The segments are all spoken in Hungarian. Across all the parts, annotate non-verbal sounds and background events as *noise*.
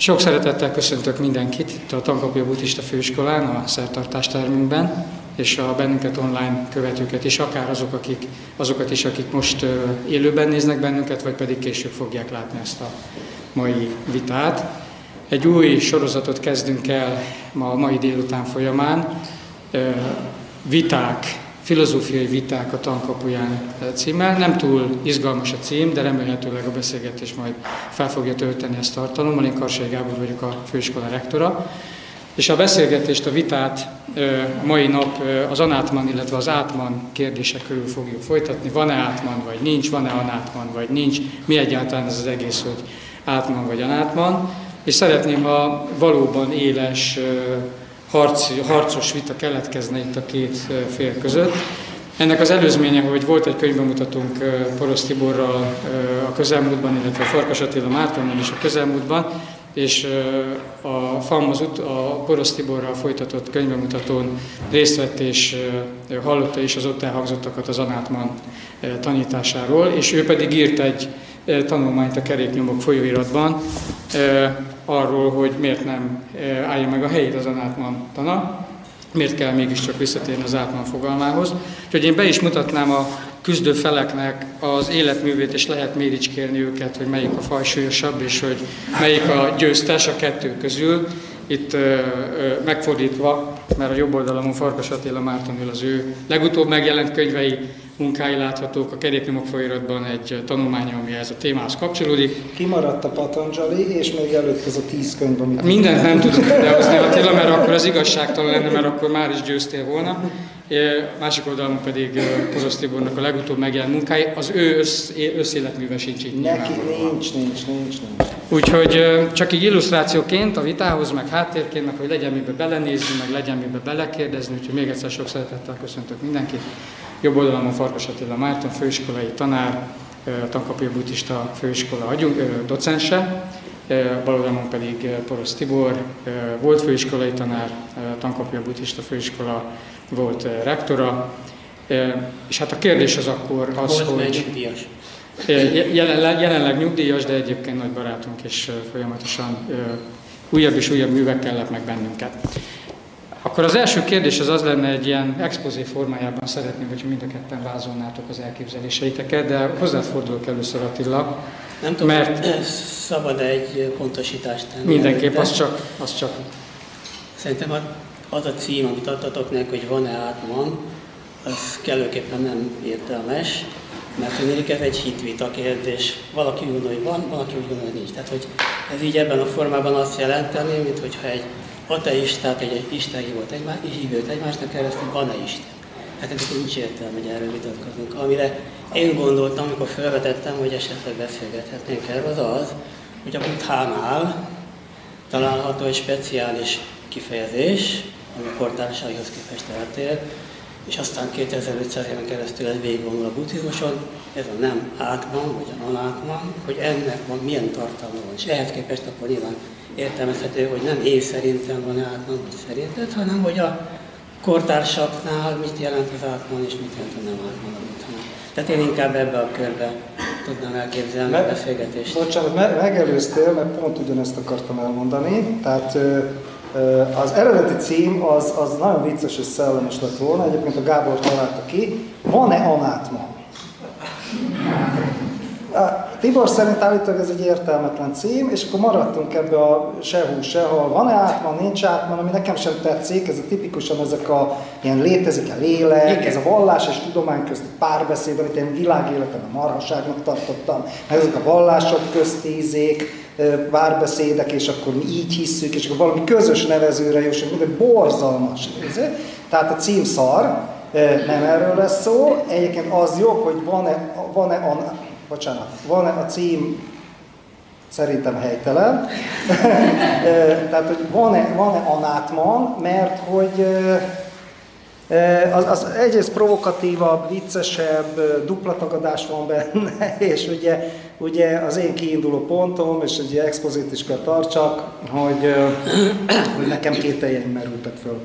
Sok szeretettel köszöntök mindenkit itt a Tankapja Buddhista Főiskolán, a szertartástermünkben, és a bennünket online követőket is, akár azok, akik, azokat is, akik most élőben néznek bennünket, vagy pedig később fogják látni ezt a mai vitát. Egy új sorozatot kezdünk el ma a mai délután folyamán. Viták, filozófiai viták a tankapuján címmel. Nem túl izgalmas a cím, de remélhetőleg a beszélgetés majd fel fogja tölteni ezt tartalommal. Én Karsai Gábor vagyok a főiskola rektora. És a beszélgetést, a vitát mai nap az anátman, illetve az átman kérdések körül fogjuk folytatni. Van-e átman, vagy nincs, van-e anátman, vagy nincs, mi egyáltalán ez az egész, hogy átman vagy anátman. És szeretném, ha valóban éles, harc, harcos vita keletkezne itt a két fél között. Ennek az előzménye, hogy volt egy könyvbemutatónk Porosz Tiborral a közelmúltban, illetve Farkas Attila Mártonnal is a közelmúltban, és a FAM az ut- a Porosz Tiborral folytatott könyvemutatón részt vett és hallotta is az ott elhangzottakat az Anátman tanításáról, és ő pedig írt egy tanulmányt a keréknyomok folyóiratban arról, hogy miért nem állja meg a helyét az Anátman tana, miért kell mégiscsak visszatérni az átman fogalmához. Úgyhogy én be is mutatnám a küzdő feleknek az életművét, és lehet méricskélni őket, hogy melyik a fajsúlyosabb, és hogy melyik a győztes a kettő közül. Itt ö, ö, megfordítva, mert a jobb oldalamon Farkas Attila Márton ül az ő legutóbb megjelent könyvei, munkái láthatók a keréknyomok folyiratban egy tanulmánya, ami ez a témához kapcsolódik. Kimaradt a Patanjali, és még előtt ez a tíz könyv, amit... Mindent nem tudok idehozni Attila, mert akkor az *laughs* igazságtalan lenne, mert akkor már is győztél volna. Másik oldalon pedig Kozos Tibornak a legutóbb megjelent munkái, az ő össz, összéletműve sincs itt. Neki nincs, nincs, nincs, nincs. Úgyhogy csak így illusztrációként a vitához, meg háttérként, meg hogy legyen mibe belenézni, meg legyen mibe belekérdezni, úgyhogy még egyszer sok szeretettel köszöntök mindenkit. Jobb oldalon Farkas Attila Márton, főiskolai tanár, Tankapja Buddhista főiskola agyunk, docense, bal oldalon pedig Porosz Tibor, volt főiskolai tanár, Tankapja Buddhista főiskola volt rektora, és hát a kérdés az akkor az, volt hogy... nyugdíjas. Jelenleg, jelenleg nyugdíjas, de egyébként nagy barátunk, és folyamatosan újabb és újabb művekkel lep meg bennünket. Akkor az első kérdés az az lenne egy ilyen expozé formájában szeretném, hogyha mind a ketten vázolnátok az elképzeléseiteket, de hozzád fordulok először Attila. Nem tudom, Mert- *clears throat* szabad egy pontosítást tenni. Mindenképp, előtte. az csak, az csak Szerintem az a cím, amit adtatok neki, hogy van-e átman, az kellőképpen nem értelmes, mert tudnék ez egy hitvita kérdés. Valaki úgy gondolja, hogy van, valaki úgy gondolja, hogy nincs. Tehát, hogy ez így ebben a formában azt jelenteni, mint hogyha egy ateistát, egy, egy Isten hívott egymás, hívőt egymásnak keresztül, van-e Isten? Hát ennek nincs értelme, hogy erről vitatkozunk. Amire én gondoltam, amikor felvetettem, hogy esetleg beszélgethetnénk erről, az az, hogy a buthánál található egy speciális kifejezés, ami a kortársaihoz képest eltér, és aztán 2500 éven keresztül ez végigvonul a buddhizmuson, ez a nem átman, vagy a non-átman, hogy ennek van milyen tartalma van. És ehhez képest akkor nyilván értelmezhető, hogy nem én szerintem van átman, vagy szerinted, hanem hogy a kortársaknál mit jelent az átman, és mit jelent a nem átman a buddhánál. Tehát én inkább ebbe a körbe tudnám elképzelni a beszélgetést. Bocsánat, me- megelőztél, mert pont ugyanezt akartam elmondani. Tehát az eredeti cím az, az nagyon vicces és szellemes lett volna, egyébként a Gábor találta ki. Van-e anátma? A Tibor szerint állítólag ez egy értelmetlen cím, és akkor maradtunk ebbe a sehol, sehol. Van-e átman, nincs átman, ami nekem sem tetszik, ez a tipikusan ezek a ilyen létezik-e lélek, Igen. ez a vallás és tudomány közti párbeszéd, amit én a marhaságnak tartottam, ezek a vallások közti izék, ö, párbeszédek, és akkor mi így hisszük, és akkor valami közös nevezőre jussunk, minden borzalmas. Tehát a cím szar, nem erről lesz szó. Egyébként az jó, hogy van-e, van-e an, bocsánat, van-e a cím szerintem helytelen. *laughs* Tehát, hogy van-e, van-e anátman, mert hogy az, az egyrészt provokatívabb, viccesebb, dupla tagadás van benne, *laughs* és ugye, ugye az én kiinduló pontom, és egy expozit is kell tartsak, hogy, hogy nekem kételjeim merültek föl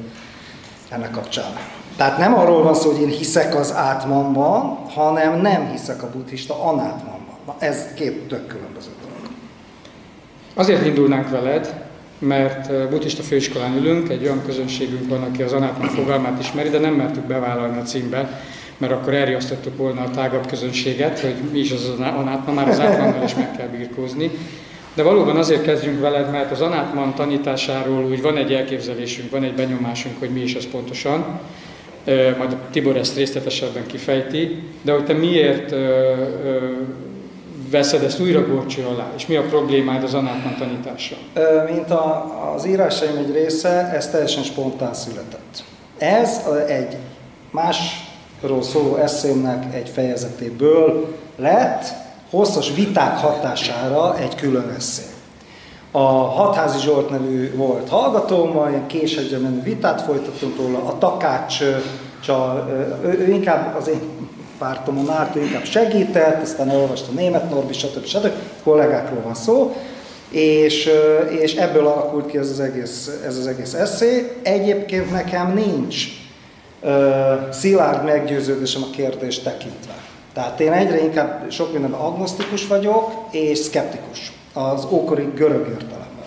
ennek kapcsán. Tehát nem arról van szó, hogy én hiszek az átmanban, hanem nem hiszek a buddhista anátmanban. Na ez két tök különböző dolog. Azért indulnánk veled, mert buddhista főiskolán ülünk, egy olyan közönségünk van, aki az anátman fogalmát ismeri, de nem mertük bevállalni a címbe, mert akkor elriasztottuk volna a tágabb közönséget, hogy mi is az anátman, már az átmannal is meg kell birkózni. De valóban azért kezdjünk veled, mert az anátman tanításáról úgy van egy elképzelésünk, van egy benyomásunk, hogy mi is ez pontosan. Majd Tibor ezt részletesebben kifejti, de hogy te miért veszed ezt újra gorcső alá, és mi a problémád az anátman tanítása? Mint a, az írásaim egy része, ez teljesen spontán született. Ez egy másról szóló eszémnek egy fejezetéből lett hosszas viták hatására egy külön eszé. A Hatházi Zsolt nevű volt hallgatómmal, ilyen késhegyre menő vitát folytattunk róla, a Takács, ő, ő inkább az én pártomon állt, ő inkább segített, aztán elolvasta német Norbi, stb. stb. kollégákról van szó, és, és ebből alakult ki ez az egész, ez az egész eszé. Egyébként nekem nincs uh, szilárd meggyőződésem a kérdést tekintve. Tehát én egyre inkább sok mindenben agnosztikus vagyok, és szkeptikus az ókori görög értelemben.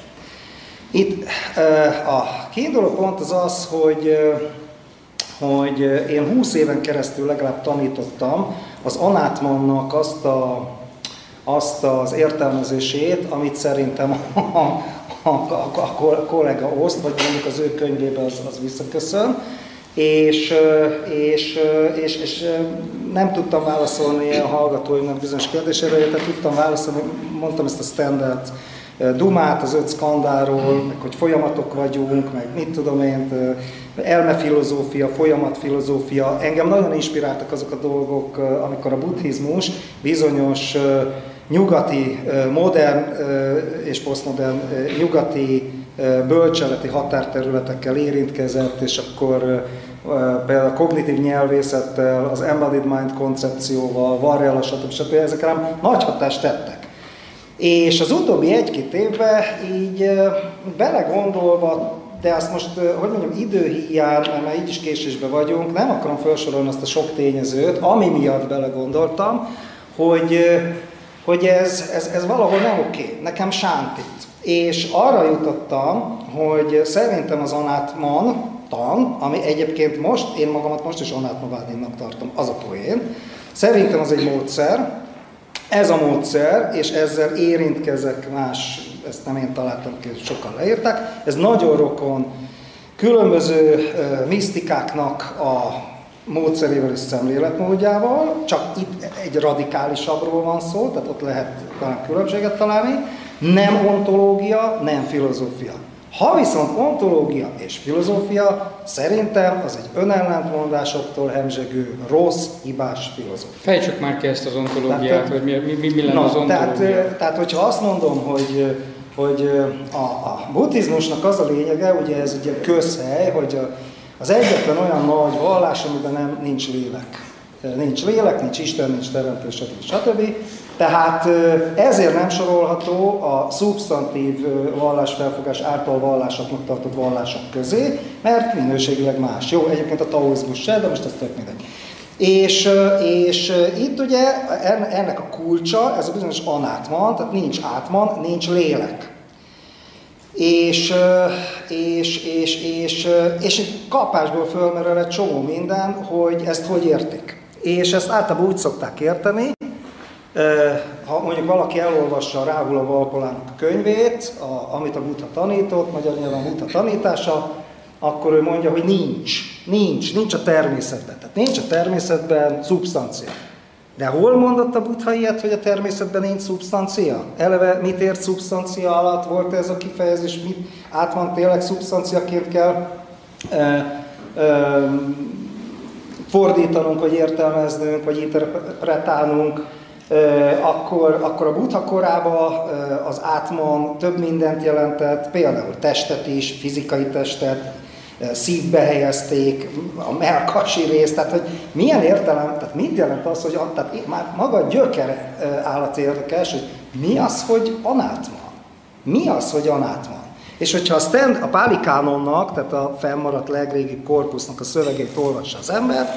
Itt uh, a kiinduló pont az az, hogy uh, hogy én 20 éven keresztül legalább tanítottam az anátmannak azt, a, azt az értelmezését, amit szerintem a, a, a, a kollega oszt, vagy mondjuk az ő könyvébe az, az visszaköszön, és, és, és, és nem tudtam válaszolni a hallgatóimnak bizonyos kérdésére, tehát tudtam válaszolni, mondtam ezt a standard dumát az öt skandáról, meg hogy folyamatok vagyunk, meg mit tudom én, elmefilozófia, folyamatfilozófia. Engem nagyon inspiráltak azok a dolgok, amikor a buddhizmus bizonyos nyugati, modern és posztmodern nyugati bölcseleti határterületekkel érintkezett, és akkor például a kognitív nyelvészettel, az embodied mind koncepcióval, Varjala, stb. stb. ezek rám nagy hatást tettek. És az utóbbi egy-két évben így belegondolva, de azt most, hogy mondjam, időhíján, mert már így is késésben vagyunk, nem akarom felsorolni azt a sok tényezőt, ami miatt belegondoltam, hogy, hogy ez, ez, ez valahol nem oké, nekem sántít. És arra jutottam, hogy szerintem az anátman tan, ami egyébként most, én magamat most is anátmavádinnak tartom, az a poén, szerintem az egy módszer, ez a módszer, és ezzel érintkezek más, ezt nem én találtam ki, sokan leírták, ez nagyon rokon különböző misztikáknak a módszerével és szemléletmódjával, csak itt egy radikálisabbról van szó, tehát ott lehet talán különbséget találni, nem ontológia, nem filozófia. Ha viszont ontológia és filozófia, szerintem az egy önellentmondásoktól hemzsegő, rossz, hibás filozófia. Fejtsük már ki ezt az ontológiát, tehát, hogy mi, mi, mi lenne na, az ontológia. Tehát, tehát, hogyha azt mondom, hogy, hogy a, a buddhizmusnak az a lényege, ugye ez ugye közhely, hogy az egyetlen olyan nagy vallás, amiben nem, nincs lélek. Nincs lélek, nincs Isten, nincs teremtés, stb. stb. Tehát ezért nem sorolható a szubstantív vallásfelfogás által vallásoknak tartott vallások közé, mert minőségileg más. Jó, egyébként a taoizmus se, de most ez tök mindegy. És, és itt ugye ennek a kulcsa, ez a bizonyos anátman, tehát nincs átman, nincs lélek. És, és, és, és, és kapásból fölmerül egy csomó minden, hogy ezt hogy értik. És ezt általában úgy szokták érteni, ha mondjuk valaki elolvassa Ráhula Valpolának könyvét, a, amit a Buddha tanított, magyar nyelven Buddha tanítása, akkor ő mondja, hogy nincs, nincs, nincs a természetben. Tehát nincs a természetben szubstancia. De hol mondott a Buddha ilyet, hogy a természetben nincs szubstancia? Eleve mit ért szubstancia alatt? Volt ez a kifejezés, mit át van tényleg szubstanciaként kell e, e, fordítanunk, vagy értelmeznünk, vagy interpretálnunk akkor, akkor a Buddha korában az átman több mindent jelentett, például testet is, fizikai testet, szívbe helyezték, a melkasi részt, tehát hogy milyen értelem, tehát mit jelent az, hogy tehát már maga gyökere állati érdekes, hogy mi az, hogy anátman? Mi az, hogy anátman? És hogyha a, stand, a pálikánonnak, tehát a fennmaradt legrégi korpusznak a szövegét olvassa az ember,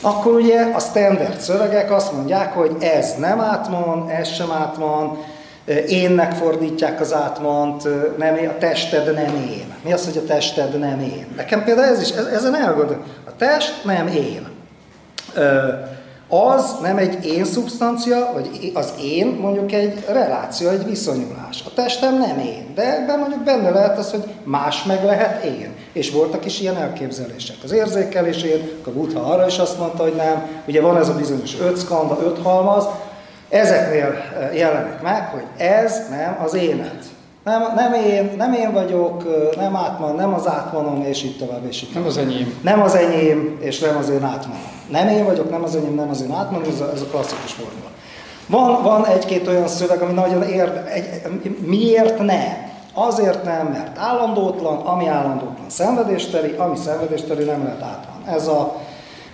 akkor ugye a standard szövegek azt mondják, hogy ez nem átman, ez sem átman, énnek fordítják az átmant, nem én, a tested nem én. Mi az, hogy a tested nem én? Nekem például ez is, ezen elgondol. A test nem én. Az nem egy én szubstancia, vagy az én mondjuk egy reláció, egy viszonyulás. A testem nem én, de ebben mondjuk benne lehet az, hogy más meg lehet én. És voltak is ilyen elképzelések. Az érzékelésén, a Buddha arra is azt mondta, hogy nem. Ugye van ez a bizonyos öt skanda, öt halmaz, Ezeknél jelenik meg, hogy ez nem az énet. Nem, nem, én, nem én vagyok, nem átman, nem az átmanom, és így tovább, és így Nem az enyém. Nem az enyém, és nem az én átmanom. Nem én vagyok, nem az enyém, nem az én átmanom, ez a, ez a klasszikus formula. Van, van egy-két olyan szöveg, ami nagyon érde, egy, miért ne? Azért nem, mert állandótlan, ami állandótlan szenvedésteli, ami szenvedésteli nem lehet átman. Ez a,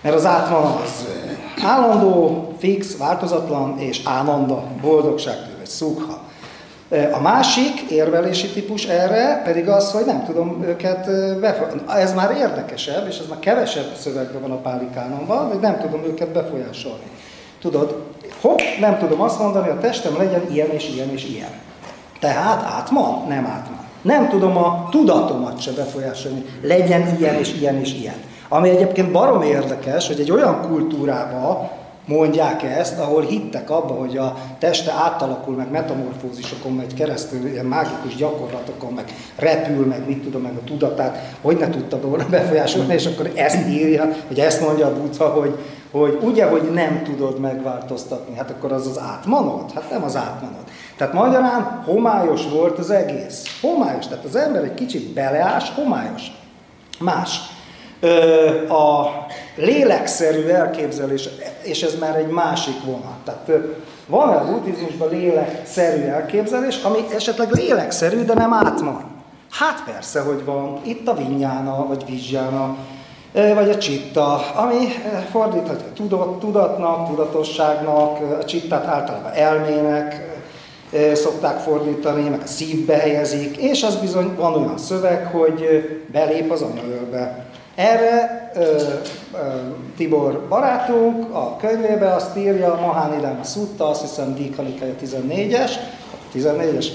mert az átman az állandó, fix, változatlan és állandó boldogság, vagy szukha. A másik érvelési típus erre pedig az, hogy nem tudom őket befolyásolni. Ez már érdekesebb, és ez már kevesebb szövegben van a pálikánomban, hogy nem tudom őket befolyásolni. Tudod, hopp, nem tudom azt mondani, a testem legyen ilyen és ilyen és ilyen. Tehát átman? Nem átman. Nem tudom a tudatomat se befolyásolni, legyen ilyen és ilyen és ilyen. Ami egyébként barom érdekes, hogy egy olyan kultúrába mondják ezt, ahol hittek abba, hogy a teste átalakul, meg metamorfózisokon megy keresztül, ilyen mágikus gyakorlatokon, meg repül, meg mit tudom, meg a tudatát, hogy ne tudta volna befolyásolni, és akkor ezt írja, hogy ezt mondja a Buddha, hogy, hogy ugye, hogy nem tudod megváltoztatni, hát akkor az az átmanod? Hát nem az átmanod. Tehát magyarán homályos volt az egész. Homályos, tehát az ember egy kicsit beleás, homályos. Más a lélekszerű elképzelés, és ez már egy másik vonat. Tehát van a buddhizmusban lélekszerű elképzelés, ami esetleg lélekszerű, de nem átman. Hát persze, hogy van. Itt a vinyána, vagy vizsjána, vagy a csitta, ami fordíthatja tudat, tudatnak, tudatosságnak, a csittát általában elmének szokták fordítani, meg a szívbe helyezik, és az bizony van olyan szöveg, hogy belép az anyaölbe. Erre ö, ö, Tibor barátunk a könyvébe azt írja, Mahánidám a Szutta, azt hiszem Díkalikája 14-es, 14-es,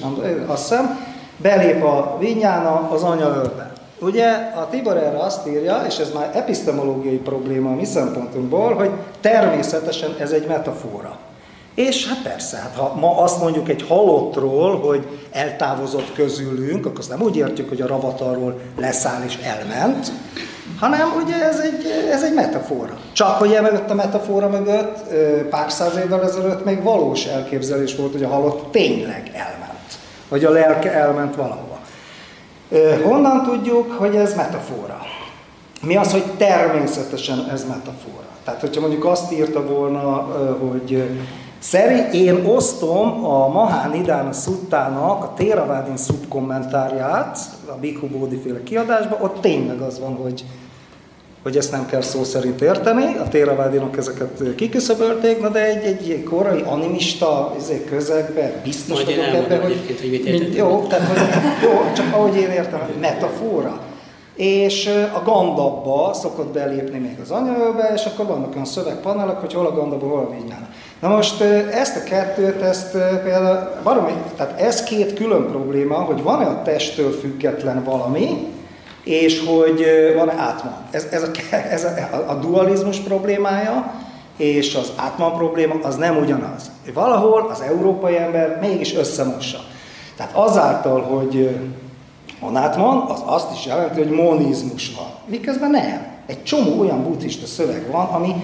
azt hiszem, belép a vinyána az anyaölbe. Ugye a Tibor erre azt írja, és ez már epistemológiai probléma a mi szempontunkból, hogy természetesen ez egy metafora. És hát persze, hát ha ma azt mondjuk egy halottról, hogy eltávozott közülünk, akkor azt nem úgy értjük, hogy a ravatarról leszáll és elment, hanem ugye ez egy, ez egy metafora. Csak hogy emögött a metafora mögött pár száz évvel ezelőtt még valós elképzelés volt, hogy a halott tényleg elment. Vagy a lelke elment valahova. Honnan tudjuk, hogy ez metafora? Mi az, hogy természetesen ez metafora? Tehát, hogyha mondjuk azt írta volna, hogy Szeri, én osztom a Mahán Idána Szuttának a Téravádin szubkommentárját, a Bikhu Bódi féle kiadásban, ott tényleg az van, hogy hogy ezt nem kell szó szerint érteni, a téravádinok ezeket kiküszöbölték, na de egy, egy korai animista izé, közegbe biztos Majd vagyok ebben, hogy, hogy mit mint, jó, tehát, hogy, jó, csak ahogy én értem, metafora. És a gandabba szokott belépni még az anyaölbe, és akkor vannak olyan szövegpanelek, hogy hol a gandabba, hol a vinyán. Na most ezt a kettőt, ezt például, baromi, tehát ez két külön probléma, hogy van-e a testtől független valami, és hogy van-e átman. Ez, ez, a, ez a, a dualizmus problémája, és az átman probléma az nem ugyanaz. Valahol az európai ember mégis összemossa. Tehát azáltal, hogy van átman, az azt is jelenti, hogy monizmus van. Miközben nem. Egy csomó olyan buddhista szöveg van, ami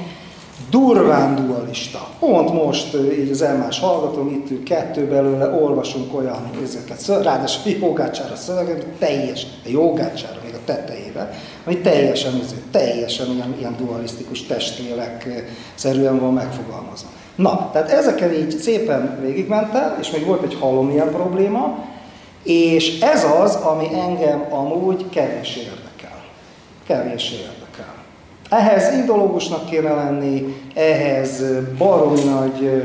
durván dualista. Pont most így az elmás hallgatom, itt kettő belőle, olvasunk olyan ezeket, ráadásul jogácsára szöveget, teljes, jogácsára tetejébe, ami teljesen, teljesen ilyen, ilyen dualisztikus testélek szerűen van megfogalmazva. Na, tehát ezeken így szépen végigmentem, és még volt egy halom ilyen probléma, és ez az, ami engem amúgy kevés érdekel. Kevés érdekel. Ehhez ideológusnak kéne lenni, ehhez baromi nagy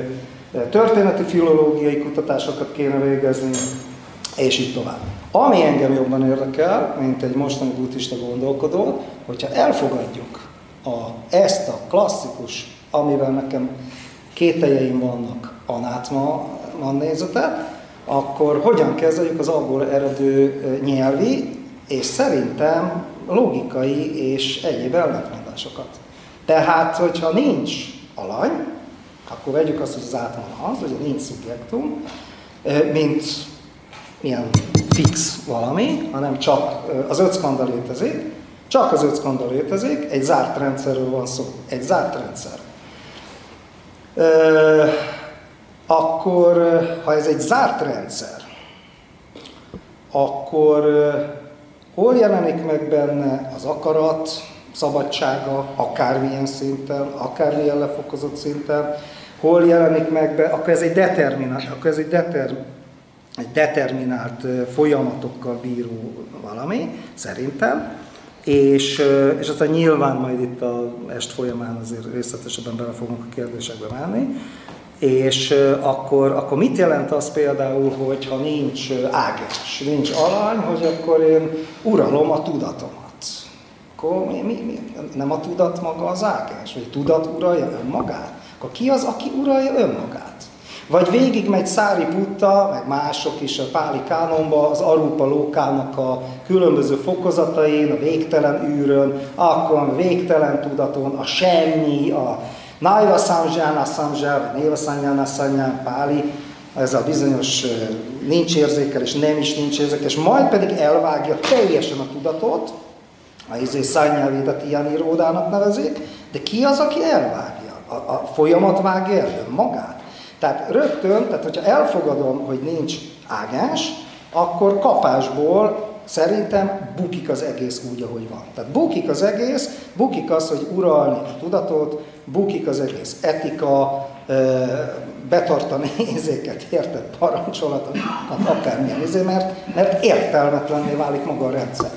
történeti filológiai kutatásokat kéne végezni, és így tovább. Ami engem jobban érdekel, mint egy mostani buddhista gondolkodó, hogyha elfogadjuk a, ezt a klasszikus, amivel nekem kételjeim vannak, anátma nézetet, akkor hogyan kezeljük az abból eredő nyelvi, és szerintem logikai és egyéb ellentmondásokat. Tehát, hogyha nincs alany, akkor vegyük azt, hogy az át van az, hogy nincs szubjektum, mint milyen fix valami, hanem csak az öt skanda létezik, csak az öt skanda létezik, egy zárt rendszerről van szó, egy zárt rendszer. Akkor, ha ez egy zárt rendszer, akkor hol jelenik meg benne az akarat, szabadsága, akármilyen szinten, akármilyen lefokozott szinten, hol jelenik meg be, akkor ez egy determinált, akkor ez egy, deter, egy determinált folyamatokkal bíró valami, szerintem, és, és aztán nyilván majd itt a est folyamán azért részletesebben bele fogunk a kérdésekbe menni, és akkor, akkor mit jelent az például, hogyha nincs ágás, nincs alany, hogy akkor én uralom a tudatomat? Akkor mi, mi, mi? nem a tudat maga az ágás, vagy a tudat uralja önmagát? Akkor ki az, aki uralja önmagát? Vagy végig megy Szári Putta, meg mások is a Páli Kánonba, az Arupa Lókának a különböző fokozatain, a végtelen űrön, akkor a végtelen tudaton, a semmi, a Naiva Samjana Samja, Néva Samjana Samjana Páli, ez a bizonyos nincs érzékelés, nem is nincs érzékelés, majd pedig elvágja teljesen a tudatot, a izé Szányelvédet ilyen íródának nevezik, de ki az, aki elvágja? A, a folyamat vágja el magát. Tehát rögtön, tehát hogyha elfogadom, hogy nincs ágás, akkor kapásból szerintem bukik az egész úgy, ahogy van. Tehát bukik az egész, bukik az, hogy uralni a tudatot, bukik az egész etika, betartani *laughs* ézéket, értett parancsolatokat, akármilyen izé, mert, mert értelmetlenné válik maga a rendszer.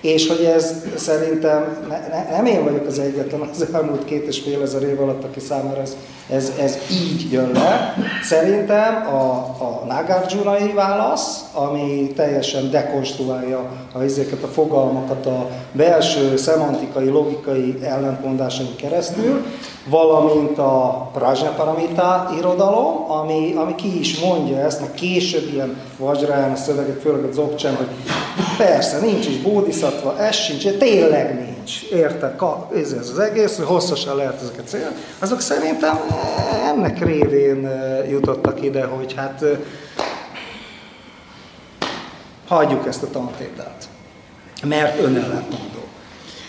És hogy ez szerintem, ne, ne, nem én vagyok az egyetlen az elmúlt két és fél ezer év alatt, aki számára ez, ez, ez így jön le. Szerintem a, a Nagarjunai válasz, ami teljesen dekonstruálja a, ezeket a fogalmakat a belső szemantikai, logikai ellentmondáson keresztül, valamint a Prajnaparamita irodalom, ami, ami ki is mondja ezt, meg később ilyen Vajrayana szövegek, főleg a Dzogchen, hogy persze, nincs is bódiszatva, ez sincs, tényleg nincs. Érted? Ez, ez az egész, hogy hosszasan lehet ezeket célni. Azok szerintem ennek révén jutottak ide, hogy hát hagyjuk ezt a tantételt, mert önellentmondó.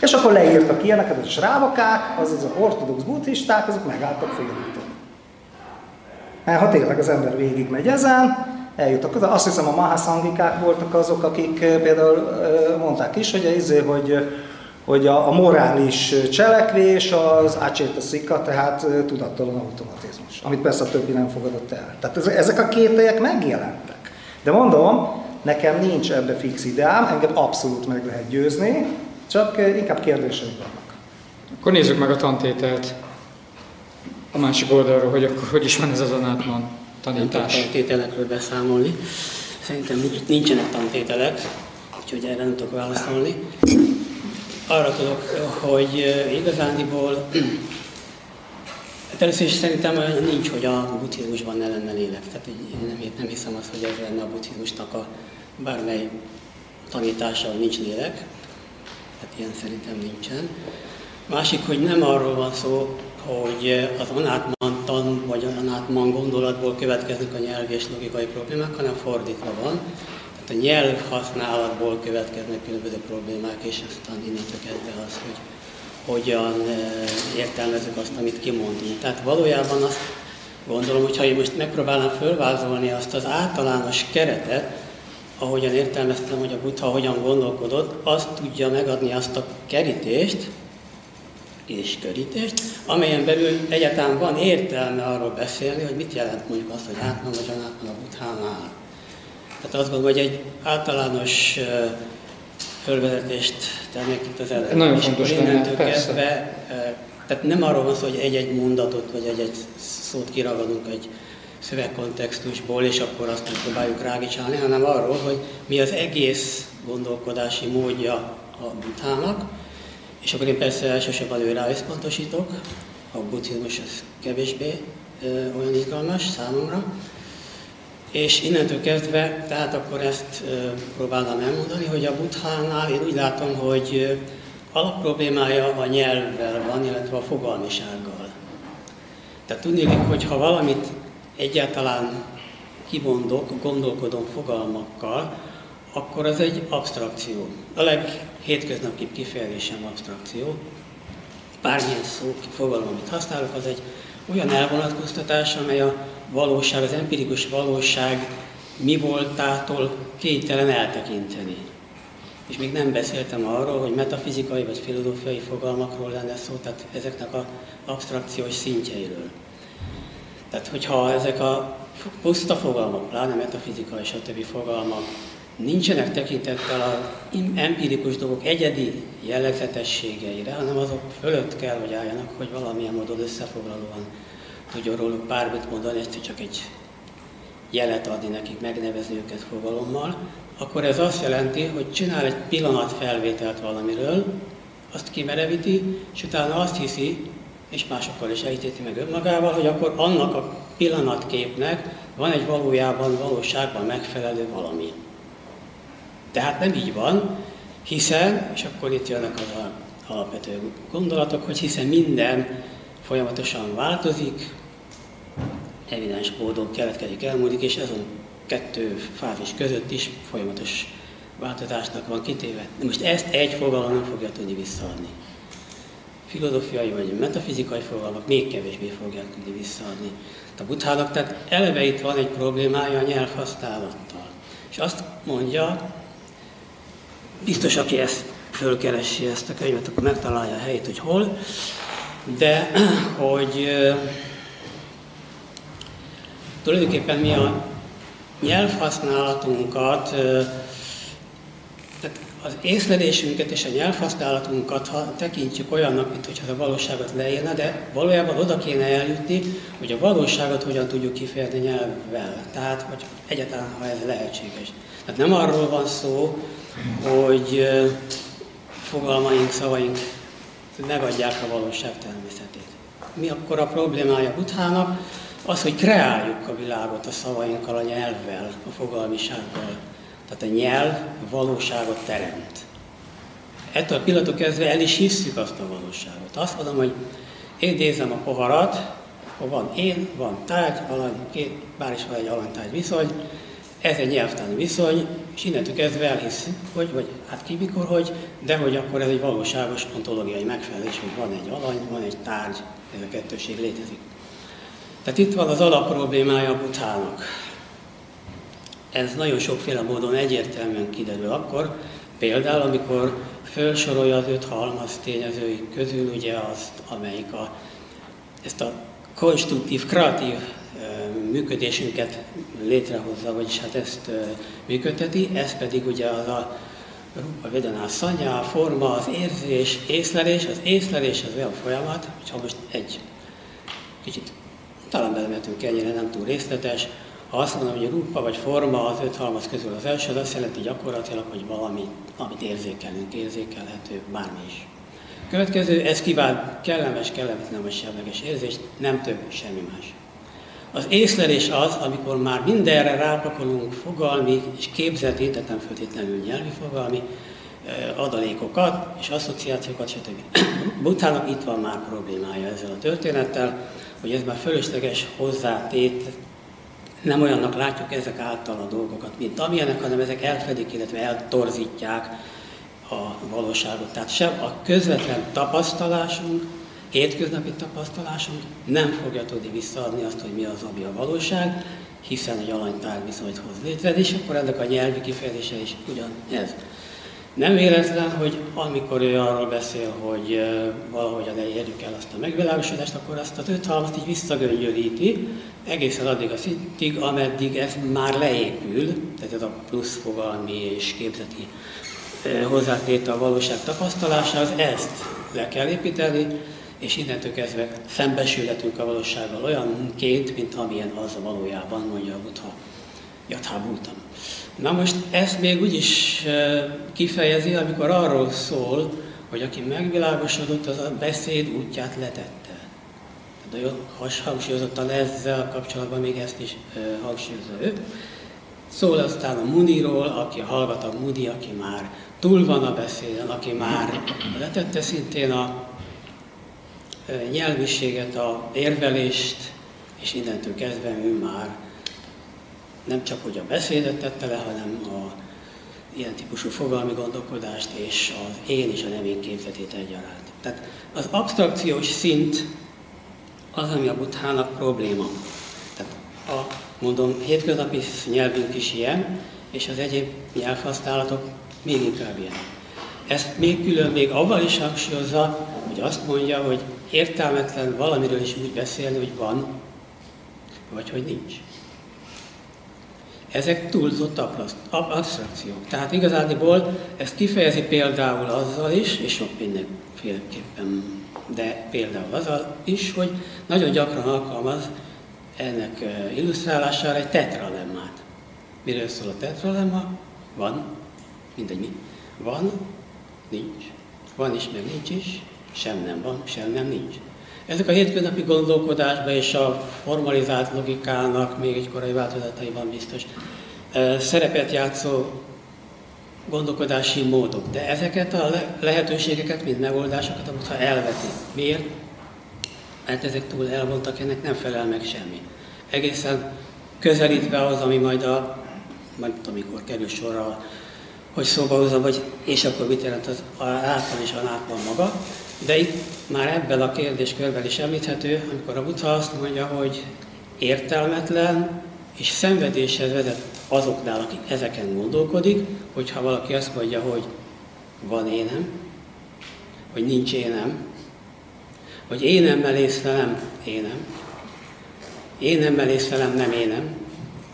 És akkor leírtak ilyeneket, a srávakák, azaz a ortodox buddhisták, azok megálltak félúton. Mert ha tényleg az ember végig megy ezen, eljutottak oda. Azt hiszem a mahaszangikák voltak azok, akik eh, például eh, mondták is, hogy, izé, hogy, hogy a, a morális cselekvés az ácséta szika, tehát eh, tudattalan automatizmus, amit persze a többi nem fogadott el. Tehát ezek a kételyek megjelentek. De mondom, nekem nincs ebbe fix ideám, engem abszolút meg lehet győzni, csak inkább kérdéseim vannak. Akkor nézzük meg a tantételt a másik oldalról, hogy akkor hogy is van ez az anátman tanítás. Nem tantételekről beszámolni. Szerintem nincsenek tantételek, úgyhogy erre nem tudok válaszolni. Arra tudok, hogy igazándiból Hát először is szerintem nincs, hogy a buddhizmusban ne lenne lélek. Tehát én nem, nem hiszem azt, hogy ez lenne a buddhizmusnak a bármely tanítása, hogy nincs lélek tehát ilyen szerintem nincsen. Másik, hogy nem arról van szó, hogy az anátman tan vagy anátman gondolatból következnek a nyelvi és logikai problémák, hanem fordítva van. Tehát a nyelv használatból következnek különböző problémák, és aztán innentől kezdve az, hogy hogyan eh, értelmezzük azt, amit kimondunk. Tehát valójában azt gondolom, hogy ha én most megpróbálnám fölvázolni azt az általános keretet, ahogyan értelmeztem, hogy a Buddha hogyan gondolkodott, azt tudja megadni azt a kerítést, és körítést, amelyen belül egyáltalán van értelme arról beszélni, hogy mit jelent mondjuk azt, hogy átman vagy anátman a Buddhánál. Tehát azt gondolom, hogy egy általános fölvezetést tennék itt az elején. Nagyon fontos lenne, kezdve, tehát nem arról van szó, hogy egy-egy mondatot, vagy egy-egy szót kiragadunk egy szövegkontextusból, és akkor azt próbáljuk rágicsálni, hanem arról, hogy mi az egész gondolkodási módja a buddhának, és akkor én persze elsősorban őre összpontosítok, a buddhizmus az kevésbé ö, olyan izgalmas számomra, És innentől kezdve, tehát akkor ezt próbálnám elmondani, hogy a buthánál én úgy látom, hogy alapproblémája a nyelvvel van, illetve a fogalmisággal. Tehát tudni, hogy ha valamit egyáltalán kimondok, gondolkodom fogalmakkal, akkor az egy abstrakció. A leghétköznapibb kifejezésem abstrakció. Bármilyen szó, fogalom, amit használok, az egy olyan elvonatkoztatás, amely a valóság, az empirikus valóság mi voltától kénytelen eltekinteni. És még nem beszéltem arról, hogy metafizikai vagy filozófiai fogalmakról lenne szó, tehát ezeknek a abstrakciós szintjeiről. Tehát, hogyha ezek a puszta fogalmak, pláne metafizika és a többi fogalmak nincsenek tekintettel az empirikus dolgok egyedi jellegzetességeire, hanem azok fölött kell, hogy álljanak, hogy valamilyen módon összefoglalóan tudjon róluk bármit mondani, ezt csak egy jelet adni nekik, megnevezni őket fogalommal, akkor ez azt jelenti, hogy csinál egy pillanat felvételt valamiről, azt kimerevíti, és utána azt hiszi, és másokkal is elítéti meg önmagával, hogy akkor annak a pillanatképnek van egy valójában, valóságban megfelelő valami. Tehát nem így van, hiszen, és akkor itt jönnek az alapvető gondolatok, hogy hiszen minden folyamatosan változik, evidens módon keletkezik, elmúlik, és azon kettő fázis között is folyamatos változásnak van kitéve. De most ezt egy fogalom nem fogja tudni visszaadni. Filozófiai vagy metafizikai fogalmak még kevésbé fogják tudni visszaadni. A buthának, tehát eleve itt van egy problémája a nyelvhasználattal. És azt mondja, biztos, aki ezt fölkeresi ezt a könyvet, akkor megtalálja a helyét, hogy hol, de hogy tulajdonképpen mi a nyelvhasználatunkat, tehát az észlelésünket és a nyelvhasználatunkat ha tekintjük olyannak, mint hogyha a valóságot leírna, de valójában oda kéne eljutni, hogy a valóságot hogyan tudjuk kifejezni nyelvvel. Tehát, hogy egyáltalán, ha ez lehetséges. Tehát nem arról van szó, hogy fogalmaink, szavaink megadják a valóság természetét. Mi akkor a problémája Buthának? Az, hogy kreáljuk a világot a szavainkkal, a nyelvvel, a fogalmisággal. Tehát a nyelv valóságot teremt. Ettől a pillanatok kezdve el is hisszük azt a valóságot. Azt mondom, hogy én nézem a poharat, akkor van én, van tárgy, alany, két, bár is van egy alanytárgy viszony, ez egy nyelvtani viszony, és innentől kezdve elhiszük, hogy, vagy hát ki mikor, hogy, de hogy akkor ez egy valóságos ontológiai megfelelés, hogy van egy alany, van egy tárgy, ez a kettőség létezik. Tehát itt van az alapproblémája a buthának. Ez nagyon sokféle módon egyértelműen kiderül akkor, például amikor felsorolja az öt halmaz tényezői közül ugye azt, amelyik a, ezt a konstruktív, kreatív működésünket létrehozza, vagyis hát ezt működteti, ez pedig ugye az a Rupa Vedana szanya, a forma, az érzés, észlelés, az észlelés az olyan folyamat, hogyha most egy kicsit talán belemetünk ennyire, nem túl részletes, ha azt mondom, hogy a rupa vagy forma az öt halmaz közül az első, az azt jelenti gyakorlatilag, hogy valami, amit érzékelünk, érzékelhető, bármi is. Következő, ez kíván kellemes, kellemetlen semleges érzést, nem több, semmi más. Az észlelés az, amikor már mindenre rápakolunk fogalmi és képzeti, tehát nem feltétlenül nyelvi fogalmi adalékokat és asszociációkat, stb. *coughs* Butának itt van már problémája ezzel a történettel, hogy ez már fölösleges hozzátét, nem olyannak látjuk ezek által a dolgokat, mint amilyenek, hanem ezek elfedik, illetve eltorzítják a valóságot. Tehát sem a közvetlen tapasztalásunk, hétköznapi tapasztalásunk nem fogja tudni visszaadni azt, hogy mi az, ami a valóság, hiszen egy alanytár viszonyt hoz létre, és akkor ennek a nyelvi kifejezése is ugyanez. Nem véletlen, hogy amikor ő arról beszél, hogy valahogyan elérjük el azt a megvilágosodást, akkor azt az öt halmat így visszagöngyölíti, egészen addig a szintig, ameddig ez már leépül, tehát ez a plusz fogalmi és képzeti hozzátétel a valóság tapasztalásához, ezt le kell építeni, és innentől kezdve szembesülhetünk a valósággal olyanként, mint amilyen az a valójában, mondja a Buddha. Jathábútam. Na most ezt még úgy is kifejezi, amikor arról szól, hogy aki megvilágosodott, az a beszéd útját letette. de hangsúlyozottan ezzel kapcsolatban még ezt is hangsúlyozza ő. Szól aztán a Muniról, aki hallgat a Muni, aki már túl van a beszéden, aki már letette szintén a nyelviséget, a érvelést, és innentől kezdve ő már nem csak hogy a beszédet tette le, hanem a ilyen típusú fogalmi gondolkodást és az én és a nem én képzetét egyaránt. Tehát az abstrakciós szint az, ami a buthának probléma. Tehát a, mondom, hétköznapi nyelvünk is ilyen, és az egyéb nyelvhasználatok még inkább ilyen. Ezt még külön még avval is hangsúlyozza, hogy azt mondja, hogy értelmetlen valamiről is úgy beszélni, hogy van, vagy hogy nincs. Ezek túlzott abstrakciók. Tehát igazából ezt kifejezi például azzal is, és sok mindenféleképpen, de például azzal is, hogy nagyon gyakran alkalmaz ennek illusztrálására egy tetralemmát. Miről szól a tetralemma? Van, mindegy mi. Van, nincs. Van is, meg nincs is, sem nem van, sem nem nincs. Ezek a hétköznapi gondolkodásban és a formalizált logikának még egy korai változataiban biztos szerepet játszó gondolkodási módok. De ezeket a lehetőségeket, mint megoldásokat a Buddha elveti. Miért? Mert ezek túl elvontak, ennek nem felel meg semmi. Egészen közelítve az, ami majd a, majd amikor kerül sorra, hogy szóba hozom, hogy és akkor mit jelent az átban és a nátban maga, de itt már ebben a kérdéskörben is említhető, amikor a Buddha azt mondja, hogy értelmetlen és szenvedéshez vezet azoknál, akik ezeken gondolkodik, hogyha valaki azt mondja, hogy van énem, hogy nincs énem, hogy énemmel észlelem, énem, énemmel észlelem, nem énem,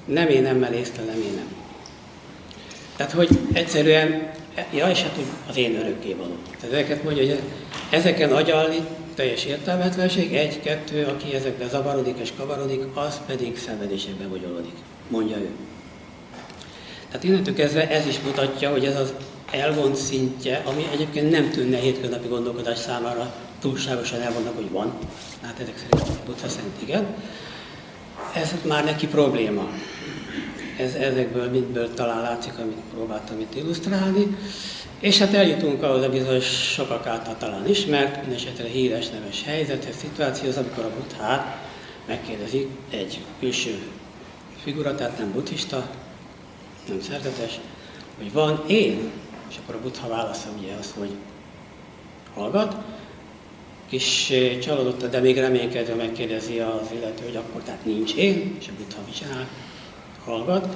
nem énemmel észlelem, énem. Tehát, hogy egyszerűen, ja, és hát az én örökké való. Tehát ezeket mondja, hogy ezeken agyalni teljes értelmetlenség, egy, kettő, aki ezekben zavarodik és kavarodik, az pedig szenvedésekbe bogyolodik, mondja ő. Tehát innentől kezdve ez is mutatja, hogy ez az elvont szintje, ami egyébként nem tűnne hétköznapi gondolkodás számára túlságosan elvonnak, hogy van. Hát ezek szerint Buddha szerint igen. Ez már neki probléma. Ez ezekből mindből talán látszik, amit próbáltam itt illusztrálni. És hát eljutunk ahhoz a bizonyos sokak által talán ismert, mindesetre híres neves helyzethez, szituációhoz, amikor a buddhát megkérdezi egy külső figura, tehát nem buddhista, nem szerzetes, hogy van én, és akkor a buddha válasza ugye az, hogy hallgat, kis csalódott, de még reménykedve megkérdezi az illető, hogy akkor tehát nincs én, és a buddha mit csinál, hallgat,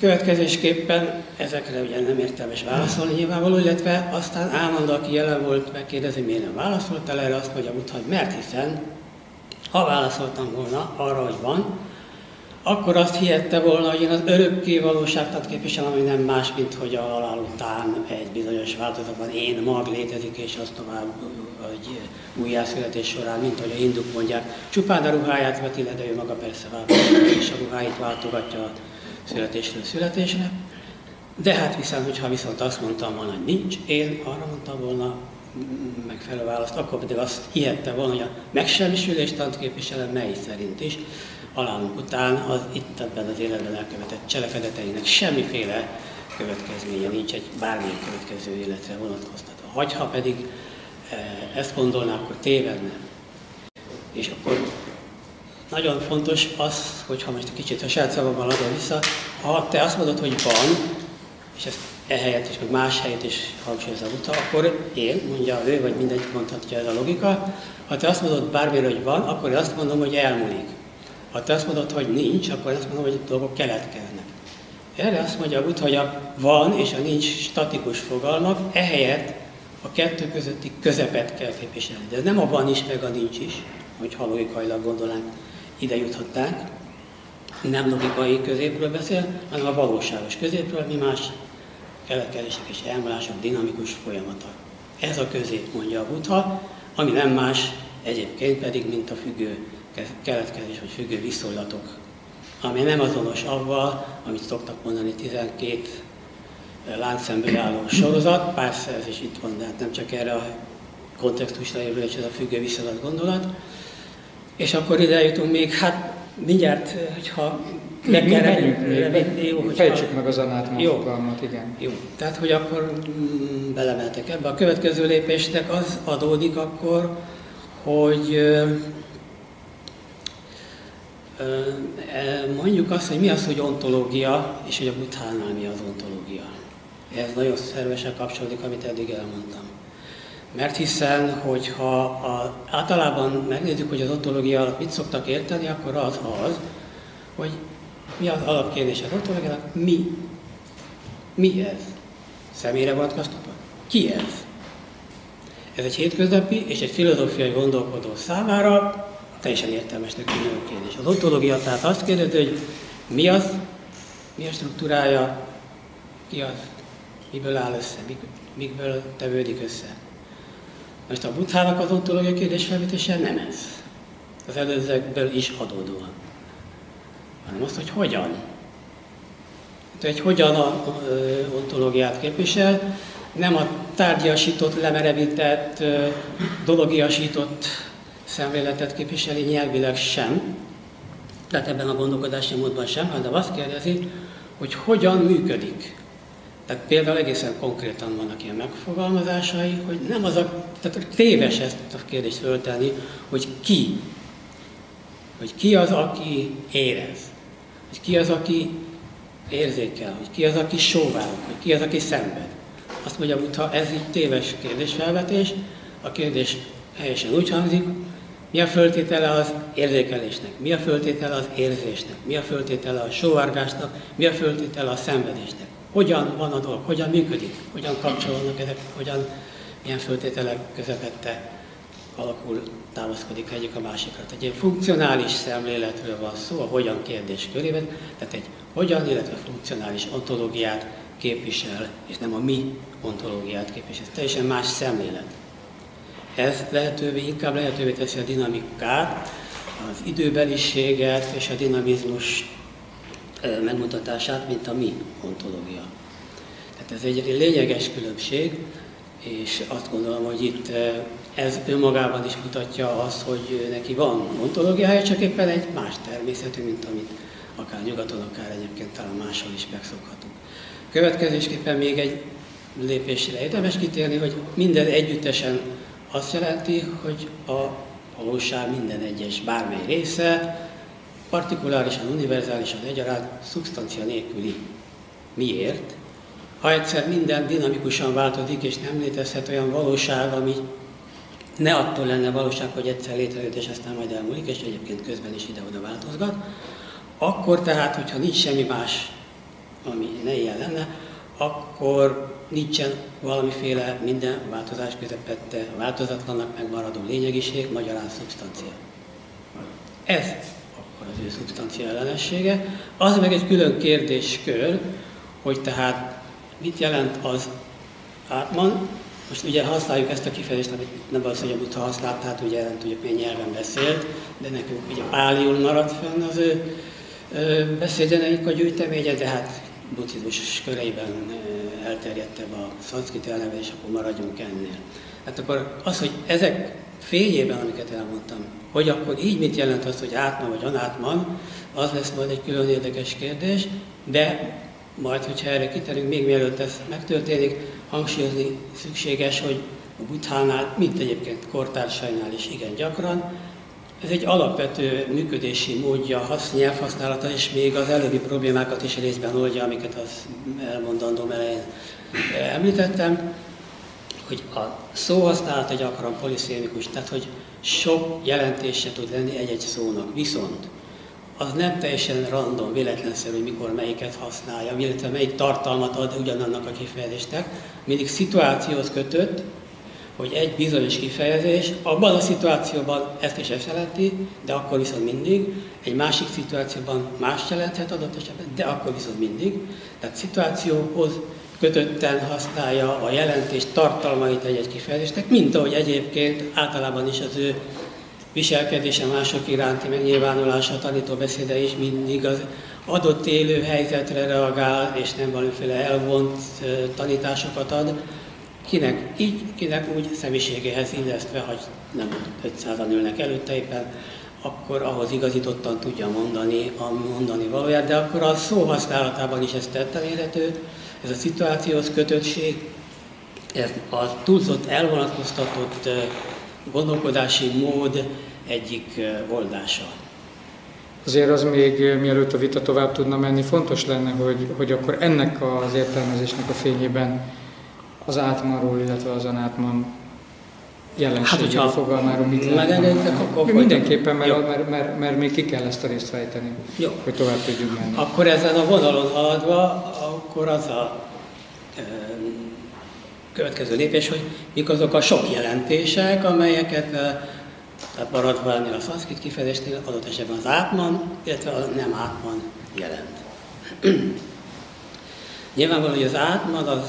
Következésképpen ezekre ugye nem értelmes válaszolni nyilvánvaló, illetve aztán állandó, aki jelen volt, megkérdezi, miért nem válaszoltál erre, azt mondja, hogy mert hiszen, ha válaszoltam volna arra, hogy van, akkor azt hihette volna, hogy én az örökké valóságtat képviselem, ami nem más, mint hogy a halál után egy bizonyos változatban én mag létezik, és az tovább egy újjászületés során, mint hogy a hinduk mondják, csupán a ruháját veti le, de ő maga persze változik, és a ruháit váltogatja születésről születésre. De hát viszont, hogyha viszont azt mondtam volna, hogy nincs, én arra mondtam volna megfelelő választ, akkor pedig azt hihette volna, hogy a megsemmisülést képviselem, mely szerint is, halálunk után az itt ebben az életben elkövetett cselekedeteinek semmiféle következménye nincs egy bármilyen következő életre vonatkoztatva. Vagy ha pedig eh, ezt gondolná, akkor tévedne. És akkor nagyon fontos az, hogyha most kicsit a saját szavammal adom vissza, ha te azt mondod, hogy van, és ezt ehelyett is, meg más helyet is hangsúlyozza uta, akkor én, mondja ő, vagy mindegy mondhatja ez a logika, ha te azt mondod bármire, hogy van, akkor én azt mondom, hogy elmúlik. Ha te azt mondod, hogy nincs, akkor azt mondom, hogy dolgok keletkeznek. Erre azt mondja a Buddha, hogy a van és a nincs statikus fogalmak, ehelyett a kettő közötti közepet kell képviselni. De ez nem a van is, meg a nincs is, hogy halóikailag gondolnánk ide juthatták. Nem logikai középről beszél, hanem a valóságos középről, mi más keletkezések és elmúlások dinamikus folyamata. Ez a közép, mondja a Buddha, ami nem más egyébként pedig, mint a függő keletkezés vagy függő viszonylatok, ami nem azonos avval, amit szoktak mondani 12 láncszemből álló sorozat, persze ez is itt van, de hát nem csak erre a kontextusra érvényes ez a függő viszonylat gondolat, És akkor ide jutunk még, hát mindjárt, hogyha le kell revinni, jó, Fejtsük meg az anátman fogalmat, igen. Jó, tehát hogy akkor mm, belemeltek ebbe. A következő lépésnek az adódik akkor, hogy e, mondjuk azt, hogy mi az, hogy ontológia, és hogy a buthánál mi az ontológia. Ez nagyon szervesen kapcsolódik, amit eddig elmondtam. Mert hiszen, hogyha a, általában megnézzük, hogy az ontológia alatt mit szoktak érteni, akkor az az, hogy mi az alapkérdés az ontológiának, mi? Mi ez? Személyre vonatkoztatva? Ki ez? Ez egy hétköznapi és egy filozófiai gondolkodó számára teljesen értelmesnek tűnő kérdés. Az ontológia tehát azt kérdezi, hogy mi az, mi a struktúrája, ki az, miből áll össze, mikből tevődik össze. Most a buthának az ontológia kérdés felvetése nem ez. Az előzőkből is adódóan. Hanem azt, hogy hogyan. Hát, hogy hogyan a ontológiát képvisel, nem a tárgyasított, lemerevített, dologiasított szemléletet képviseli nyelvileg sem, tehát ebben a gondolkodási módban sem, hanem azt kérdezi, hogy hogyan működik. Tehát például egészen konkrétan vannak ilyen megfogalmazásai, hogy nem az a, tehát téves ezt a kérdést föltenni, hogy ki, hogy ki az, aki érez, hogy ki az, aki érzékel, hogy ki az, aki sóvárok, hogy ki az, aki szenved. Azt mondja, ha ez így téves kérdésfelvetés, a kérdés helyesen úgy hangzik, mi a föltétele az érzékelésnek, mi a föltétele az érzésnek, mi a föltétele a sóvárgásnak, mi a föltétele a szenvedésnek. Hogyan van a dolog, hogyan működik, hogyan kapcsolódnak ezek, hogyan, milyen föltételek közepette alakul, támaszkodik egyik a másikra. Tehát egy funkcionális szemléletről van szó, a hogyan kérdés körében, tehát egy hogyan, illetve funkcionális ontológiát képvisel, és nem a mi ontológiát képvisel. Ez teljesen más szemlélet. Ez lehetővé, inkább lehetővé teszi a dinamikát, az időbeliséget és a dinamizmus megmutatását, mint a mi ontológia. Tehát ez egy lényeges különbség, és azt gondolom, hogy itt ez önmagában is mutatja azt, hogy neki van ontológiája, csak éppen egy más természetű, mint amit akár nyugaton, akár egyébként talán máshol is megszokhatunk. Következésképpen még egy lépésre érdemes kitérni, hogy minden együttesen azt jelenti, hogy a valóság minden egyes bármely része, partikulárisan, univerzálisan egyaránt, szubstancia nélküli. Miért? Ha egyszer minden dinamikusan változik, és nem létezhet olyan valóság, ami ne attól lenne valóság, hogy egyszer létrejött, és aztán majd elmúlik, és egyébként közben is ide-oda változgat, akkor tehát, hogyha nincs semmi más, ami ne ilyen lenne, akkor nincsen valamiféle minden változás közepette változatlannak megmaradó lényegiség, magyarán szubstancia. Ez az ő szubstancia ellenessége. Az meg egy külön kérdéskör, hogy tehát mit jelent az átman. Most ugye használjuk ezt a kifejezést, amit nem hogy a Buddha használt, tehát ugye nem tudjuk milyen nyelven beszélt, de nekünk ugye páliul maradt fenn az ő beszédeneik a gyűjteménye, de hát buddhizmus köreiben elterjedtebb a szanszkrit elnevezés, akkor maradjunk ennél. Hát akkor az, hogy ezek fényében, amiket elmondtam, hogy akkor így mit jelent az, hogy átman vagy anátman, az lesz majd egy külön érdekes kérdés, de majd, hogyha erre kiterünk, még mielőtt ez megtörténik, hangsúlyozni szükséges, hogy a buthánál, mint egyébként kortársainál is igen gyakran, ez egy alapvető működési módja, hasz, nyelvhasználata, és még az előbbi problémákat is részben oldja, amiket az elmondandóm elején említettem, hogy a szóhasználata gyakran poliszémikus, tehát hogy sok jelentése tud lenni egy-egy szónak. Viszont az nem teljesen random, véletlenszerű, mikor melyiket használja, illetve melyik tartalmat ad ugyanannak a kifejezésnek, mindig szituációhoz kötött, hogy egy bizonyos kifejezés abban a szituációban ezt is ezt jelenti, de akkor viszont mindig, egy másik szituációban más jelenthet adott esetben, de akkor viszont mindig. Tehát szituációhoz kötötten használja a jelentés tartalmait egy-egy kifejezésnek, mint ahogy egyébként általában is az ő viselkedése mások iránti megnyilvánulása, tanítóbeszéde is mindig az adott élő helyzetre reagál, és nem valamiféle elvont tanításokat ad, kinek így, kinek úgy személyiségéhez illesztve, hogy nem 500-an ülnek előtte éppen, akkor ahhoz igazítottan tudja mondani a mondani valóját, de akkor a szó használatában is ez tetten érhető, ez a szituációhoz kötöttség, ez a túlzott elvonatkoztatott gondolkodási mód egyik oldása. Azért az még, mielőtt a vita tovább tudna menni, fontos lenne, hogy, hogy akkor ennek az értelmezésnek a fényében az átmanról, illetve az anátman jelenségéről, hát, fogalmáról mit lehet akkor Mindenképpen, mert, mert, mert, mert, még ki kell ezt a részt fejteni, Jó. hogy tovább tudjunk menni. Akkor ezen a vonalon haladva, akkor az a e, következő lépés, hogy mik azok a sok jelentések, amelyeket e, tehát maradva ennél a szanszkrit kifejezésnél adott esetben az átman, illetve a nem átman jelent. *clears throat* Nyilvánvaló, hogy az átman az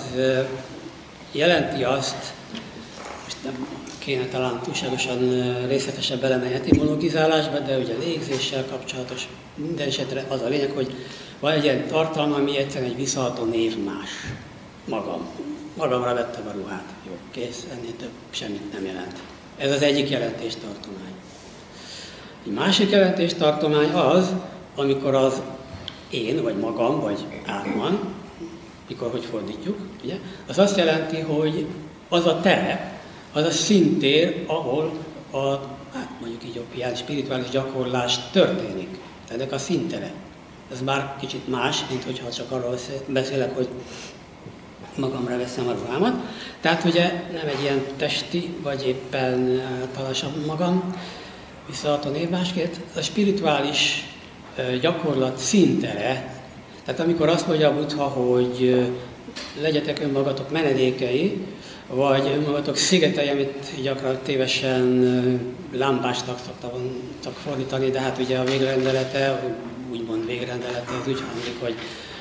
jelenti azt, most nem kéne talán túlságosan részletesen belemenni etimologizálásba, de ugye légzéssel kapcsolatos minden esetre az a lényeg, hogy van egy ilyen tartalma, ami egyszerűen egy visszaható névmás. Magam. Magamra vettem a ruhát. Jó, kész, ennél több semmit nem jelent. Ez az egyik jelentéstartomány. Egy másik jelentéstartomány az, amikor az én, vagy magam, vagy átman, mikor hogy fordítjuk, ugye, az azt jelenti, hogy az a terep, az a szintér, ahol a, hát mondjuk így a spirituális gyakorlás történik. Ennek a szintere. Ez már kicsit más, mint hogyha csak arról beszélek, hogy magamra veszem a ruhámat. Tehát ugye nem egy ilyen testi, vagy éppen talassabb magam, visszaadó névmásként, a spirituális gyakorlat szintere, tehát amikor azt mondja a Buddha, hogy legyetek önmagatok menedékei, vagy önmagatok szigetei, amit gyakran tévesen lámpásnak szoktak fordítani, de hát ugye a végrendelete, úgymond végrendelete az úgy hangzik, hogy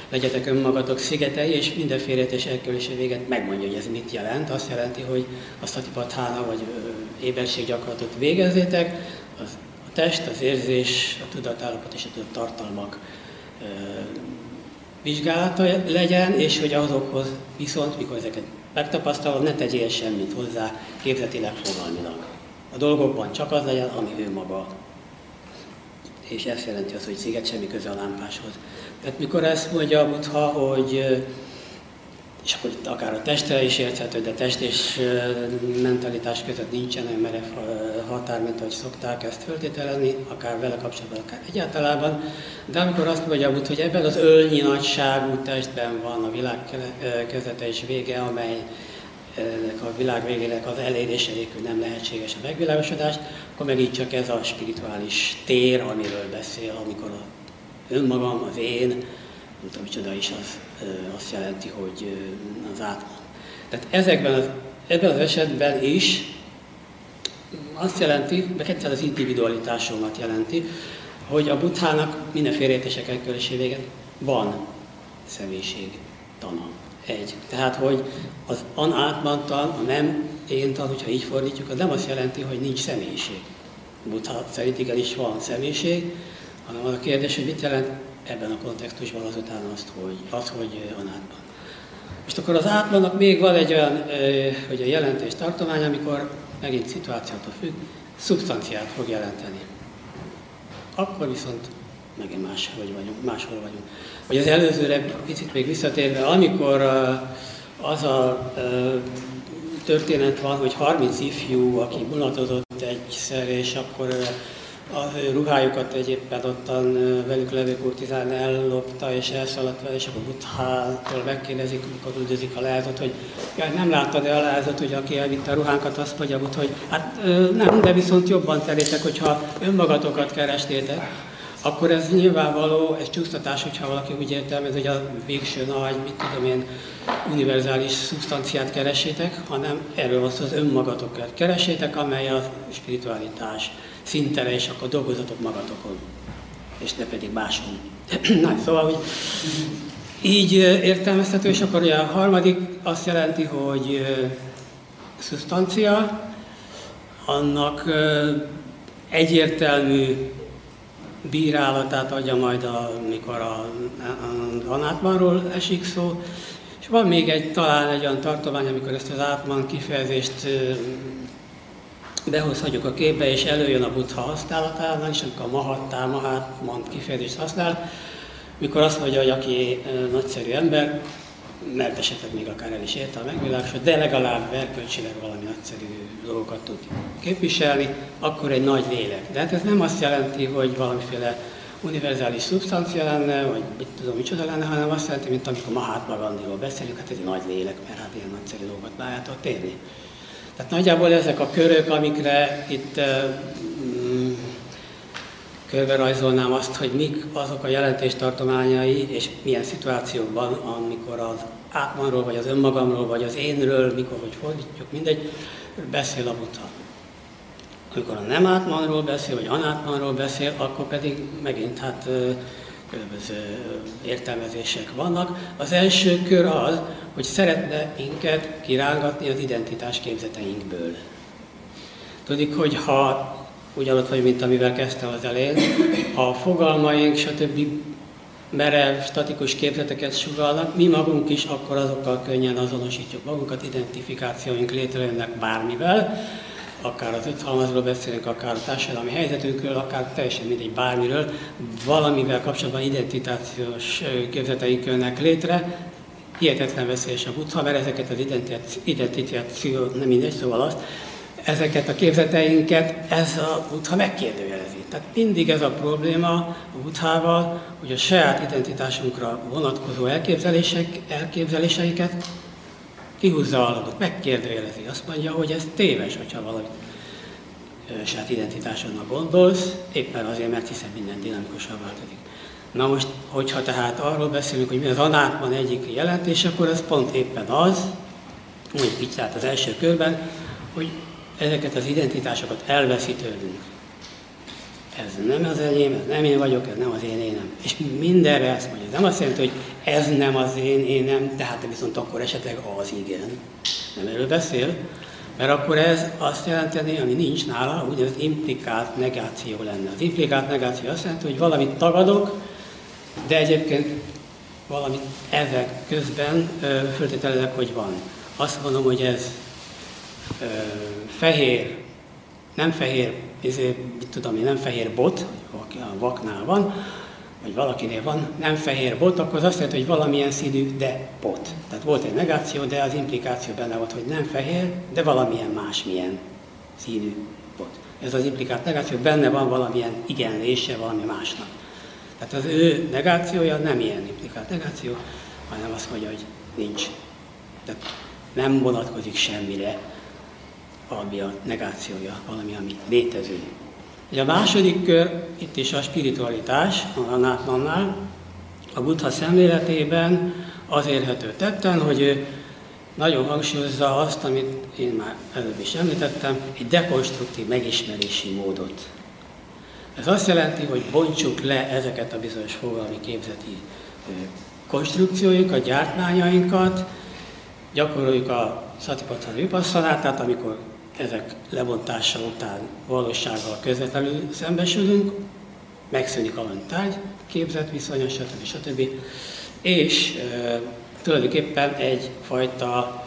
legyetek önmagatok szigetei, és minden félretés elkerülése véget megmondja, hogy ez mit jelent. Azt jelenti, hogy a statipathana vagy éberséggyakorlatot végezzétek, az, a test, az érzés, a tudatállapot és a tudattartalmak vizsgálata legyen, és hogy azokhoz viszont, mikor ezeket megtapasztalod, ne tegyél semmit hozzá képzetileg fogalmilag. A dolgokban csak az legyen, ami ő maga. És ez jelenti az, hogy sziget semmi köze a lámpáshoz. Tehát mikor ezt mondja a Buddha, hogy és akkor itt akár a testre is érthető, de test és mentalitás között nincsen olyan merev határ, mint ahogy szokták ezt föltételezni, akár vele kapcsolatban, akár egyáltalán. De amikor azt mondja út, hogy ebben az ölnyi nagyságú testben van a világ kezdete és vége, amely a világ végének az elérése nélkül nem lehetséges a megvilágosodás, akkor megint csak ez a spirituális tér, amiről beszél, amikor a önmagam, az én, nem tudom micsoda is, az, azt jelenti, hogy az átman. Tehát ezekben az, ebben az esetben is azt jelenti, meg egyszer az individualitásomat jelenti, hogy a buthának mindenféle értések véget van személyiség tana. Egy. Tehát, hogy az anátmantan, a nem én tan, hogyha így fordítjuk, az nem azt jelenti, hogy nincs személyiség. Buddha szerint igenis van személyiség, hanem az a kérdés, hogy mit jelent ebben a kontextusban azután azt, hogy, az, hogy anátban. Most akkor az átmannak még van egy olyan, hogy a jelentés tartomány, amikor megint szituációtól függ, szubstanciát fog jelenteni. Akkor viszont megint máshogy vagyunk, máshol vagyunk. Hogy az előzőre picit még visszatérve, amikor az a történet van, hogy 30 ifjú, aki mulatozott egyszer, és akkor a ruhájukat egyébként ottan velük levő kurtizán ellopta és elszaladt vele, és akkor Buddhától megkérdezik, amikor üldözik a lehetet, hogy ja, nem láttad-e a lehetet, hogy aki elvitte a ruhánkat, azt mondja, hogy hát nem, de viszont jobban terétek, hogyha önmagatokat kerestétek, akkor ez nyilvánvaló, ez csúsztatás, hogyha valaki úgy értelmez, hogy a végső nagy, mit tudom én, univerzális szubstanciát keresétek, hanem erről van szó, az önmagatokat keresétek, amely a spiritualitás szintere, és akkor dolgozatok magatokon, és ne pedig máson. *clears throat* Na, szóval, hogy így értelmezhető, és akkor a harmadik azt jelenti, hogy szubstancia, annak egyértelmű bírálatát adja majd, amikor a, a, a átmanról esik szó. És van még egy, talán egy olyan tartomány, amikor ezt az átman kifejezést behozhatjuk a képbe, és előjön a buddha használatánál, és amikor a mahattá, mahát mond kifejezést használ, mikor azt mondja, hogy aki nagyszerű ember, mert esetleg még akár el is érte a megvilágosod, de legalább erkölcsileg valami nagyszerű dolgokat tud képviselni, akkor egy nagy lélek. De hát ez nem azt jelenti, hogy valamiféle univerzális szubstancia lenne, vagy mit tudom, micsoda lenne, hanem azt jelenti, mint amikor Mahatma Gandhiról beszélünk, hát ez egy nagy lélek, mert hát ilyen nagyszerű dolgokat lehet ott érni. Tehát nagyjából ezek a körök, amikre itt mm, körbe rajzolnám azt, hogy mik azok a jelentéstartományai, és milyen szituációkban, amikor az átmanról, vagy az önmagamról, vagy az énről, mikor, hogy fordítjuk, mindegy, beszél a buta. Amikor a nem átmanról beszél, vagy anátmanról beszél, akkor pedig megint hát különböző értelmezések vannak. Az első kör az, hogy szeretne minket kirángatni az identitás képzeteinkből. Tudik, hogy ha ugyanott vagy, mint amivel kezdtem az elején, ha a fogalmaink, stb. merev, statikus képzeteket sugalnak, mi magunk is akkor azokkal könnyen azonosítjuk magunkat, identifikációink létrejönnek bármivel, akár az öthalmazról beszélünk, akár a társadalmi helyzetünkről, akár teljesen mindegy bármiről, valamivel kapcsolatban identitációs képzeteink jönnek létre, hihetetlen veszélyes a buddha, mert ezeket az identitáció, nem mindegy, szóval azt, ezeket a képzeteinket ez a buddha megkérdőjelezi. Tehát mindig ez a probléma a buddhával, hogy a saját identitásunkra vonatkozó elképzelések, elképzeléseiket kihúzza alatt, megkérdőjelezi. Azt mondja, hogy ez téves, hogyha valami saját identitásodnak gondolsz, éppen azért, mert hiszen minden dinamikusan változik. Na most, hogyha tehát arról beszélünk, hogy mi az anátban egyik jelentés, akkor ez pont éppen az, mondjuk tehát az első körben, hogy ezeket az identitásokat elveszi. Ez nem az enyém, ez nem én vagyok, ez nem az én énem. És mindenre ezt mondja. Nem azt jelenti, hogy ez nem az én énem, tehát viszont akkor esetleg az igen. Nem erről beszél, mert akkor ez azt jelenteni, ami nincs nála, az implikált negáció lenne. Az implikált negáció azt jelenti, hogy valamit tagadok, de egyébként valamit ezek közben föltételezek, hogy van. Azt mondom, hogy ez ö, fehér, nem fehér, ezért, mit tudom én, nem fehér bot, aki a vaknál van, vagy valakinél van, nem fehér bot, akkor az azt jelenti, hogy valamilyen színű, de bot. Tehát volt egy negáció, de az implikáció benne volt, hogy nem fehér, de valamilyen másmilyen színű bot. Ez az implikált negáció, benne van valamilyen igenlése valami másnak. Tehát az ő negációja nem ilyen implikált negáció, hanem azt mondja, hogy nincs. Tehát nem vonatkozik semmire, ami a negációja, valami, ami létező. Ugye a második kör, itt is a spiritualitás, a Nátmannál, a buddha szemléletében az érhető tetten, hogy ő nagyon hangsúlyozza azt, amit én már előbb is említettem, egy dekonstruktív megismerési módot. Ez azt jelenti, hogy bontsuk le ezeket a bizonyos fogalmi képzeti konstrukcióinkat, gyártmányainkat, gyakoroljuk a Satipatthana Vipasszanát, amikor ezek lebontása után valósággal közvetlenül szembesülünk, megszűnik a tárgy, képzett viszonyos, stb. stb. És e, tulajdonképpen egyfajta,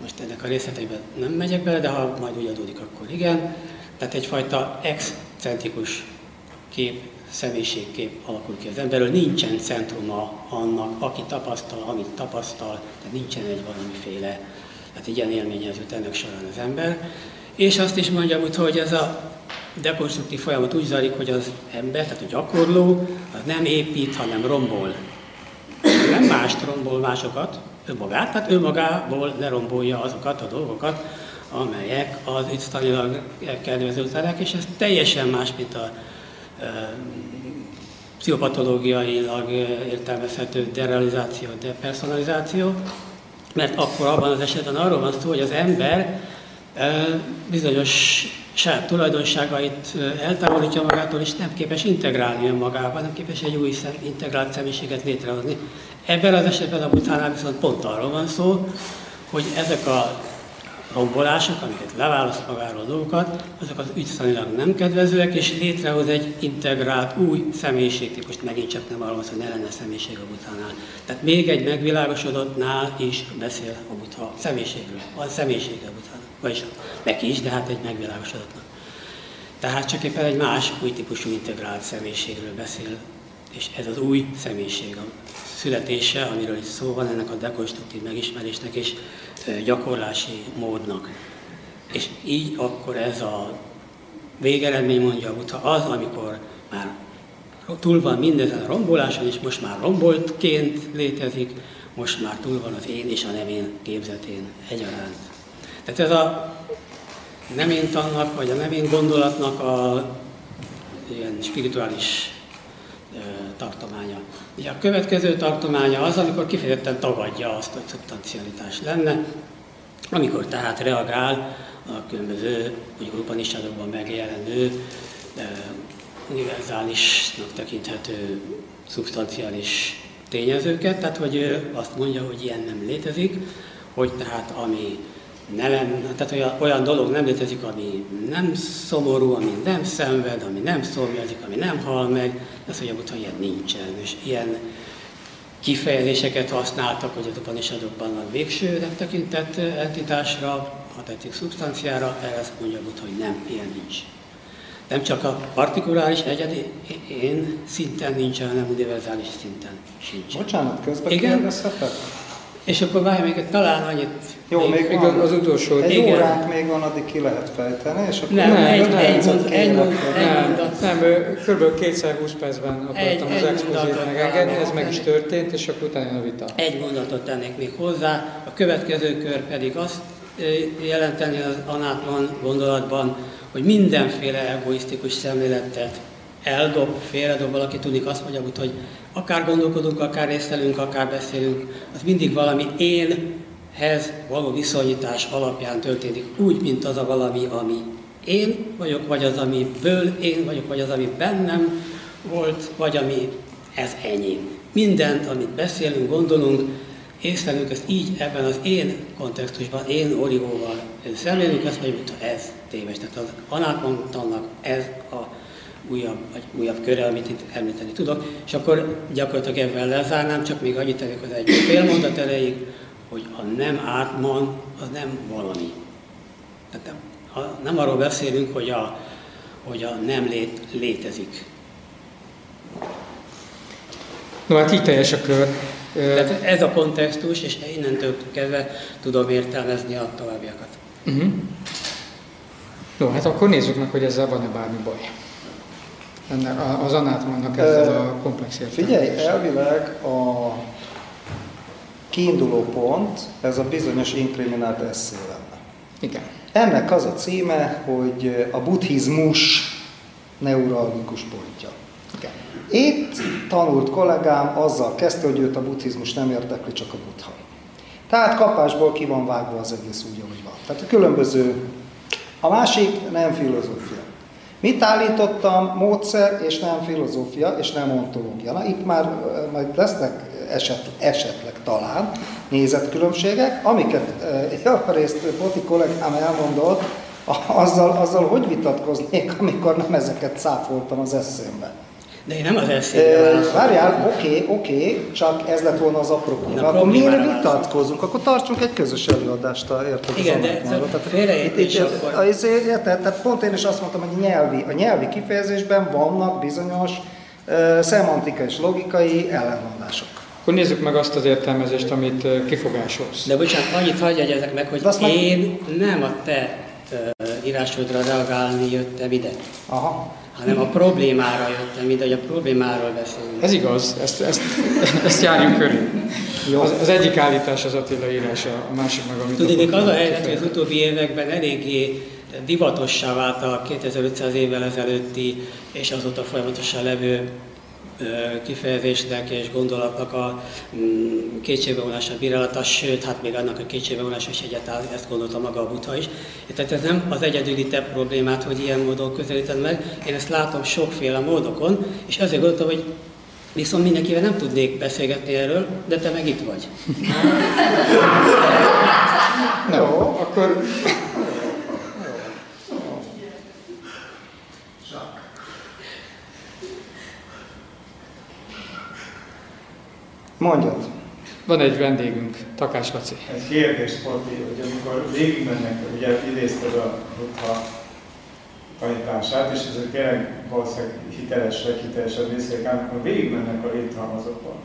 most ennek a részleteiben nem megyek bele, de ha majd úgy adódik, akkor igen, tehát egyfajta excentrikus kép, személyiségkép alakul ki az emberről, nincsen centruma annak, aki tapasztal, amit tapasztal, tehát nincsen egy valamiféle hát ilyen élményező ennek során az ember. És azt is mondja, hogy ez a dekonstruktív folyamat úgy zajlik, hogy az ember, tehát a gyakorló, az nem épít, hanem rombol. Nem mást rombol másokat, önmagát, tehát önmagából lerombolja azokat a dolgokat, amelyek az ügysztanilag kedvezőtlenek, és ez teljesen más, mint a e, pszichopatológiailag értelmezhető derealizáció, depersonalizáció, mert akkor abban az esetben arról van szó, hogy az ember bizonyos saját tulajdonságait eltávolítja magától, és nem képes integrálni önmagában, nem képes egy új szem, integrált személyiséget létrehozni. Ebben az esetben a butánál viszont pont arról van szó, hogy ezek a rombolások, amiket leválaszt magáról a dolgokat, azok az ügyszanilag nem kedvezőek, és létrehoz egy integrált új személyiségtípust, megint csak nem arról hogy ne lenne személyiség a butánál. Tehát még egy megvilágosodottnál is beszél a butha személyiségről. Van személyisége a butának. Vagyis neki is, de hát egy megvilágosodottnak. Tehát csak éppen egy más új típusú integrált személyiségről beszél, és ez az új személyiség, a születése, amiről is szó van, ennek a dekonstruktív megismerésnek és gyakorlási módnak. És így akkor ez a végeredmény, mondja az, amikor már túl van mindezen a romboláson, és most már romboltként létezik, most már túl van az én és a nem én képzetén egyaránt. Tehát ez a nem én tannak, vagy a nem én gondolatnak a ilyen spirituális tartománya. Ugye a következő tartománya az, amikor kifejezetten tagadja azt, hogy szubstancialitás lenne, amikor tehát reagál a különböző, úgy Upanishadokban megjelenő, univerzálisnak tekinthető szubstanciális tényezőket, tehát hogy ő azt mondja, hogy ilyen nem létezik, hogy tehát ami nem, tehát olyan, olyan dolog nem létezik, ami nem szomorú, ami nem szenved, ami nem szomjazik, ami nem hal meg, mondja, hogy ilyen nincsen. És ilyen kifejezéseket használtak, hogy az Upanishadokban a végsőnek tekintett entitásra, a tetszik szubstanciára, erre azt mondja, hogy nem, ilyen nincs. Nem csak a partikuláris egyedi én szinten nincsen, hanem univerzális szinten sincs. Bocsánat, közben Igen? És akkor várj még talán annyit. Jó, még, még van, az utolsó. Egy igen. óránk még van, addig ki lehet fejteni, és akkor nem, nem, egy, egy, egy, mond, egy, mond, nem, nem, kb. 220 percben akartam egy, az expozit megengedni, ez meg is történt, és akkor utána a vita. Egy mondatot tennék még hozzá, a következő kör pedig azt jelenteni az anátman gondolatban, hogy mindenféle egoisztikus szemléletet eldob, félredob valaki, tudnik azt mondja, hogy akár gondolkodunk, akár észlelünk, akár beszélünk, az mindig valami énhez való viszonyítás alapján történik, úgy, mint az a valami, ami én vagyok, vagy az, amiből én vagyok, vagy az, ami bennem volt, vagy ami ez enyém. Mindent, amit beszélünk, gondolunk, észlelünk ezt így ebben az én kontextusban, én origóval szemlélünk, ezt hogy ez téves. Tehát az anákontannak ez a újabb, vagy újabb köre, amit itt említeni tudok, és akkor gyakorlatilag ebben lezárnám, csak még annyit tennék az egy fél mondat erejéig, hogy a nem átman, az nem valami. Tehát nem, ha nem arról beszélünk, hogy a, hogy a nem lét, létezik. No hát így teljes a kör. Tehát ez a kontextus, és innentől kezdve tudom értelmezni a továbbiakat. Uh-huh. No, hát akkor nézzük meg, hogy ezzel van-e bármi baj ennek, az anátmannak ezzel a komplex Figyelj, elvileg a kiinduló pont, ez a bizonyos inkriminált eszé lenne. Igen. Ennek az a címe, hogy a buddhizmus neuralgikus pontja. Igen. Itt tanult kollégám azzal kezdte, hogy őt a buddhizmus nem érdekli, csak a buddha. Tehát kapásból ki van vágva az egész úgy, ahogy van. Tehát a különböző, a másik nem filozófia. Mit állítottam? Módszer és nem filozófia és nem ontológia. Na itt már majd lesznek eset, esetleg talán nézetkülönbségek, amiket javarészt Poti kollégám elmondott, azzal, azzal hogy vitatkoznék, amikor nem ezeket száfoltam az eszémben. De én nem az eszélyre Várjál, oké, okay, oké, okay, csak ez lett volna az apró. Akkor miért vitatkozunk? Akkor tartsunk egy közös előadást, érted? Igen, de félreértés akkor... Tehát pont én is azt mondtam, hogy nyelvi, a nyelvi kifejezésben vannak bizonyos uh, szemantikai és logikai ellenmondások. Akkor nézzük meg azt az értelmezést, amit kifogásolsz. De bocsánat, annyit hagyj egyezek meg, hogy én meg... nem a te uh, írásodra reagálni jöttem ide. Aha hanem a problémára jöttem mint hogy a problémáról beszélünk. Ez igaz, ezt, ezt, ezt járjunk körül. Jó. Az, az egyik állítás az Attila írása, a másik meg amit... Tudnék, az a helyzet, hogy az utóbbi években eléggé divatossá vált a 2500 évvel ezelőtti és azóta folyamatosan levő kifejezésnek és gondolatnak a mm, kétségbevonása, bírálata, sőt, hát még annak a kétségbevonása is egyáltalán ezt gondolta maga a Buddha is. Tehát ez nem az egyedüli te problémát, hogy ilyen módon közelíted meg, én ezt látom sokféle módokon, és ezért gondoltam, hogy Viszont mindenkivel nem tudnék beszélgetni erről, de te meg itt vagy. No, akkor Mondjad. Van egy vendégünk, Takás Laci. Egy kérdés, Poti, hogy amikor végigmennek, ugye idézted a Buddha tanítását, és ezek tényleg valószínűleg hiteles, vagy hitelesebb részek, amikor végigmennek a léthalmazokon,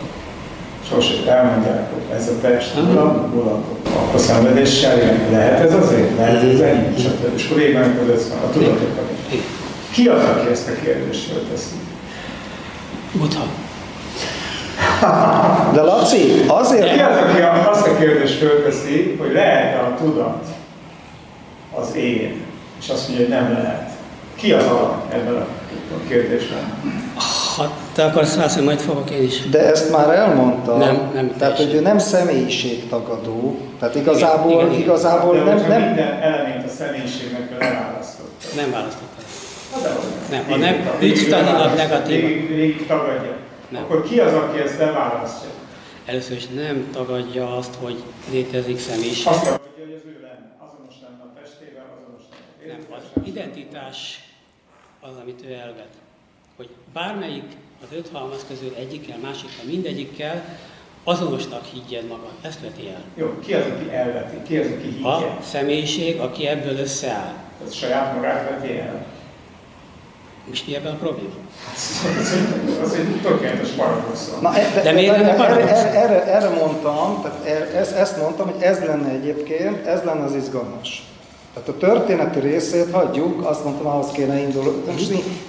sose elmondják, hogy ez a test, uram, akkor szenvedéssel jön. Lehet ez azért? Lehet ez ennyi? Stb. És akkor végigmennek az össze, a tudatokat. Ki az, aki ezt a kérdést fölteszi? Buddha. De Laci, azért... Ki az, aki azt a kérdést fölteszi, hogy lehet-e a tudat az én? És azt mondja, hogy nem lehet. Ki az alak ebben a kérdésben? Ha te akarsz válaszolni, majd fogok én is. De ezt már elmondta. Nem, nem Tehát, hogy ő nem személyiségtagadó. Tehát igazából, Igen, igen. igazából De nem, nem, minden elemét a személyiségnek leválasztotta. Nem választottam. Hát Nem, nem végig ügytanilag negatív. Végig tagadja. Nem. Akkor ki az, aki ezt leválasztja? Először is nem tagadja azt, hogy létezik személyiség. Azt tagadja, hogy az ő lenne. Azonos lenne a testével, azonos lenne Nem, az identitás az, amit ő elvet. Hogy bármelyik az öt halmaz közül egyikkel, másikkal, mindegyikkel azonosnak higgyed magad. Ezt veti el. Jó, ki az, aki elveti? Ki az, aki higgye? A személyiség, aki ebből összeáll. Ez saját magát veti el. Most mi ebben a probléma? Az egy- tökéletes paradoxon. Na, e- de, De miért erre, paradox? erre, erre, erre mondtam, tehát er- ezt, ezt mondtam, hogy ez lenne egyébként, ez lenne az izgalmas. Tehát a történeti részét hagyjuk, azt mondtam, ahhoz kéne induló,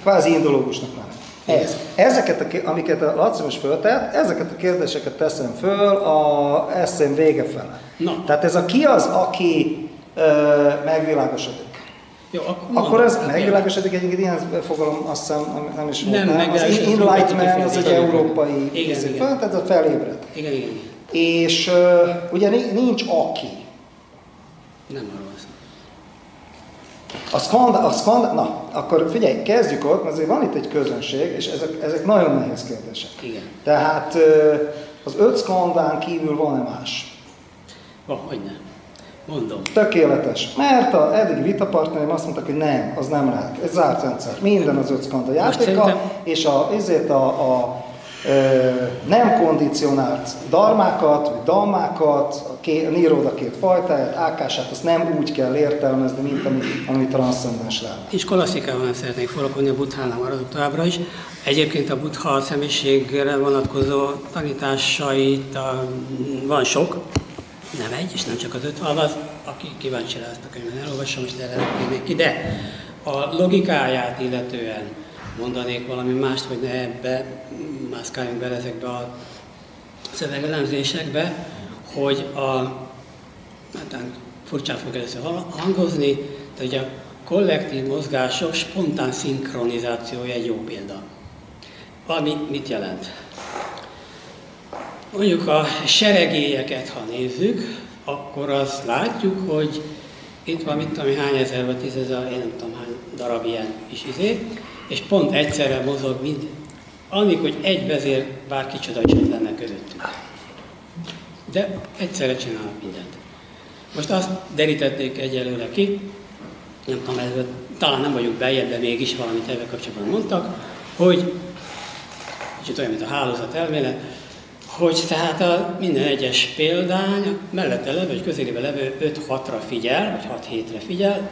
kvázi indológusnak lenni. Ez. Ezeket, a, amiket a Laci most föltett, ezeket a kérdéseket teszem föl a eszém vége fele. Na. Tehát ez a ki az, aki ö, megvilágosodik. Jó, akkor, Akkor ez megvilágosodik, egyébként ilyen fogalom, azt hiszem, nem is volt. Nem, az enlightenment, az egy európai Igen, igen. föl, tehát a felébred. Igen, igen. És uh, ugye ni- nincs aki. Nem arról. A skandál, a skandál, na, akkor figyelj, kezdjük ott, mert azért van itt egy közönség, és ezek, ezek nagyon nehéz kérdések. Igen. Tehát az öt skandán kívül van-e más? Van, hogy nem. Mondom. Tökéletes. Mert a eddigi vitapartnereim azt mondták, hogy nem, az nem lehet. Ez zárt rendszer. Minden az öt skandal játéka, szerintem- és a, ezért a, a ö, nem kondicionált darmákat, vagy dalmákat, a, ké, a Niroda két fajtáját, ákását, azt nem úgy kell értelmezni, mint ami, ami transzcendens lenne. És klasszikával nem szeretnék forogni, a buddhánál maradok továbbra is. Egyébként a buddha személyiségre vonatkozó tanításait a, van sok, nem egy, és nem csak az öt halmaz. Aki kíváncsi rá ezt a könyvet, elolvasom, most erre ki, de a logikáját illetően mondanék valami mást, hogy ne ebbe mászkáljunk bele ezekbe a szövegelemzésekbe, hogy a hát furcsán fog először hangozni, de hogy a kollektív mozgások spontán szinkronizációja egy jó példa. Ami mit jelent? Mondjuk a seregélyeket, ha nézzük, akkor azt látjuk, hogy itt van mit tudom, hány ezer vagy tízezer, én nem tudom hány darab ilyen is izé, és pont egyszerre mozog mind, annik, hogy egy vezér bár kicsoda is lenne közöttük. De egyszerre csinálnak mindent. Most azt derítették egyelőre ki, nem tudom, ez, talán nem vagyunk bejebb, de mégis valamit ebben kapcsolatban mondtak, hogy kicsit olyan, mint a hálózat elmélet, hogy tehát a minden egyes példány mellette levő, vagy közélébe levő 5-6-ra figyel, vagy 6-7-re figyel,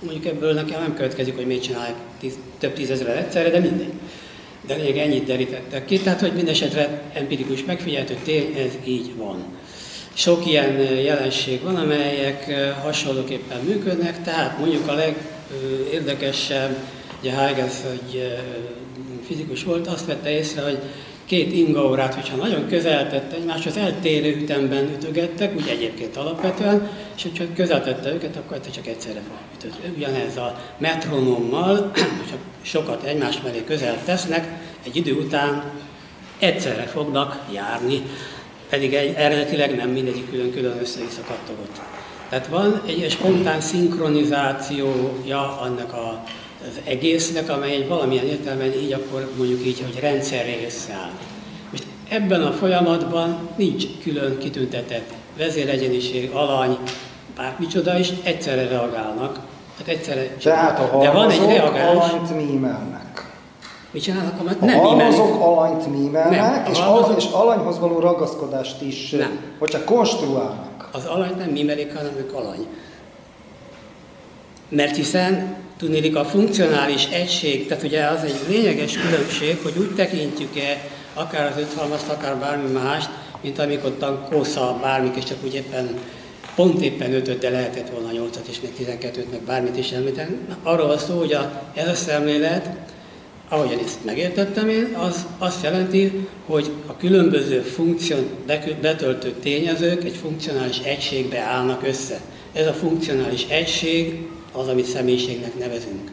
mondjuk ebből nekem nem következik, hogy miért csinálják tíz, több tízezret egyszerre, de mindegy. De lényeg ennyit derítettek ki, tehát hogy mindesetre empirikus megfigyelhető tény, ez így van. Sok ilyen jelenség van, amelyek hasonlóképpen működnek, tehát mondjuk a legérdekesebb, ugye Huygens, egy fizikus volt, azt vette észre, hogy két ingaórát, hogyha nagyon közel tett egymáshoz, eltérő ütemben ütögettek, úgy egyébként alapvetően, és hogyha közel tette őket, akkor egyszer csak egyszerre ütött. Ugyanez a metronommal, *clears throat* hogyha sokat egymás mellé közel tesznek, egy idő után egyszerre fognak járni, pedig egy, eredetileg nem mindegyik külön-külön össze-vissza kattogott. Tehát van egy spontán szinkronizációja annak a, az egésznek, amely egy valamilyen értelemben így akkor mondjuk így, hogy rendszerré összeáll. Most ebben a folyamatban nincs külön kitüntetett vezéregyeniség, alany, bármicsoda is egyszerre reagálnak. Tehát egyszerre Tehát a De van egy halmazok reagáns. alanyt mímelnek. Mit csinálnak? A A nem halmazok imelik. alanyt mímelnek, Nem, a és, halmazok- al- és alanyhoz való ragaszkodást is, Nem. hogy csak konstruálnak. Az alanyt nem mimelik, hanem ők alany. Mert hiszen tudnélik a funkcionális egység, tehát ugye az egy lényeges különbség, hogy úgy tekintjük-e akár az öthalmazt, akár bármi mást, mint amikor ott kósza bármik, és csak úgy éppen pont éppen ötöt, de lehetett volna nyolcat és még 12-t, meg bármit is említeni. Arról van szó, hogy a, ez a szemlélet, ahogyan ezt megértettem én, az azt jelenti, hogy a különböző funkción betöltő tényezők egy funkcionális egységbe állnak össze. Ez a funkcionális egység az, amit személyiségnek nevezünk.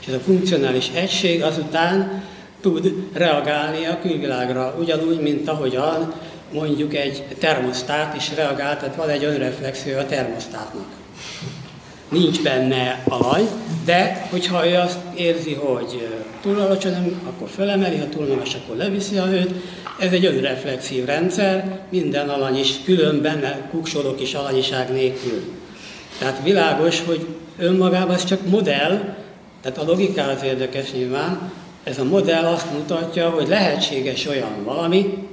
És ez a funkcionális egység azután tud reagálni a külvilágra, ugyanúgy, mint ahogyan mondjuk egy termosztát is reagál, tehát van egy önreflexió a termosztátnak nincs benne alany, de hogyha ő azt érzi, hogy túl alacsony, akkor fölemeli, ha túl magas, akkor leviszi a hőt. Ez egy önreflexív rendszer, minden alany is különben, mert kuksolok is alanyiság nélkül. Tehát világos, hogy önmagában ez csak modell, tehát a logika az érdekes nyilván, ez a modell azt mutatja, hogy lehetséges olyan valami,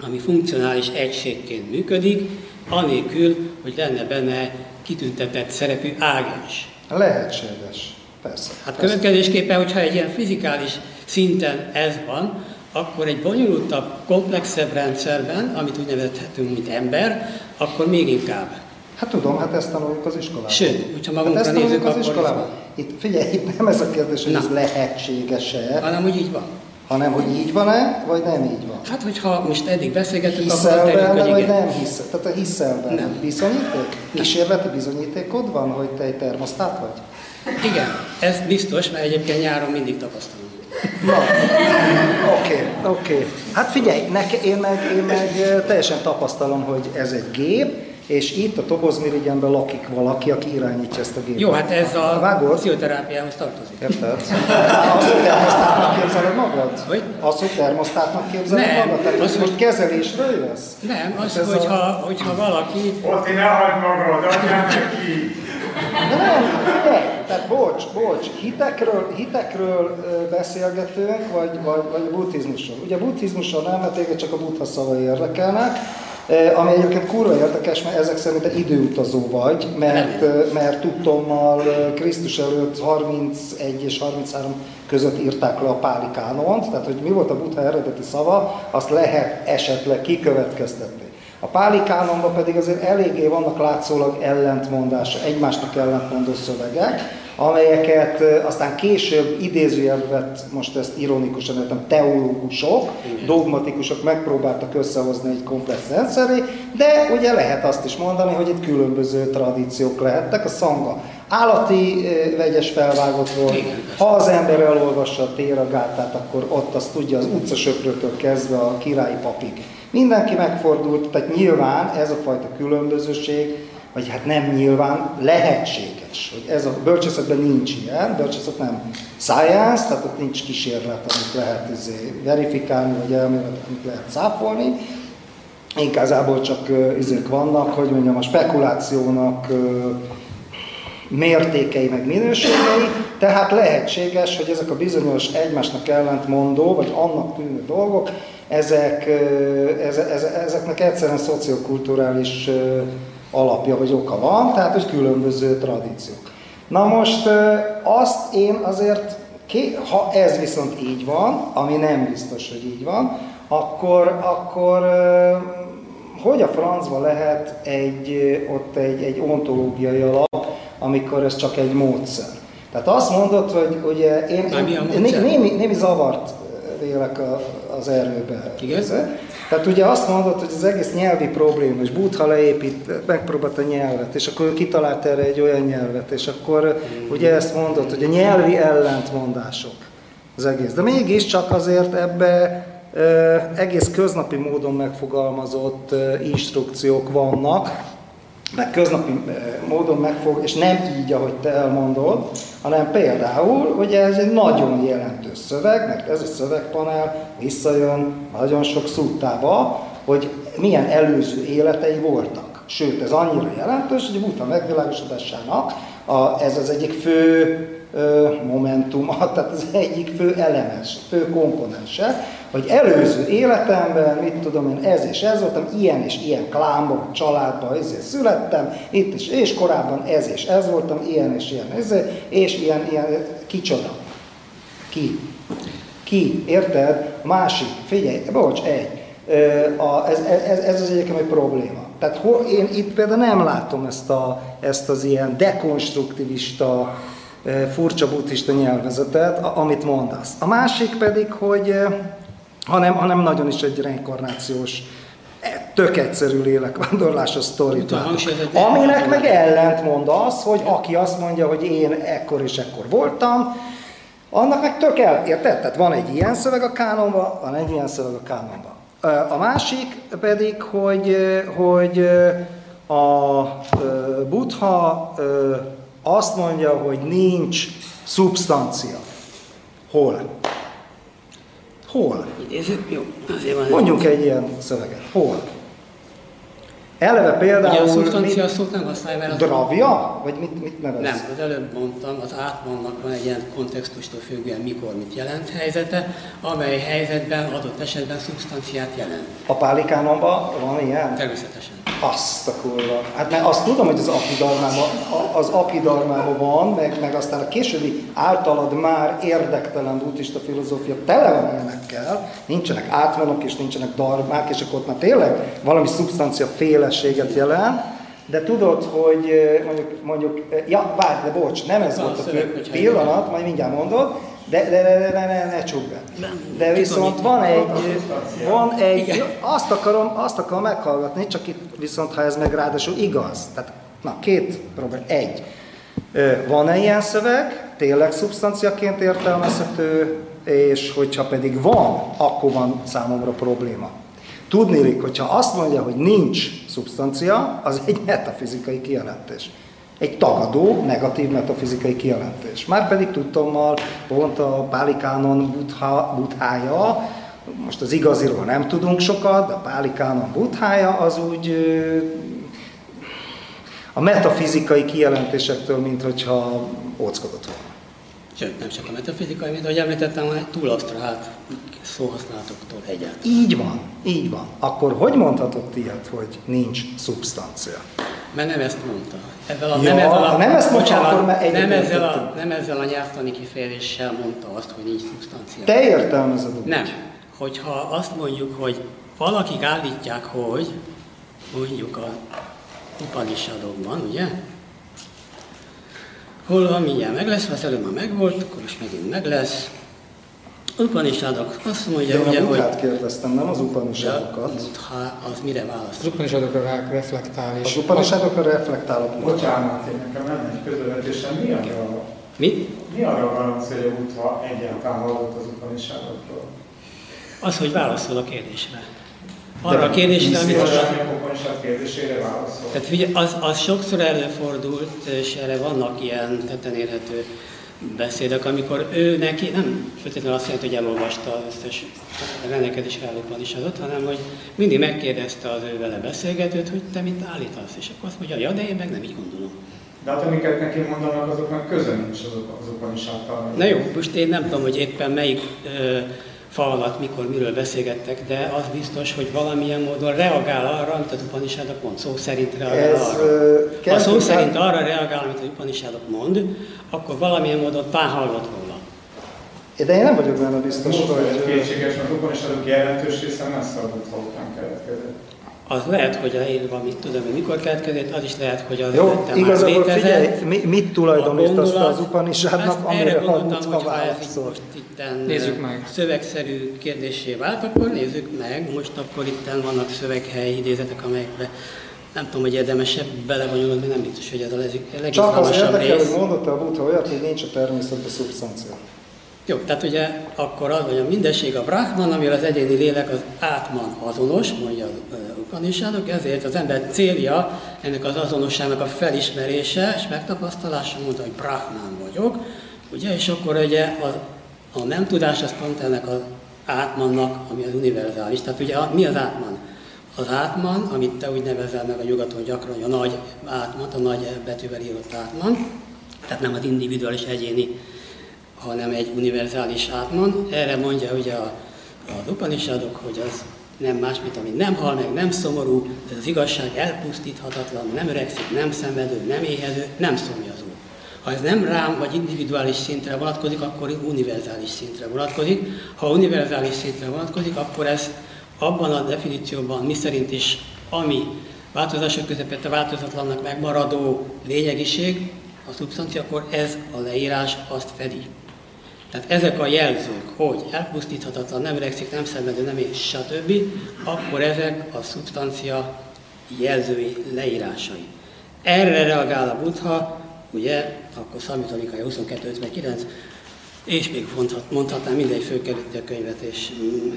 ami funkcionális egységként működik, anélkül, hogy lenne benne kitüntetett szerepű ágens. Lehetséges. Persze. Hát persze. következésképpen, hogyha egy ilyen fizikális szinten ez van, akkor egy bonyolultabb, komplexebb rendszerben, amit úgy nevezhetünk, mint ember, akkor még inkább. Hát tudom, hát ezt tanuljuk az iskolában. Sőt, hogyha hát magunkra ezt tanuljuk nézzük, az akkor iskolában. Itt figyelj, itt nem ez a kérdés, hogy Na. ez lehetséges-e, hanem úgy így van. hanem hogy így van-e, vagy nem így van. Hát, hogyha most eddig beszélgettünk, akkor Hiszel derül, benne, hogy vagy igen. nem hiszel? Tehát a hiszel benne. Nem. Bizonyíték? Kísérleti bizonyítékod van, hogy te egy termosztát vagy? Igen, ez biztos, mert egyébként nyáron mindig tapasztalom. Na, oké, oké. Hát figyelj, neke, én, meg, én meg ö, teljesen tapasztalom, hogy ez egy gép, és itt a Tobozmirigyenben lakik valaki, aki irányítja ezt a gépet. Jó, hát ez a Vágod? pszichoterápiához tartozik. Érted? Az, hogy termosztátnak képzeled magad? Hogy? Az, hogy termosztátnak képzeled Nem, magad? Tehát az, most kezelésről jössz? Nem, az, Hát ez a- hogyha, hogyha valaki Ott ne hagyd magad, adjál neki! De nem, figyelj, tehát bocs, bocs, hitekről, hitekről beszélgetünk, vagy, vagy, vagy a buddhizmusról. Ugye a buddhizmusról nem, mert téged csak a buddha szavai érdekelnek, ami egyébként kurva érdekes, mert ezek szerint te időutazó vagy, mert, ö, mert tudtommal ö, Krisztus előtt 31 és 33 között írták le a páli kánont, tehát hogy mi volt a buddha eredeti szava, azt lehet esetleg kikövetkeztetni. A páli kánonban pedig azért eléggé vannak látszólag ellentmondása, egymásnak ellentmondó szövegek, amelyeket aztán később idézőjelvet, most ezt ironikusan értem, teológusok, dogmatikusok megpróbáltak összehozni egy komplex rendszeré, de ugye lehet azt is mondani, hogy itt különböző tradíciók lehettek. A szanga állati vegyes felvágott volt, ha az ember elolvassa a téragátát, akkor ott azt tudja az utcasöprőtől kezdve a királyi papig. Mindenki megfordult, tehát nyilván ez a fajta különbözőség, vagy hát nem nyilván, lehetséges, hogy ez a bölcsészetben nincs ilyen, bölcsészet nem science, tehát ott nincs kísérlet, amit lehet izé, verifikálni, vagy elmélet, amit lehet cáfolni, Inkázából csak izék vannak, hogy mondjam, a spekulációnak mértékei meg minőségei, tehát lehetséges, hogy ezek a bizonyos egymásnak ellentmondó, vagy annak tűnő dolgok, ezek, ezeknek egyszerűen szociokulturális alapja vagy oka van, tehát hogy különböző tradíciók. Na most azt én azért, ha ez viszont így van, ami nem biztos, hogy így van, akkor, akkor hogy a francba lehet egy, ott egy, egy ontológiai alap, amikor ez csak egy módszer? Tehát azt mondod, hogy ugye én, én némi, némi zavart vélek az erőbe. Igen? Tehát ugye azt mondod, hogy az egész nyelvi probléma, és Buddha leépít, megpróbálta a nyelvet, és akkor ő kitalált erre egy olyan nyelvet, és akkor ugye ezt mondod, hogy a nyelvi ellentmondások az egész. De mégiscsak azért ebbe ö, egész köznapi módon megfogalmazott ö, instrukciók vannak, meg köznapi módon megfog, és nem így, ahogy te elmondod, hanem például, ugye ez egy nagyon jelentős szöveg, mert ez a szövegpanel visszajön nagyon sok szuttába, hogy milyen előző életei voltak. Sőt, ez annyira jelentős, hogy Buddha megvilágosodásának a, ez az egyik fő ö, momentuma, *laughs* tehát az egyik fő elemes, fő komponense, hogy előző életemben, mit tudom én, ez és ez voltam, ilyen és ilyen klánban, családban, ezért születtem, itt is, és korábban ez és ez voltam, ilyen és ilyen, ez, és ilyen, ilyen, kicsoda. Ki? Ki? Érted? Másik. Figyelj, bocs, egy. A, ez, ez, ez az egyébként egy probléma. Tehát hol, én itt például nem látom ezt, a, ezt az ilyen dekonstruktivista, furcsa buddhista nyelvezetet, amit mondasz. A másik pedig, hogy hanem, hanem nagyon is egy reinkarnációs, e, tök egyszerű lélekvándorlás a sztorit Aminek meg ellent mond az, hogy aki azt mondja, hogy én ekkor és ekkor voltam, annak meg tök el, érted? Tehát van egy ilyen szöveg a kánonban, van egy ilyen szöveg a kánonban. A másik pedig, hogy, hogy a buddha azt mondja, hogy nincs szubstancia. Hol? Hol? Idézzük? Jó, azért van. Mondjunk egy ilyen szöveget. Hol? Eleve például... Ugye a szubstancia szót nem használja, mert... Dravja? Vagy mit, mit nevez? Nem, az előbb mondtam, az átmannak van egy ilyen kontextustól függően mikor mit jelent helyzete, amely helyzetben adott esetben szubstanciát jelent. A pálikánonban van ilyen? Természetesen. Azt a kurva. Hát mert azt tudom, hogy az apidarmában, az apidarmában van, meg, meg aztán a későbbi általad már érdektelen buddhista filozófia tele van ilyenekkel, nincsenek átmenok és nincsenek darmák, és akkor ott már tényleg valami szubstancia félességet jelent, de tudod, hogy mondjuk, mondjuk ja, várj, de bocs, nem ez volt a pillanat, majd mindjárt mondod, de, de, de, de ne, ne, ne csukd be. De viszont van egy, van egy, azt akarom, azt akarom meghallgatni, csak itt viszont, ha ez meg ráadásul igaz. Tehát, na, két probléma. Egy, van-e ilyen szöveg, tényleg szubstanciaként értelmezhető, és hogyha pedig van, akkor van számomra probléma. Tudnélik, hogyha azt mondja, hogy nincs szubstancia, az egy metafizikai kijelentés egy tagadó, negatív metafizikai kijelentés. Márpedig tudtommal pont a Pálikánon buthája, most az igaziról nem tudunk sokat, de a Pálikánon buthája az úgy a metafizikai kijelentésektől, mint hogyha óckodott volna. Sőt, nem csak a metafizikai, mint ahogy említettem, hanem túl absztrált szóhasználatoktól egyáltalán. Így van, így van. Akkor hogy mondhatott ilyet, hogy nincs szubstancia? Mert nem ezt mondta. Ezzel a, ja, nem ezzel a, nem ezt mondta, akkor már nem ezzel, a, nem ezzel a nyelvtani kifejezéssel mondta azt, hogy nincs szubstancia. Te értelmezed úgy. Nem. Hogyha azt mondjuk, hogy valakik állítják, hogy mondjuk a Upanishadokban, ugye? Hol mindjárt meg lesz, az előbb már megvolt, akkor is megint meg lesz. Upanishadok azt mondja, De ugye, hogy... De kérdeztem, nem az Upanishadokat. Ha az mire választ? Az Upanishadokra reflektál. És az Upanishadokra reflektál a Bocsánat, én nekem nem egy közövetésem. Mi arra, Mi? mi arra a garancia, hogy a Buddha egyáltalán hallott az Upanishadokról? Az, hogy válaszol a kérdésre. Arra a kérdésre, amit. A kérdésére válaszol. Tehát ugye, az, az sokszor előfordult, és erre vannak ilyen tetten érhető beszédek, amikor ő neki nem feltétlenül azt jelenti, hogy elolvasta az összes rendelkezésre álló adott, hanem hogy mindig megkérdezte az ő vele beszélgetőt, hogy te mit állítasz, és akkor azt mondja, ja, de én meg nem így gondolom. De hát amiket neki mondanak, azoknak köze nincs azok, azokon is által. Na jó, most én nem tudom, hogy éppen melyik ö, fa alatt mikor miről beszélgettek, de az biztos, hogy valamilyen módon reagál arra, amit az Upanishadok mond, szó szerint reagál Ez, arra. Ha szó szerint arra reagál, amit az Upanishadok mond, akkor valamilyen módon talán hallott róla. De én nem vagyok benne biztos, hogy... Kétséges, mert Upanishadok jelentős része messze a keletkezett. Az lehet, hogy leírva, mit tudom, hogy mikor keletkezett, az is lehet, hogy az Jó, igazából figyelj, mi, mit tulajdonít azt az Upanishadnak, amire a Buddha válaszol. Nézzük meg. szövegszerű kérdésé vált, akkor nézzük meg. Most akkor itten vannak szöveghely idézetek, amelyekbe nem tudom, hogy érdemesebb belebonyolódni, nem biztos, hogy ez a legizgalmasabb Csak az érdekel, hogy mondotta a Buddha olyat, hogy nincs a természetben szubstancia. Jó, tehát ugye akkor az, hogy a mindenség a Brahman, amivel az egyéni lélek az átman azonos, mondja az Upanishadok, ezért az ember célja ennek az azonosságnak a felismerése és megtapasztalása, mondta, hogy Brahman vagyok, ugye, és akkor ugye a, a nem tudás az pont ennek az átmannak, ami az univerzális. Tehát ugye a, mi az átman? Az átman, amit te úgy nevezel meg a nyugaton gyakran, a nagy átman, a nagy betűvel írott átman, tehát nem az individuális egyéni, hanem egy univerzális átman. Erre mondja ugye a, az Upanishadok, hogy az nem más, mint ami nem hal meg, nem szomorú, ez az igazság elpusztíthatatlan, nem öregszik, nem szenvedő, nem éhező, nem szomjazó. Ha ez nem rám vagy individuális szintre vonatkozik, akkor univerzális szintre vonatkozik. Ha univerzális szintre vonatkozik, akkor ez abban a definícióban, mi szerint is, ami változások közepette változatlannak megmaradó lényegiség, a szubstancia, akkor ez a leírás azt fedi. Tehát ezek a jelzők, hogy elpusztíthatatlan, nem öregszik, nem szenvedő, nem és stb., akkor ezek a szubstancia jelzői leírásai. Erre reagál a Buddha, ugye, akkor Szamítanikai 2259, és még mondhat, mondhatnám mindegy főkerülti a könyvet, és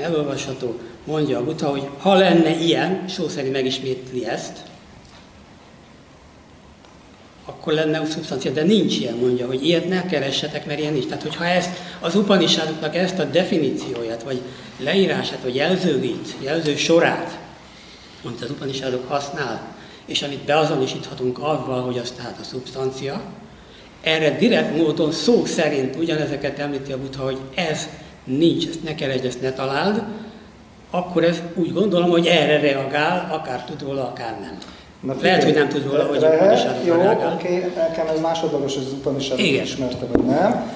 elolvasható, mondja a Buddha, hogy ha lenne ilyen, szó szerint megismétli ezt, akkor lenne szubstancia, de nincs ilyen, mondja, hogy ilyet ne keressetek, mert ilyen nincs. Tehát, hogyha ezt az upanisádoknak ezt a definícióját, vagy leírását, vagy jelzőit, jelző sorát, amit az upanisádok használ, és amit beazonosíthatunk avval, hogy az tehát a szubstancia, erre direkt módon szó szerint ugyanezeket említi a Buddha, hogy ez nincs, ezt ne keresd, ezt ne találd, akkor ez úgy gondolom, hogy erre reagál, akár tud róla, akár nem. Na, Lehet, hogy nem tud róla, hogy Upanishad Jó, oké, okay, nekem ez másodlagos, hogy az Upanishad ismerte, vagy nem.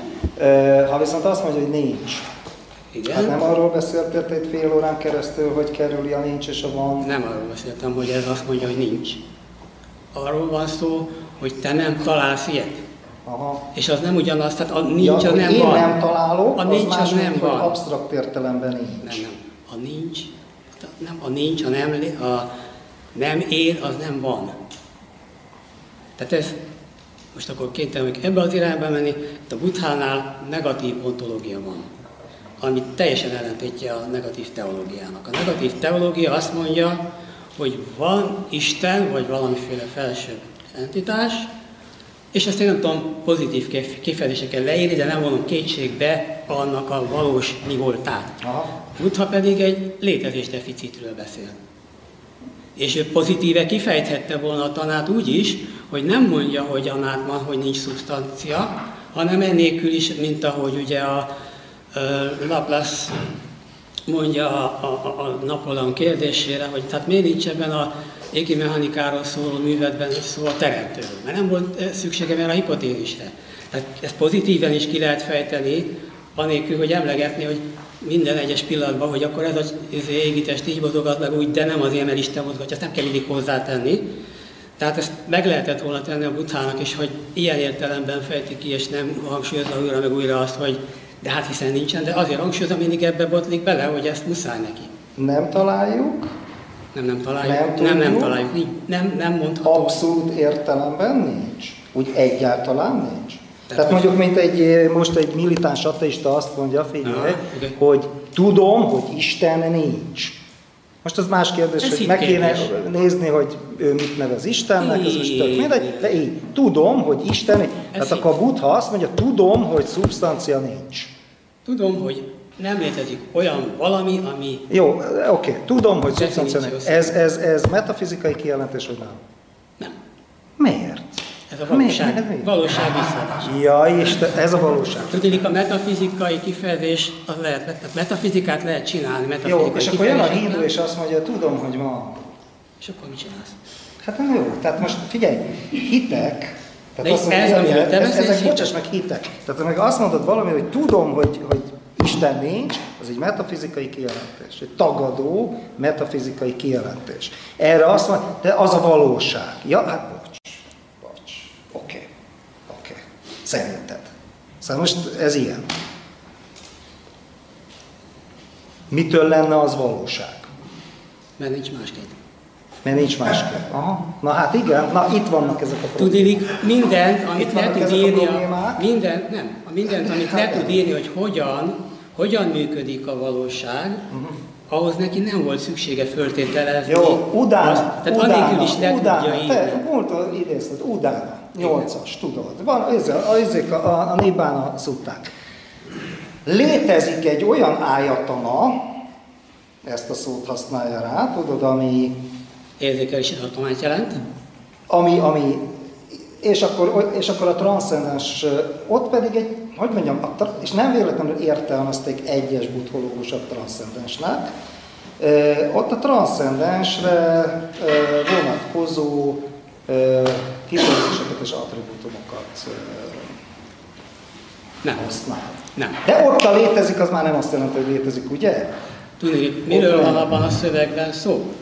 Ha viszont azt mondja, hogy nincs, igen. Hát nem arról beszéltél egy fél órán keresztül, hogy kerüli a nincs és a van? Nem arról beszéltem, hogy ez azt mondja, hogy nincs. Arról van szó, hogy te nem találsz ilyet. Aha. És az nem ugyanaz, tehát a nincs, ja, a nem én van. nem találok, a nincs, az más, nem van. absztrakt értelemben nincs. Nem, nem. A nincs, nem, a nincs, a nem, a nem él, az nem van. Tehát ez, most akkor kénytelenek ebbe az irányba menni, itt a buthánál negatív ontológia van, ami teljesen ellentétje a negatív teológiának. A negatív teológia azt mondja, hogy van Isten, vagy valamiféle felső entitás, és ezt én nem tudom pozitív kifejezésekkel leírni, de nem vonom kétségbe annak a valós mi voltát. Buddha pedig egy létezés deficitről beszél. És ő pozitíve kifejthette volna a tanát úgy is, hogy nem mondja, hogy anátma, hogy nincs szubstancia, hanem ennélkül is, mint ahogy ugye a, Laplace mondja a, a, a Napoleon kérdésére, hogy tehát miért nincs ebben a égi mechanikáról szóló művetben szó a teremtőről, mert nem volt szüksége erre a hipotézisre. Tehát ezt pozitíven is ki lehet fejteni, anélkül, hogy emlegetni, hogy minden egyes pillanatban, hogy akkor ez az égitest így mozogat meg úgy, de nem azért, mert Isten mozgatja, ezt nem kell mindig hozzátenni. Tehát ezt meg lehetett volna tenni a buthának is, hogy ilyen értelemben fejti ki, és nem hangsúlyozza újra meg újra azt, hogy de hát hiszen nincsen, de azért hangsúlyozza, mindig ebbe botlik bele, hogy ezt muszáj neki. Nem találjuk. Nem, nem találjuk. Nem, tudjuk, nem, nem találjuk. Nem, nem mondható. Abszolút értelemben nincs. Úgy egyáltalán nincs. Tehát, Tehát mondjuk, mint egy, most egy militáns ateista azt mondja, figyelj, okay. hogy tudom, hogy Isten nincs. Most az más kérdés, Ez hogy meg kéne kérdés. nézni, hogy ő mit nevez Istennek, ez most tök mindegy, de én tudom, hogy Isten nincs. Tehát akkor a Buddha azt mondja, tudom, hogy szubstancia nincs. Tudom, hogy nem létezik olyan valami, ami... Jó, oké, okay. tudom, hogy szubstancia nincs. Ez, ez, ez metafizikai kijelentés, vagy nem? Nem. Miért? Ez a valóság, mi, mi, valóság visszaadás. Ja, és ez a valóság. Tudjuk, a metafizikai kifejezés, az lehet, metafizikát lehet csinálni. Metafizikai jó, és akkor jön a hindu, és azt mondja, tudom, hogy van. És akkor mit csinálsz? Hát nem jó, tehát most figyelj, hitek, tehát azt ez, mondja, ez, ez, ezek, bocsáss meg, hitek. Tehát meg azt mondod valami, hogy tudom, hogy, hogy Isten nincs, az egy metafizikai kijelentés, egy tagadó metafizikai kijelentés. Erre azt mondja, de az a valóság. Ja, hát Szerinted. Szóval most ez ilyen. Mitől lenne az valóság? Mert nincs másképp. Mert nincs másképp. Aha. Na hát igen, na itt vannak ezek a problémák. Tudilik, mindent, amit le tud írni, a, mindent, nem, mindent, amit le tud írni, hogy hogyan, hogyan működik a valóság, uh-huh. ahhoz neki nem volt szüksége föltételezni. Jó, udána, azt, tehát udána, anélkül is le udána, tudja írni. Te, múlt idézted, udána. Nyolcas, tudod. Van, ezek, a, a, a Nibbána szutták. Létezik egy olyan ájatana, ezt a szót használja rá, tudod, ami, Érzékelési tartományt jelent. ami, ami és akkor, és akkor a transzcendens, ott pedig egy, hogy mondjam, a, és nem véletlenül értelmezték egyes buddhológusok transzcendensnek, ott a transzcendensre ö, vonatkozó kifejezéseket és attribútumokat Nem. használ. Nem. De ott a létezik, az már nem azt jelenti, hogy létezik, ugye? Tudni, miről Ott van nem. abban a szövegben szó?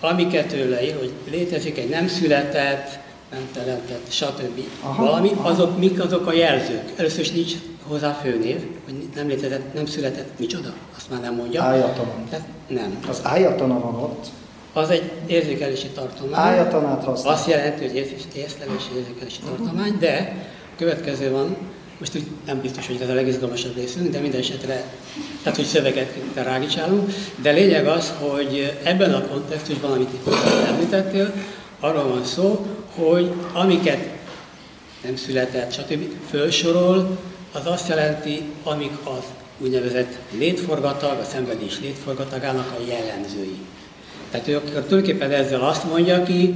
Amiket ő leír, hogy létezik egy nem született, nem teremtett, stb. Aha, Valami, aha. azok mik azok a jelzők? Először is nincs hozzá főnév, hogy nem létezett, nem született, micsoda? Azt már nem mondja. Ájatanon. Tehát nem. Az ájatana van ott, Az egy érzékelési tartomány. ájatanát használ. Azt jelenti, hogy észlelési érzékelési tartomány, de következő van, most úgy nem biztos, hogy ez a legizgalmasabb részünk, de minden esetre, tehát hogy szöveget rágicsálunk, de lényeg az, hogy ebben a kontextusban, amit itt említettél, arról van szó, hogy amiket nem született, stb. fölsorol, az azt jelenti, amik az úgynevezett létforgatag, a szenvedés létforgatagának a jellemzői. Tehát ő akkor tulajdonképpen ezzel azt mondja ki,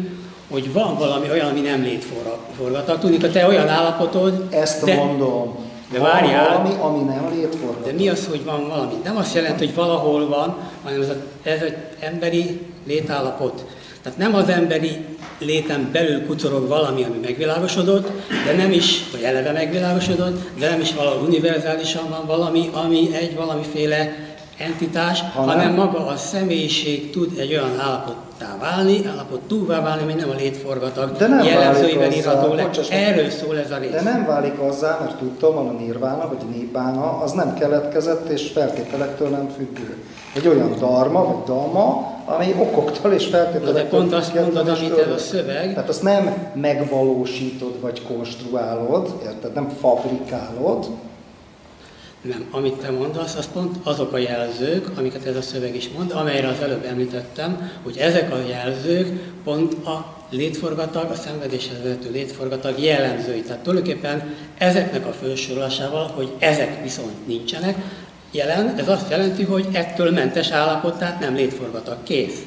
hogy van valami olyan, ami nem létforgatag. Tudni, hogy te olyan állapotod, Ezt de, mondom. de Van várjál. valami, ami nem létforgató. de mi az, hogy van valami? Nem azt jelenti, hogy valahol van, hanem ez, a, ez egy emberi létállapot. Tehát nem az emberi léten belül kucorog valami, ami megvilágosodott, de nem is, vagy eleve megvilágosodott, de nem is valahol univerzálisan van valami, ami egy valamiféle entitás, Hanem- hanem, maga a személyiség tud egy olyan állapottá válni, állapottúvá válni, ami nem a létforgatag De nem jellemzőivel válik írható le. Erről szól ez a rész. De nem válik azzá, mert tudtam, van a nirvána, vagy a az nem keletkezett és feltételektől nem függő. Egy olyan dharma, vagy dhamma, ami okoktól és feltételektől de pont azt mondod, amit ez a szöveg, Tehát azt nem megvalósítod, vagy konstruálod, érted? Nem fabrikálod, Nem, amit te mondasz, az pont azok a jelzők, amiket ez a szöveg is mond, amelyre az előbb említettem, hogy ezek a jelzők pont a létforgatag, a szenvedéshez vezető létforgatag jellemzői. Tehát tulajdonképpen ezeknek a felsorolásával, hogy ezek viszont nincsenek, jelen, ez azt jelenti, hogy ettől mentes állapot, tehát nem létforgatag, kész.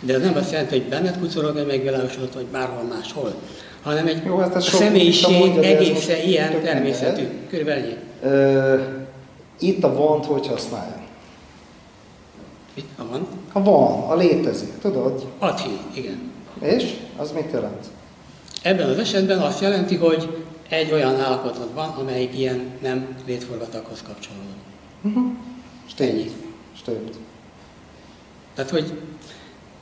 De ez nem azt jelenti, hogy benned kucorog megvilágosodott, vagy bárhol máshol, hanem egy Jó, hát a személyiség egészen ilyen természetű. Körülbelül ennyi. Itt a vont hogy használja? Itt van. Ha van, a létezik, tudod? Adhi, igen. És? Az mit jelent? Ebben az esetben azt jelenti, hogy egy olyan állapotod van, amelyik ilyen nem létforgataghoz kapcsolódó. Ennyi. Stimmt. Tehát, hogy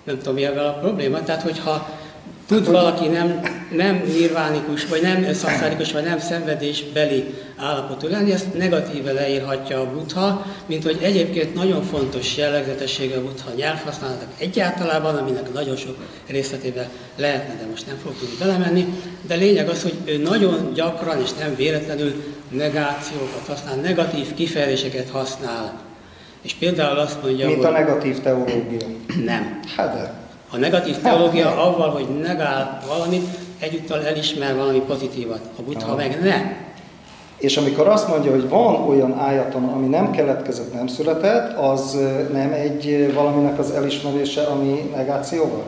nem tudom, mi ebben a probléma, tehát, hogyha tud valaki nem, nem nirvánikus, vagy nem szakszárikus, vagy nem szenvedésbeli állapotú lenni, ezt negatíve leírhatja a buddha, mint hogy egyébként nagyon fontos jellegzetessége a buddha nyelvhasználatok egyáltalában, aminek nagyon sok részletébe lehetne, de most nem fogok tudni belemenni, de lényeg az, hogy ő nagyon gyakran és nem véletlenül negációkat használ, negatív kifejezéseket használ. És például azt mondja, Mint hogy a negatív teológia. nem. Hát de. A negatív teológia avval, hogy negál valamit, egyúttal elismer valami pozitívat. A buddha Aha. meg nem. És amikor azt mondja, hogy van olyan ájaton, ami nem keletkezett, nem született, az nem egy valaminek az elismerése, ami negációval?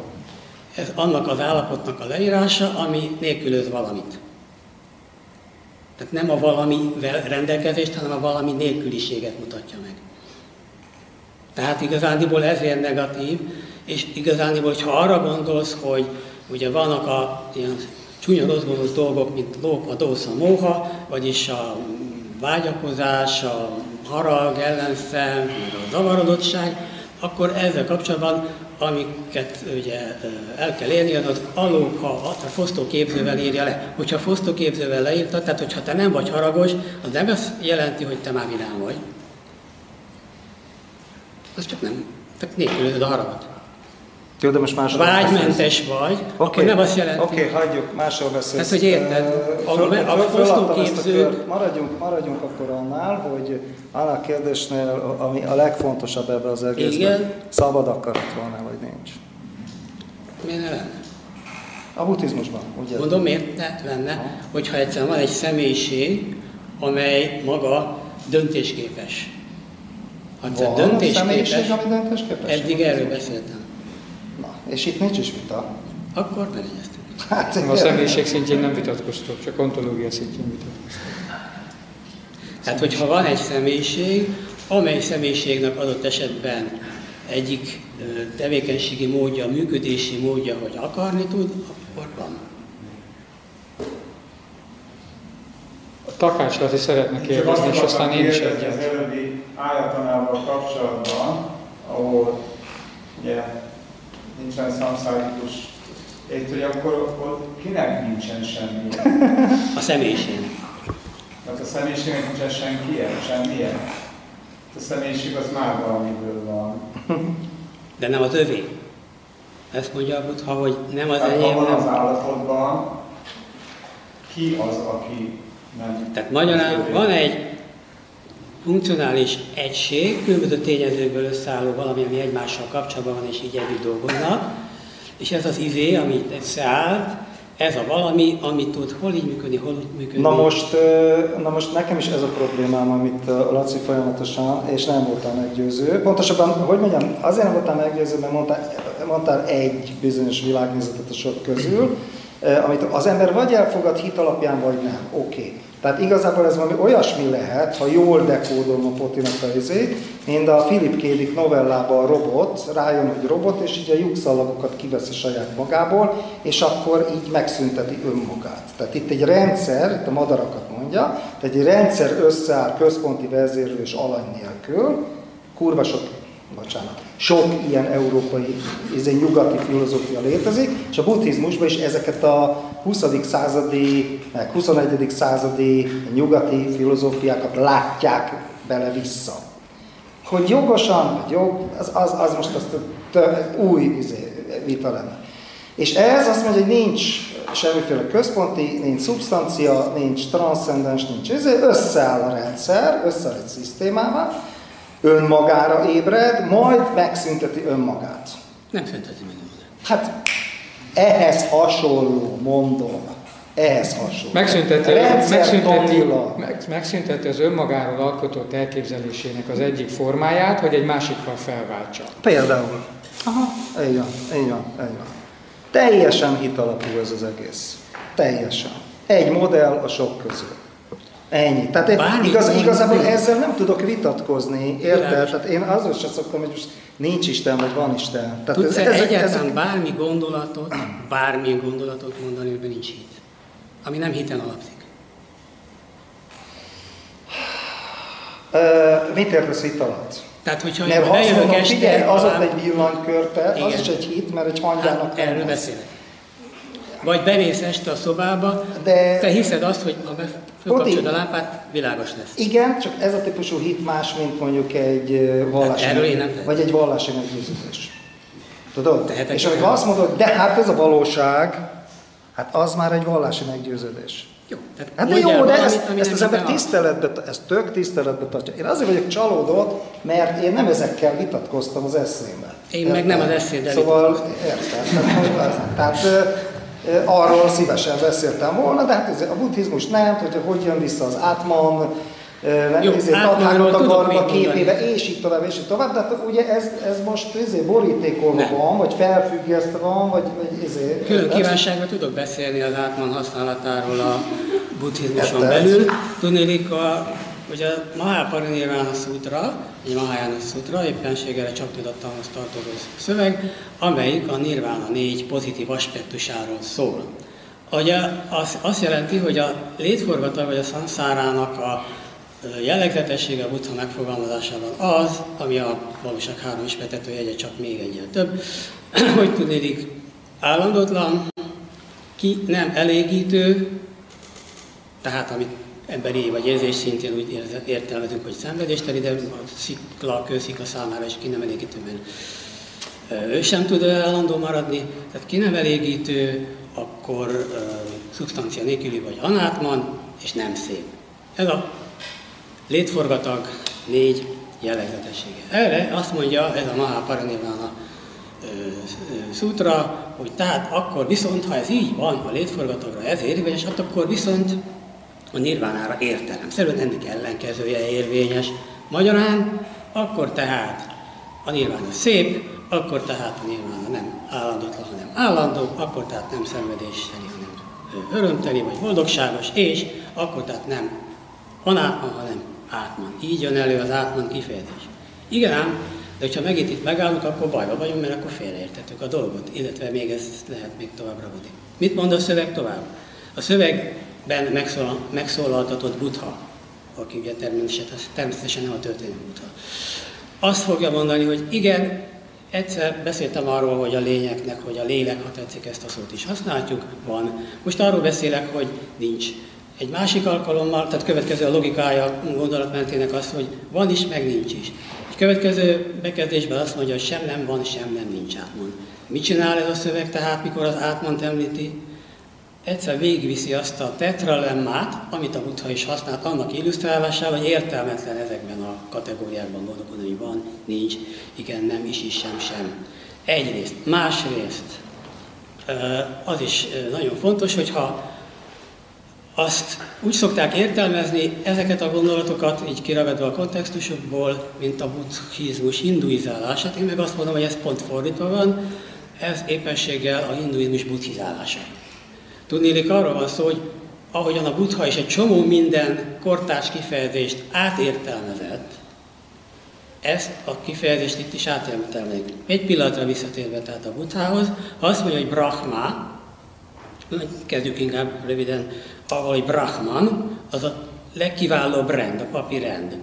Ez annak az állapotnak a leírása, ami nélkülöz valamit. Tehát nem a valamivel rendelkezést, hanem a valami nélküliséget mutatja meg. Tehát igazániból ezért negatív, és igazániból, hogyha arra gondolsz, hogy ugye vannak a ilyen csúnya rossz dolgok, mint lók, a dósz, móha, vagyis a vágyakozás, a harag, ellenszem, a zavarodottság, akkor ezzel kapcsolatban, amiket ugye el kell érni, az az alóha, a fosztóképzővel írja le. Hogyha fosztóképzővel leírtad, tehát hogyha te nem vagy haragos, az nem azt jelenti, hogy te már vidám vagy. Az csak nem, tehát nélkülözöd a haragot. Ha másról vágymentes vagy, akkor nem azt jelenti, Oké, okay, hagyjuk, másról beszélsz. Hát, hogy érted? A- föl- a föl- a kört. Maradjunk, maradjunk akkor annál, hogy annál a kérdésnél, ami a legfontosabb ebben az egészben, Igen. szabad akarat van-e, vagy nincs? miért ne lenne? A buddhizmusban, ugye? Mondom, miért ne lenne, hogyha egyszerűen van egy személyiség, amely maga döntésképes. Hát Van döntésképes. döntésképes? Eddig erről beszéltem. És itt nincs is vita. Akkor megegyeztünk. Hát, A személyiség szintjén nem vitatkoztok, csak ontológia szintjén vitatkoztok. Tehát, hogyha van egy személyiség, amely személyiségnek adott esetben egyik tevékenységi módja, működési módja, hogy akarni tud, akkor van. A Takács Laci szeretne Csak kérdezni, és aztán én is kérdezni az egyet. előbbi általánosával kapcsolatban, ahol ugye nincsen szamszárikus itt, hogy akkor ott kinek nincsen semmi. A személyiség. Tehát a személyiségnek nincsen senkije, semmilyen. A személyiség az már valamiből van. De nem az övé. Ezt mondja a Buddha, hogy nem az enyém, abban az állapotban ki az, aki nem... Tehát magyarán van egy funkcionális egység, különböző tényezőkből összeálló valami, ami egymással kapcsolatban van, és így együtt dolgoznak, és ez az izé, amit összeállt, ez a valami, amit tud hol így működni, hol úgy működni. Na most, na most nekem is ez a problémám, amit Laci folyamatosan, és nem voltam meggyőző. Pontosabban, hogy mondjam, azért nem voltam meggyőző, mert mondtál, mondtál egy bizonyos világnézetet a sok közül, amit az ember vagy elfogad hit alapján, vagy nem. Oké. Okay. Tehát igazából ez valami olyasmi lehet, ha jól dekódolom a Potinak a izét, mint a Philip K. Dick novellában a robot, rájön, hogy robot, és így a lyukszalagokat kiveszi saját magából, és akkor így megszünteti önmagát. Tehát itt egy rendszer, itt a madarakat mondja, tehát egy rendszer összeáll központi vezérlő és alany nélkül, kurva sok, bocsánat, sok ilyen európai, ez egy nyugati filozófia létezik, és a buddhizmusban is ezeket a 20. századi, meg 21. századi nyugati filozófiákat látják bele vissza. Hogy jogosan, vagy jog, az, az, az most azt a tö- új izé, vita lenne. És ez azt mondja, hogy nincs semmiféle központi, nincs szubstancia, nincs transzcendens, nincs izé, összeáll a rendszer, összeáll egy szisztémává, önmagára ébred, majd megszünteti önmagát. Nem szünteti meg önmagát. Hát ehhez hasonló, mondom. Ehhez hasonló. Megszünteti, megszünteti, meg, megszünteti az önmagáról alkotott elképzelésének az egyik formáját, hogy egy másikkal felváltsa. Például. Aha, így van, így van, így van. Teljesen hitalapú ez az egész. Teljesen. Egy modell a sok közül. Ennyi. Tehát Bármit igaz, igazából ezzel nem tudok vitatkozni, érted? Világos. Tehát én azon sem szoktam, hogy most nincs Isten, vagy van Isten. Tehát Tudsz ez- ezek- egyáltalán ezek- bármi gondolatot, bármilyen gondolatot mondani, amiben nincs hit. Ami nem hiten alapszik. Ö, mit értesz hit alatt? Tehát, hogyha Mert én ha azt mondom, este, figyelj, az ott egy villanykörte, az Igen. is egy hit, mert egy hangyának Hát, erről beszélek. Vagy bemész este a szobába, De- te hiszed azt, hogy be- fölkapcsolod a lámpát, világos lesz. Igen, csak ez a típusú hit más, mint mondjuk egy vallási, Hát erről nem vagy egy vallási meggyőződés. Tudod? Tehetek És amikor azt mondod, de hát ez a valóság, hát az már egy vallási meggyőződés. Jó, tehát Hát de jó, de ezt, ami ezt az ember tiszteletbe, ezt tök tiszteletbe tartja. Én azért vagyok csalódott, mert én nem ezekkel vitatkoztam az eszémben. Én meg nem az eszéddel Szóval, érted. Tehát, arról szívesen beszéltem volna, de hát ez, a buddhizmus nem, hogy hogy jön vissza az átman, átmanról a garba még mondani. képébe, és így tovább, és így tovább, de hát ugye ez, ez most izé, borítékolva Nem. van, vagy felfüggesztve van, vagy, vagy izé, Külön érted? kívánságban tudok beszélni az átman használatáról a buddhizmuson belül. Tudnélik, a, hogy a Mahaparinirvana Sutra, egy Mahayana Sutra, éppenséggel csak tudattalhoz tartozó szöveg, amelyik a nirvána négy pozitív aspektusáról szól. Ugye az, azt jelenti, hogy a létforgata vagy a szanszárának a jellegzetessége a buddha megfogalmazásában az, ami a valóság három ismertető jegye, csak még egyel több, *clears throat* hogy tudnélik állandótlan, ki nem elégítő, tehát amit emberi vagy érzés szintén úgy értelmezünk, hogy szenvedésteli, de a szikla, a kőszikla számára is ki nem elégítő, mert ö, ő sem tud állandó maradni, tehát ki nem elégítő, akkor ö, szubstancia nélküli vagy anátman, és nem szép. Ez a létforgatag négy jellegzetessége. Erre azt mondja ez a Mahaparinirvana ö, ö, szutra, hogy tehát akkor viszont, ha ez így van, a létforgatagra ez érvényes, hát akkor viszont a nirvánára értelem. Szerint ennek ellenkezője érvényes. Magyarán Akkor tehát a nyilvános szép, akkor tehát a nyilvános nem állandótlan, hanem állandó, akkor tehát nem szenvedésteli, hanem örömteli vagy boldogságos, és akkor tehát nem anátman, hanem átman. Így jön elő az átman kifejezés. Igen ám, de ha megint itt megállunk, akkor bajba vagyunk, mert akkor félreértettük a dolgot, illetve még ezt lehet még tovább ragadni. Mit mond a szöveg tovább? A szövegben megszólal, megszólaltatott Buddha, aki ugye természetesen, természetesen nem a történelmi Buddha, azt fogja mondani, hogy igen, egyszer beszéltem arról, hogy a lényeknek, hogy a lélek, ha tetszik ezt a szót is használjuk, van. Most arról beszélek, hogy nincs. Egy másik alkalommal, tehát következő a logikája gondolatmentének az, hogy van is, meg nincs is. Egy következő bekezdésben azt mondja, hogy sem nem van, sem nem nincs átmond. Mit csinál ez a szöveg tehát, mikor az átmont említi? Egyszer végigviszi azt a tetralemmát, amit a Buddha is használt annak illusztrálására, hogy értelmetlen ezekben a kategóriákban gondolkodni, hogy van, nincs, igen, nem, is, is, sem, sem. Egyrészt. Másrészt az is nagyon fontos, hogyha azt úgy szokták értelmezni ezeket a gondolatokat, így kiragadva a kontextusokból, mint a buddhizmus hinduizálását. Én meg azt mondom, hogy ez pont fordítva van, ez éppenséggel a hinduizmus buddhizálása. Tudnélik arról van szó, hogy ahogyan a buddha is egy csomó minden kortárs kifejezést átértelmezett, ezt a kifejezést itt is átértelmezik. Egy pillanatra visszatérve tehát a buddhához, azt mondja, hogy brahma, kezdjük inkább röviden, ahol hogy brahman, az a legkiválóbb rend, a papi rend.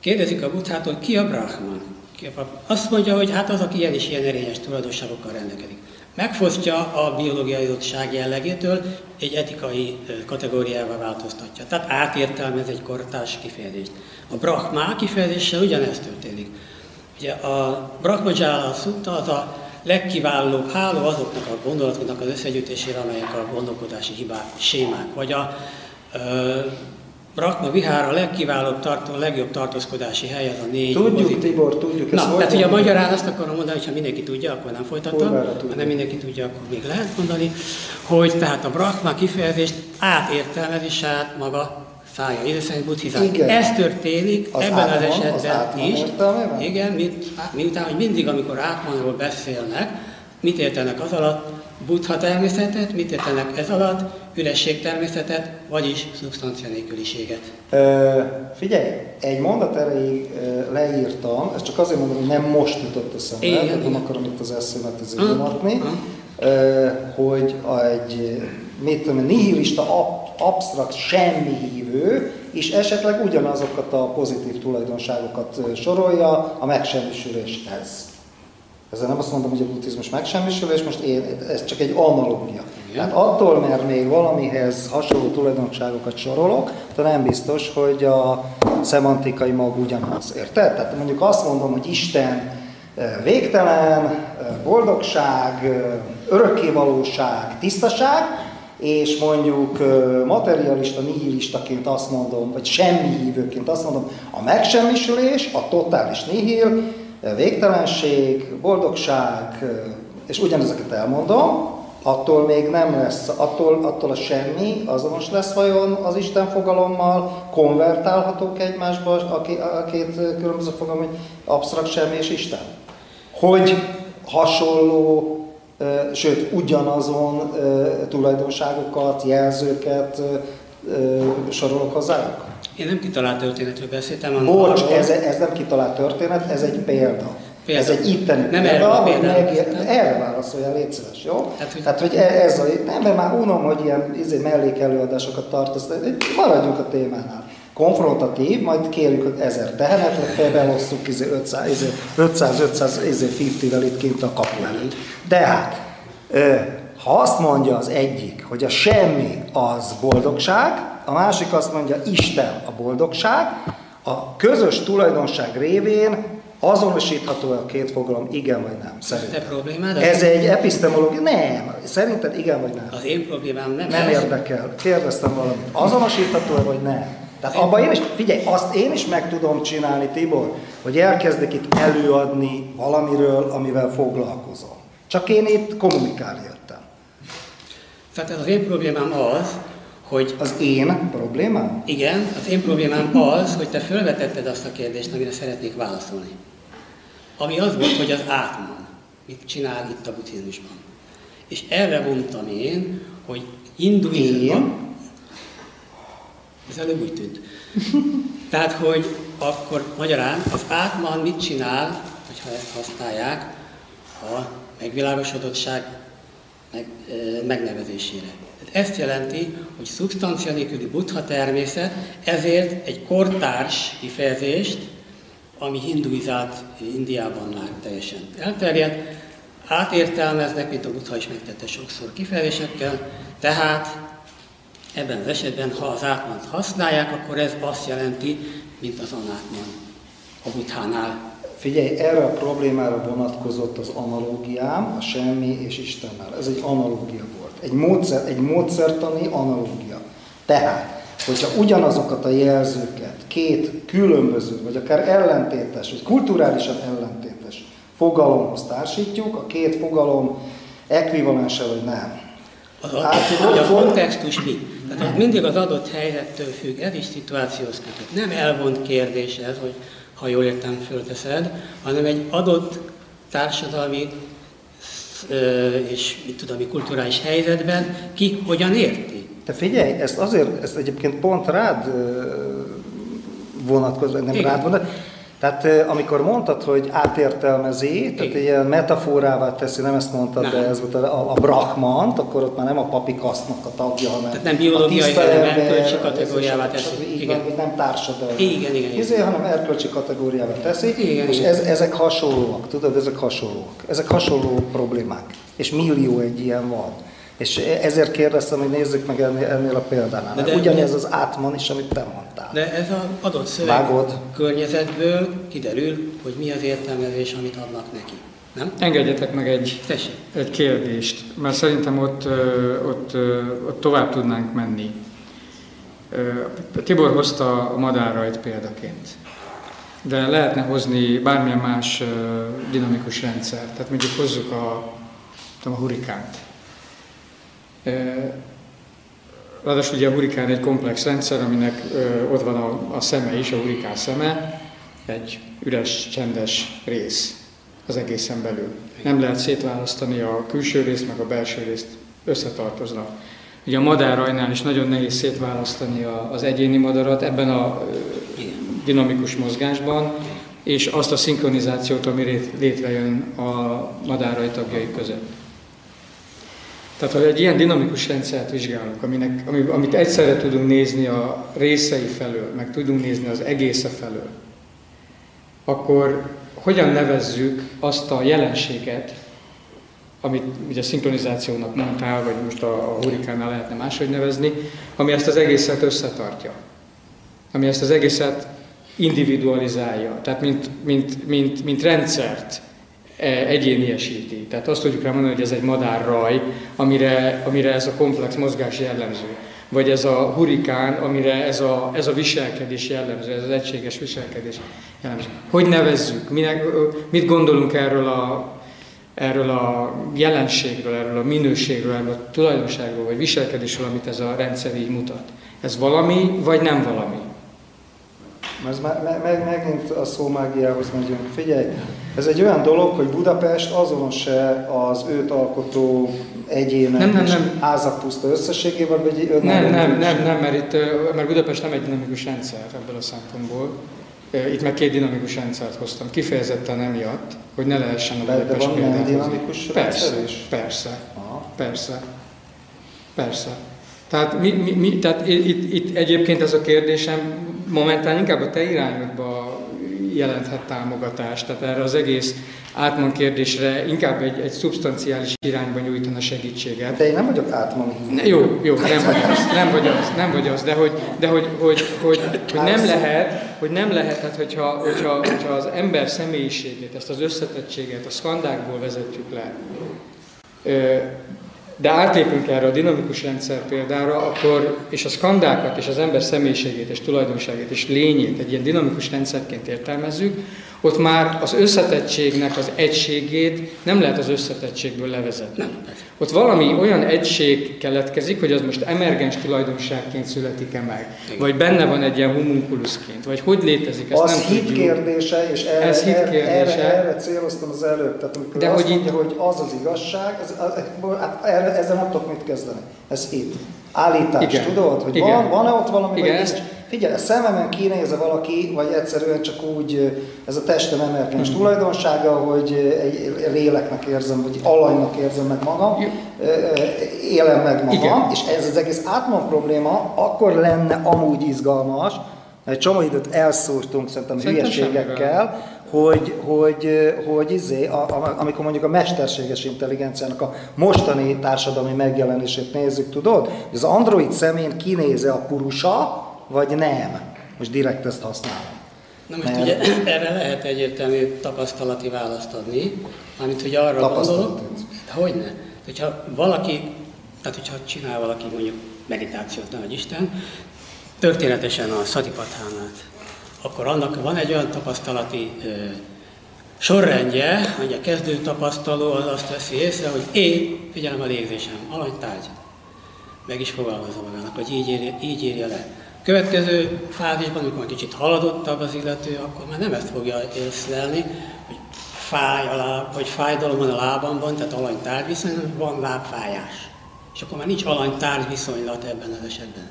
Kérdezik a buddhától, ki a brahman? Ki a papi? Azt mondja, hogy hát az, aki ilyen és ilyen erényes tulajdonságokkal rendelkezik megfosztja a biológiai adottság jellegétől, egy etikai kategóriával változtatja. Tehát átértelmez egy kortárs kifejezést. A Brahma kifejezéssel ugyanezt történik. Ugye a Brahmajala szutta az a legkiválóbb háló azoknak a gondolatoknak az összegyűjtésére, amelyek a gondolkodási hibák, sémák, vagy a Brahma Vihár a legkiválóbb, tartó, a legjobb tartózkodási hely, az a négy Tudjuk, pozitív. Tibor, tudjuk. Na, tehát ugye a magyarán azt akarom mondani, hogy ha mindenki tudja, akkor nem folytatom, ha nem mindenki tudja, akkor még lehet mondani, hogy tehát a Brahma kifejezést átértelmezi saját maga szája, szerint buddhizál. Ez történik az ebben az esetben az is. Igen, mit, miután, hogy mindig, amikor átmanról beszélnek, mit értenek az alatt? Buddha természetet, mit értenek ez alatt? Üresség természetet, vagyis szubstancia nélküliséget. Ö, figyelj, egy mondat erejéig leírtam, ezt csak azért mondom, hogy nem most jutott eszembe, tehát nem akarom itt az eszémet az nyomatni, hogy egy, mit tudom, nihilista, ab, absztrakt, semmi hívő, és esetleg ugyanazokat a pozitív tulajdonságokat sorolja a megsemmisüléshez. Ezzel nem azt mondom, hogy a buddhizmus megsemmisülés, most én, ez csak egy analógia. Tehát attól, mert még valamihez hasonló tulajdonságokat sorolok, de nem biztos, hogy a szemantikai mag ugyanaz. Érted? Tehát mondjuk azt mondom, hogy Isten végtelen, boldogság, örökkévalóság, tisztaság, és mondjuk materialista, nihilistaként azt mondom, vagy semmi hívőként azt mondom, a megsemmisülés, a totális nihil, végtelenség, boldogság, és ugyanezeket elmondom, attól még nem lesz, attól, attól a semmi azonos lesz vajon az Isten fogalommal, konvertálhatók egymásba a, a két különböző fogalom, hogy absztrakt semmi és Isten. Hogy hasonló, sőt ugyanazon tulajdonságokat, jelzőket sorolok hozzájuk? Én nem kitalált történetről beszéltem. Bocs, ez, ez nem kitalált történet, ez egy példa. példa. Ez egy itteni nem példa, hogy meg, erre válaszoljál, légy szíves, jó? Tehát, hogy, Tehát, hogy e- ez a, nem, mert már unom, hogy ilyen izé, mellékelőadásokat tartasz, maradjunk a témánál. Konfrontatív, majd kérjük, hogy ezer tehenet, legfeljebb elosszuk 500-500 izé, 50-vel itt kint a kapu előtt. De hát, ha azt mondja az egyik, hogy a semmi az boldogság, a másik azt mondja, Isten a boldogság, a közös tulajdonság révén azonosítható a két fogalom, igen vagy nem, szerintem. Te problémád? Ez egy epistemológia, nem, szerinted igen vagy nem? Az én problémám nem Nem érdekel, kérdeztem valamit. Azonosítható vagy nem? Tehát abban én is, figyelj, azt én is meg tudom csinálni, Tibor, hogy elkezdek itt előadni valamiről, amivel foglalkozom. Csak én itt kommunikálni jöttem. Tehát az én problémám az, hogy Az én problémám? igen, az én problémám az, hogy te felvetetted azt a kérdést, amire szeretnék válaszolni. Ami az volt, hogy az átman mit csinál itt a buddhizmusban. És erre mondtam én, hogy hinduizmusban... Ez előbb úgy tűnt. *laughs* Tehát, hogy akkor magyarán az átman mit csinál, hogyha ezt használják a megvilágosodottság meg, ö, megnevezésére. Tehát ezt jelenti, hogy szubstancia nélküli buddha természet, ezért egy kortárs kifejezést, ami hinduizált Indiában már teljesen elterjedt, átértelmeznek, mint a buddha is megtette sokszor kifejezésekkel, tehát ebben az esetben, ha az átmant használják, akkor ez azt jelenti, mint az anátman a buddhánál. Figyelj, erre a problémára vonatkozott az analógiám, a semmi és Istennel. Ez egy analógia volt. Egy, módszer, egy módszertani analógia. Tehát, hogyha ugyanazokat a jelzőket két különböző, vagy akár ellentétes, vagy kulturálisan ellentétes fogalomhoz társítjuk, a két fogalom ekvivalense vagy nem. Az függ, hogy a kontextus mi. Tehát az mindig az adott helyzettől függ, ez is szituációhoz kötött. Nem elvont kérdés ez, hogy ha jól értem, fölteszed, hanem egy adott társadalmi és mit tudom, mi kulturális helyzetben ki hogyan érti. Te figyelj, ezt azért, ezt egyébként pont rád vonatkozó, nem Igen. rád vonatkozó, tehát amikor mondtad, hogy átértelmezi, tehát Igen. ilyen metaforává teszi, nem ezt mondtad, Nem. de ez volt a, a Brahmant, akkor ott már nem a papi kasztnak a tagja, hanem Tehát nem biológiai, hanem erkölcsi kategóriává teszi. Igen. van, nem társadalmi. Igen, igen, igen. Izé, hanem erkölcsi kategóriává teszi, Igen, és igen. ez, ezek hasonlóak, tudod, ezek hasonlóak. Ezek hasonló problémák, és millió egy ilyen van. És ezért kérdeztem, hogy nézzük meg ennél, ennél a példánál. De- De, Ugyanez az átman is, amit te mondtál. De ez az adott szöveg Vágod? környezetből kiderül, hogy mi az értelmezés, amit adnak neki. Nem? Engedjetek meg egy, Tessék. egy kérdést, mert szerintem ott, ott, ott tovább tudnánk menni. Tibor hozta a madárrajt példaként, de lehetne hozni bármilyen más dinamikus rendszert, tehát mondjuk hozzuk a, tudom, a hurikánt. Ráadásul ugye a hurikán egy komplex rendszer, aminek ott van a, szeme is, a hurikán szeme, egy üres, csendes rész az egészen belül. Nem lehet szétválasztani a külső részt, meg a belső részt, összetartoznak. Ugye a madárrajnál is nagyon nehéz szétválasztani az egyéni madarat ebben a dinamikus mozgásban, és azt a szinkronizációt, ami létrejön a madárraj tagjai között. Tehát, ha egy ilyen dinamikus rendszert vizsgálunk, aminek, ami, amit egyszerre tudunk nézni a részei felől, meg tudunk nézni az egésze felől, akkor hogyan nevezzük azt a jelenséget, amit ugye szinkronizációnak mondtál, vagy most a, a hurikánál lehetne máshogy nevezni, ami ezt az egészet összetartja. Ami ezt az egészet individualizálja, tehát mint, mint, mint, mint rendszert egyéniesíti. Tehát azt tudjuk rá mondani, hogy ez egy madárraj, amire, amire ez a komplex mozgás jellemző. Vagy ez a hurikán, amire ez a, ez a viselkedés jellemző, ez az egységes viselkedés jellemző. Hogy nevezzük? Minek, mit gondolunk erről a, erről a jelenségről, erről a minőségről, erről a tulajdonságról, vagy viselkedésről, amit ez a rendszer így mutat? Ez valami, vagy nem valami? Meg, meg, meg, megint a szómágiához megyünk. Figyelj, ez egy olyan dolog, hogy Budapest azonos-e az őt alkotó egyének Nem, nem, nem. házak puszta összességében, vagy egy Nem, nem, nem, nem, mert itt, mert Budapest nem egy dinamikus rendszer ebből a szempontból. Itt meg két dinamikus rendszert hoztam, kifejezetten emiatt, hogy ne lehessen a De- de Budapest van nem dinamikus Persze, is? persze, Aha. persze, persze. Tehát, mi, mi, mi, tehát itt, itt egyébként ez a kérdésem momentán inkább a te irányodba jelenthet támogatást, tehát erre az egész átman kérdésre inkább egy, egy szubstanciális irányba nyújtana segítséget. De én nem vagyok átmani Ne, jó, jó, nem vagy az, nem vagy az, nem vagy az, de hogy, de hogy, hogy, hogy, hogy nem lehet, hogy nem lehet, tehát hogyha, hogyha, hogyha az ember személyiségét, ezt az összetettséget a szkandákból vezetjük le, de átlépünk erre a dinamikus rendszer példára, akkor, és a szkandákat, és az ember személyiségét, és tulajdonságét, és lényét egy ilyen dinamikus rendszerként értelmezzük, ott már az összetettségnek az egységét nem lehet az összetettségből levezetni. Nem. Ott valami olyan egység keletkezik, hogy az most emergens tulajdonságként születik-e meg, Igen. vagy benne van egy ilyen homunculuszként, vagy hogy létezik, ezt Az nem hit tudjuk. kérdése, és erre, Ez hit kérdése. erre, erre céloztam az előbb. Tehát amikor De azt hogy mondja, itt- hogy az az igazság, az, az, hát erre, ezzel nem tudok mit kezdeni. Ez hit. Állítás, Igen. tudod? Hogy Igen. van, van-e ott valami, Igen, vagy? Figyelj, a szememen kinézze valaki, vagy egyszerűen csak úgy, ez a testem emergens Mhm. tulajdonsága, hogy egy léleknek érzem, vagy alanynak érzem meg magam, élem meg magam, Igen. és ez az egész átman probléma akkor lenne amúgy izgalmas, mert egy csomó időt elszúrtunk szerintem Szerintem hülyeségekkel, hogy, hogy, hogy izé, a, a, amikor mondjuk a mesterséges intelligenciának a mostani társadalmi megjelenését nézzük, tudod, hogy az android szemén kinéze a purusa, vagy nem. Most direkt ezt használom. Na most Mert- ugye *laughs* erre lehet egyértelmű tapasztalati választ adni, amit hogy arra gondolok, hogyne. Hogyha valaki, tehát hogyha csinál valaki mondjuk meditációt, nehogy Isten, történetesen a szatipathánát, akkor annak van egy olyan tapasztalati sorrendje, hogy a kezdő tapasztaló az azt veszi észre, hogy én figyelem a légzésem, alanytárgy. Meg is fogalmazza magának, hogy így írja, így írja le. Következő fázisban, amikor kicsit haladottabb az illető, akkor már nem ezt fogja észlelni, hogy fáj a láb, hogy fájdalom van a lábamban, tehát alany viszony, van lábfájás. És akkor már nincs alany viszonylat ebben az esetben.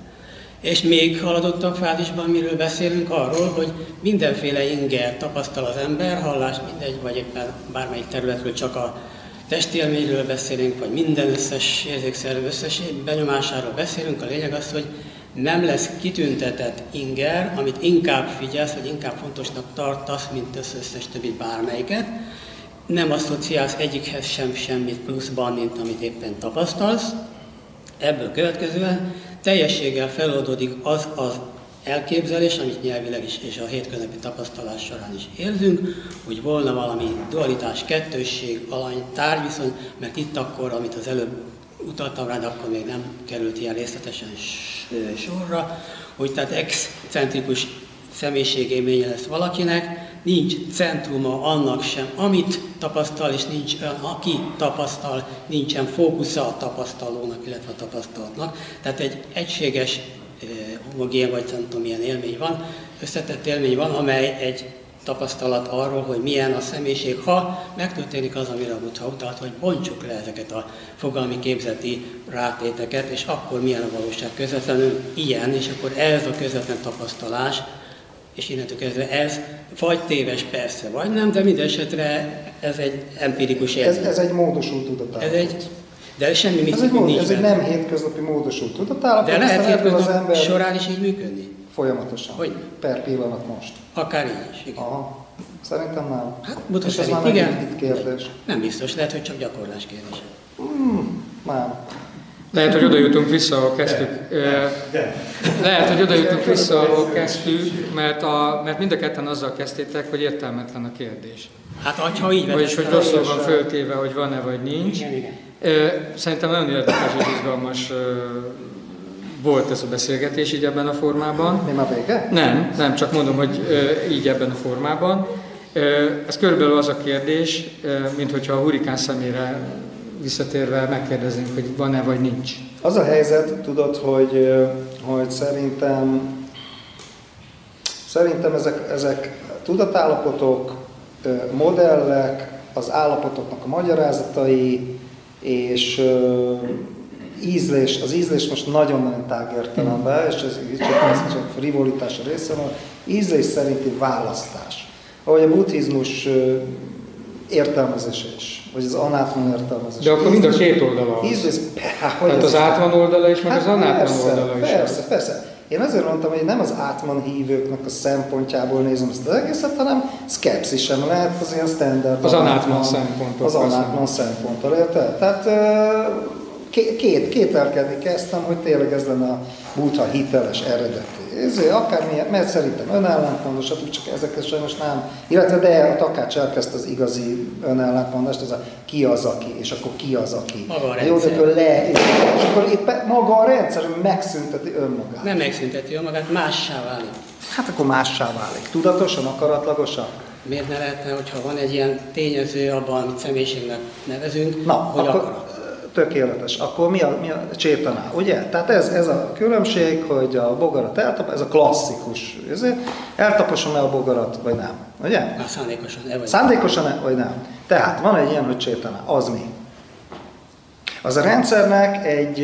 És még haladottabb fázisban miről beszélünk? Arról, hogy mindenféle inger tapasztal az ember, hallás mindegy, vagy éppen bármelyik területről csak a testélményről beszélünk, vagy minden összes érzékszerv összes benyomásáról beszélünk. A lényeg az, hogy nem lesz kitüntetett inger, amit inkább figyelsz, vagy inkább fontosnak tartasz, mint az összes többi bármelyiket. Nem asszociálsz egyikhez sem semmit pluszban, mint amit éppen tapasztalsz, Ebből következően teljességgel feloldódik az az elképzelés, amit nyelvileg is és a hétköznapi tapasztalás során is érzünk, hogy volna valami dualitás, kettősség, alany, tárgyviszony, mert itt akkor, amit az előbb utaltam rá, de akkor még nem került ilyen részletesen sorra, hogy tehát excentrikus személyiségélménye lesz valakinek, nincs centruma annak sem, amit tapasztal, és nincs aki tapasztal, nincsen fókusza a tapasztalónak, illetve a tapasztalatnak. Tehát egy egységes, homogén, vagy nem tudom, milyen élmény van, összetett élmény van, amely egy tapasztalat arról, hogy milyen a személyiség, ha megtörténik az, amire a Buddha utalt, hogy bontsuk le ezeket a fogalmi képzeti rátéteket, és akkor milyen a valóság közvetlenül ilyen, és akkor ez a közvetlen tapasztalás, és innentől kezdve ez vagy téves persze, vagy nem, de minden esetre ez egy empirikus Ez, élmény. ez egy módosult tudatállapot. ez egy, de semmi ez egy, mód, nincs ez egy benne. nem hétköznapi módosult tudatállapot, De lehet ebből az hétköznap ember során is így működni. folyamatosan. Hogy? Per pillanat most. Akár így is, igen. Aha. Szerintem nem. Hát, Buddha És ez szerint már igen. kérdés. Nem biztos, lehet, hogy csak gyakorlás kérdése. Nem. Lehet, hogy oda jutunk vissza, ahol kezdtük. Lehet, hogy oda jutunk vissza, ahol kezdtük, mert, a, mert mind a ketten azzal kezdtétek, hogy értelmetlen a kérdés. Hát, ha így Vagyis, hogy rosszul van föltéve, hogy van-e vagy nincs. Igen, igen. Szerintem nagyon érdekes és izgalmas volt ez a beszélgetés így ebben a formában. Mi már vége? Nem, nem, csak mondom, hogy így ebben a formában. Ez körülbelül az a kérdés, mint hogyha a hurikán szemére visszatérve megkérdeznénk, hogy van-e vagy nincs. Az a helyzet, tudod, hogy, hogy szerintem szerintem ezek, ezek tudatállapotok, modellek, az állapotoknak a magyarázatai, és ízlés, az ízlés most nagyon-nagyon tág értelemben, és ez, ez csak frivolitás a részemről, ízlés szerinti választás. Ahogy a buddhizmus értelmezése is, vagy az anátman értelmezése. De akkor mind a két oldala az. Ízlés, hát, hogy *laughs* ez- az átvan oldala is, meg az anátman persze, oldala is. Persze, az. persze. Én azért mondtam, hogy nem az átman hívőknek a szempontjából nézem ezt az egészet, hanem szkepszisem lehet az ilyen standard. Az anátman szempontok, Az anátman szemponttal, érted? Tehát két, kételkedni kezdtem, hogy tényleg ez lenne a Buddha hiteles eredeti. Ez akármilyen, mert szerintem önellentmondos, csak ezeket sajnos nem. Illetve de a takács elkezdte az igazi önellentmondást, ez a ki az aki, és akkor ki az aki. Maga a Jó, rendszer. akkor le, és akkor éppen maga a rendszer megszünteti önmagát. Nem megszünteti önmagát, mássá válik. Hát akkor mássá válik. Tudatosan, akaratlagosan? Miért ne lehetne, hogyha van egy ilyen tényező abban, amit személyiségnek nevezünk, Na, hogy akkor akarat? Tökéletes. Akkor mi a, mi a csétaná, ugye? Tehát ez, ez a különbség, hogy a bogarat eltap, ez a klasszikus. ezért Eltaposom-e a bogarat, vagy nem? Ugye? Már szándékosan, e vagy. Szándékosan-e, vagy nem? Tehát van egy ilyen, hogy csétaná. Az mi? Az a rendszernek egy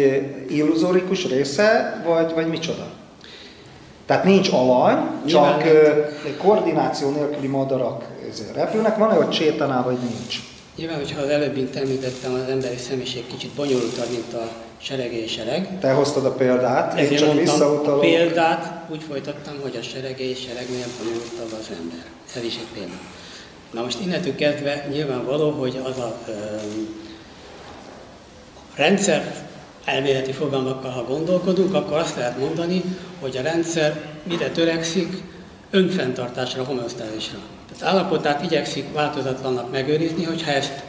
illuzórikus része, vagy, vagy micsoda? Tehát nincs alany, csak ö, koordináció nélküli madarak repülnek. Van-e, hogy csétaná, vagy nincs? Nyilván, hogyha az előbb, mint említettem, az emberi személyiség kicsit bonyolultabb, mint a seregé sereg. Te hoztad a példát, én Ezért csak mondtam, a visszautalok. példát úgy folytattam, hogy a seregé seregnél bonyolultabb az ember. Ez is egy példa. Na most innentől kezdve nyilvánvaló, hogy az a ö, rendszer elméleti fogalmakkal, ha gondolkodunk, akkor azt lehet mondani, hogy a rendszer mire törekszik, önfenntartásra, homeosztázisra. Tehát állapotát igyekszik változatlannak megőrizni, hogyha ezt,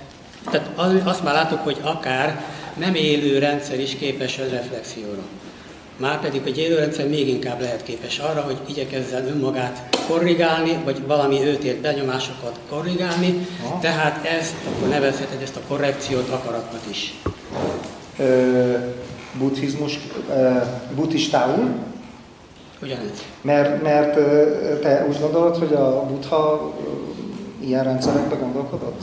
tehát az- azt már látok, hogy akár nem élő rendszer is képes a reflexióra. Márpedig egy élő rendszer még inkább lehet képes arra, hogy igyekezzen önmagát korrigálni, vagy valami őt ért benyomásokat korrigálni, Aha. tehát ezt, akkor nevezheted ezt a korrekciót akaratnak is. Ö, buddhizmus, ö, buddhistául, Ugyanez. mert, mert te úgy gondolod, hogy a buddha ilyen rendszerekben gondolkodott?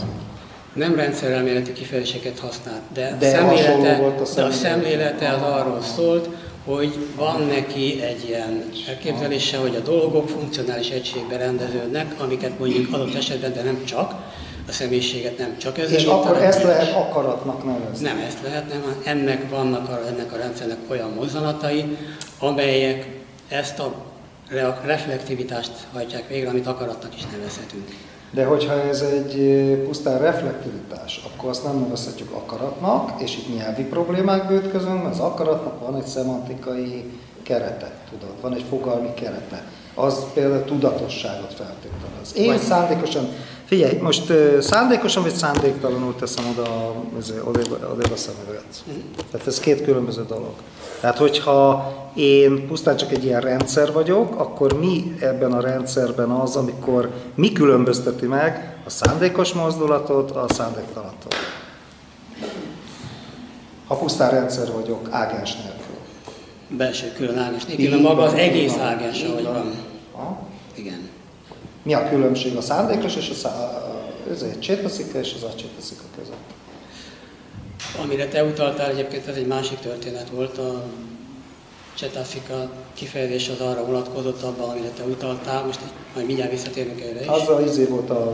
Nem rendszerelméleti kifejezéseket használt, de, De szemlélete, volt a de a szemlélete. szemlélete az arról szólt, hogy van neki egy ilyen elképzelése, hogy a dolgok funkcionális egységbe rendeződnek, amiket mondjuk adott esetben, de nem csak, a személyiséget nem csak ezzel És akkor ezt lehet akaratnak nevezni. Nem ezt lehet, nem, ennek vannak a, ennek a rendszernek olyan mozzanatai, amelyek ezt a re- reflektivitást hajtják végre, amit akaratnak is nevezhetünk. De hogyha ez egy pusztán reflektivitás, akkor azt nem nevezhetjük akaratnak, és itt nyelvi problémákba ütközünk, mert az akaratnak van egy szemantikai kerete, tudod, van egy fogalmi kerete. Az például tudatosságot feltételez. Én Vagy- szándékosan, figyelj, most szándékosan vagy szándéktalanul teszem oda, odébb, odébb a szemüveget. Tehát ez két különböző dolog. Tehát, hogyha én pusztán csak egy ilyen rendszer vagyok, akkor mi ebben a rendszerben az, amikor mi különbözteti meg a szándékos mozdulatot a szándéktalantól? Ha pusztán rendszer vagyok, ágens nélkül. Belső különállás Így nélkül, maga az egész ágens, ahogy van. Mi a különbség a szándékos és a, szá- csétaszika és az acsétaszika között? Amire te utaltál, egyébként ez egy másik történet volt, a Csetafika kifejezés az arra vonatkozott abban, amire te utaltál, most majd mindjárt visszatérünk erre is. Az a izé volt a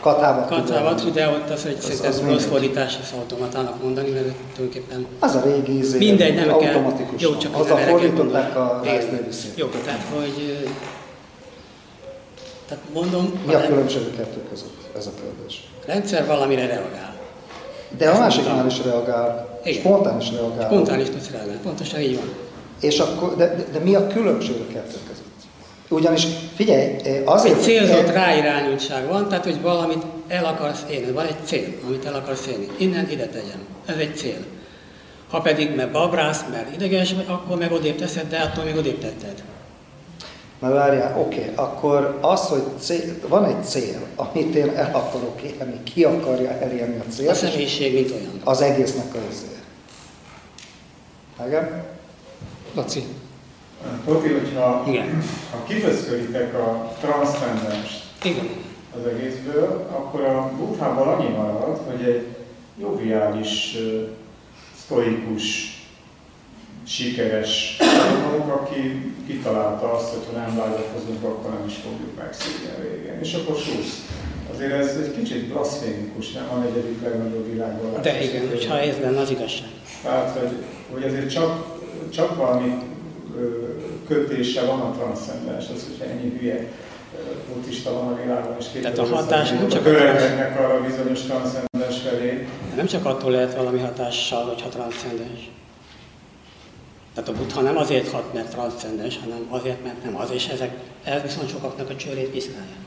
katávat. Katávat, de ott az, hogy az szerintem rossz mindegy. fordítás ezt automatának mondani, mert tulajdonképpen Az a régi izé, mindegy, nem kell. Jó, csak erre kell fordították a. Jó, tehát hogy... Tehát mondom, Mi a a különbség a kettő között? Ez a kérdés. rendszer valamire reagál. De a Ezt másiknál mondtam. is reagál, Igen. spontán is reagál. Spontán is tudsz reagálni, pontosan így van. És akkor, de, de, de mi a különbség a kettő között? Ugyanis, figyelj, eh, azért... Egy célzott ráirányultság van, tehát hogy valamit el akarsz élni, van egy cél, amit el akarsz élni. Innen ide tegyem. Ez egy cél. Ha pedig mert babrász, mert ideges akkor meg odébb teszed, de attól még odébb tetted. Na várjál, oké, akkor az, hogy cél, van egy cél, amit én el akarok élni, ki akarja elérni a A célt, és személyiség mint olyan. az egésznek a izé. Igen? Laci, Poti, hogyha Igen. ha kifeszkölitek a transzcendenst Igen. az egészből, akkor a buddhában annyi marad, hogy egy joviális, sztoikus, sikeres dolog, aki kitalálta azt, hogy ha nem vágyakozunk, akkor nem is fogjuk megszívni a végén. És akkor súsz. Azért ez egy kicsit blaszfémikus, nem a negyedik legnagyobb világban. De igen, hogyha ez lenne az igazság. Tehát, hogy, hogy azért csak, csak valami kötése van a transzcendens, az, hogyha ennyi hülye buddhista van a világon, és két Tehát a hatás nem csak a arra bizonyos transzcendens felé. Nem csak attól lehet valami hatással, hogyha transzcendens. Tehát a buddha nem azért hat, mert transzcendens, hanem azért, mert nem az, és ezek, ez viszont sokaknak a csőrét piszkálja.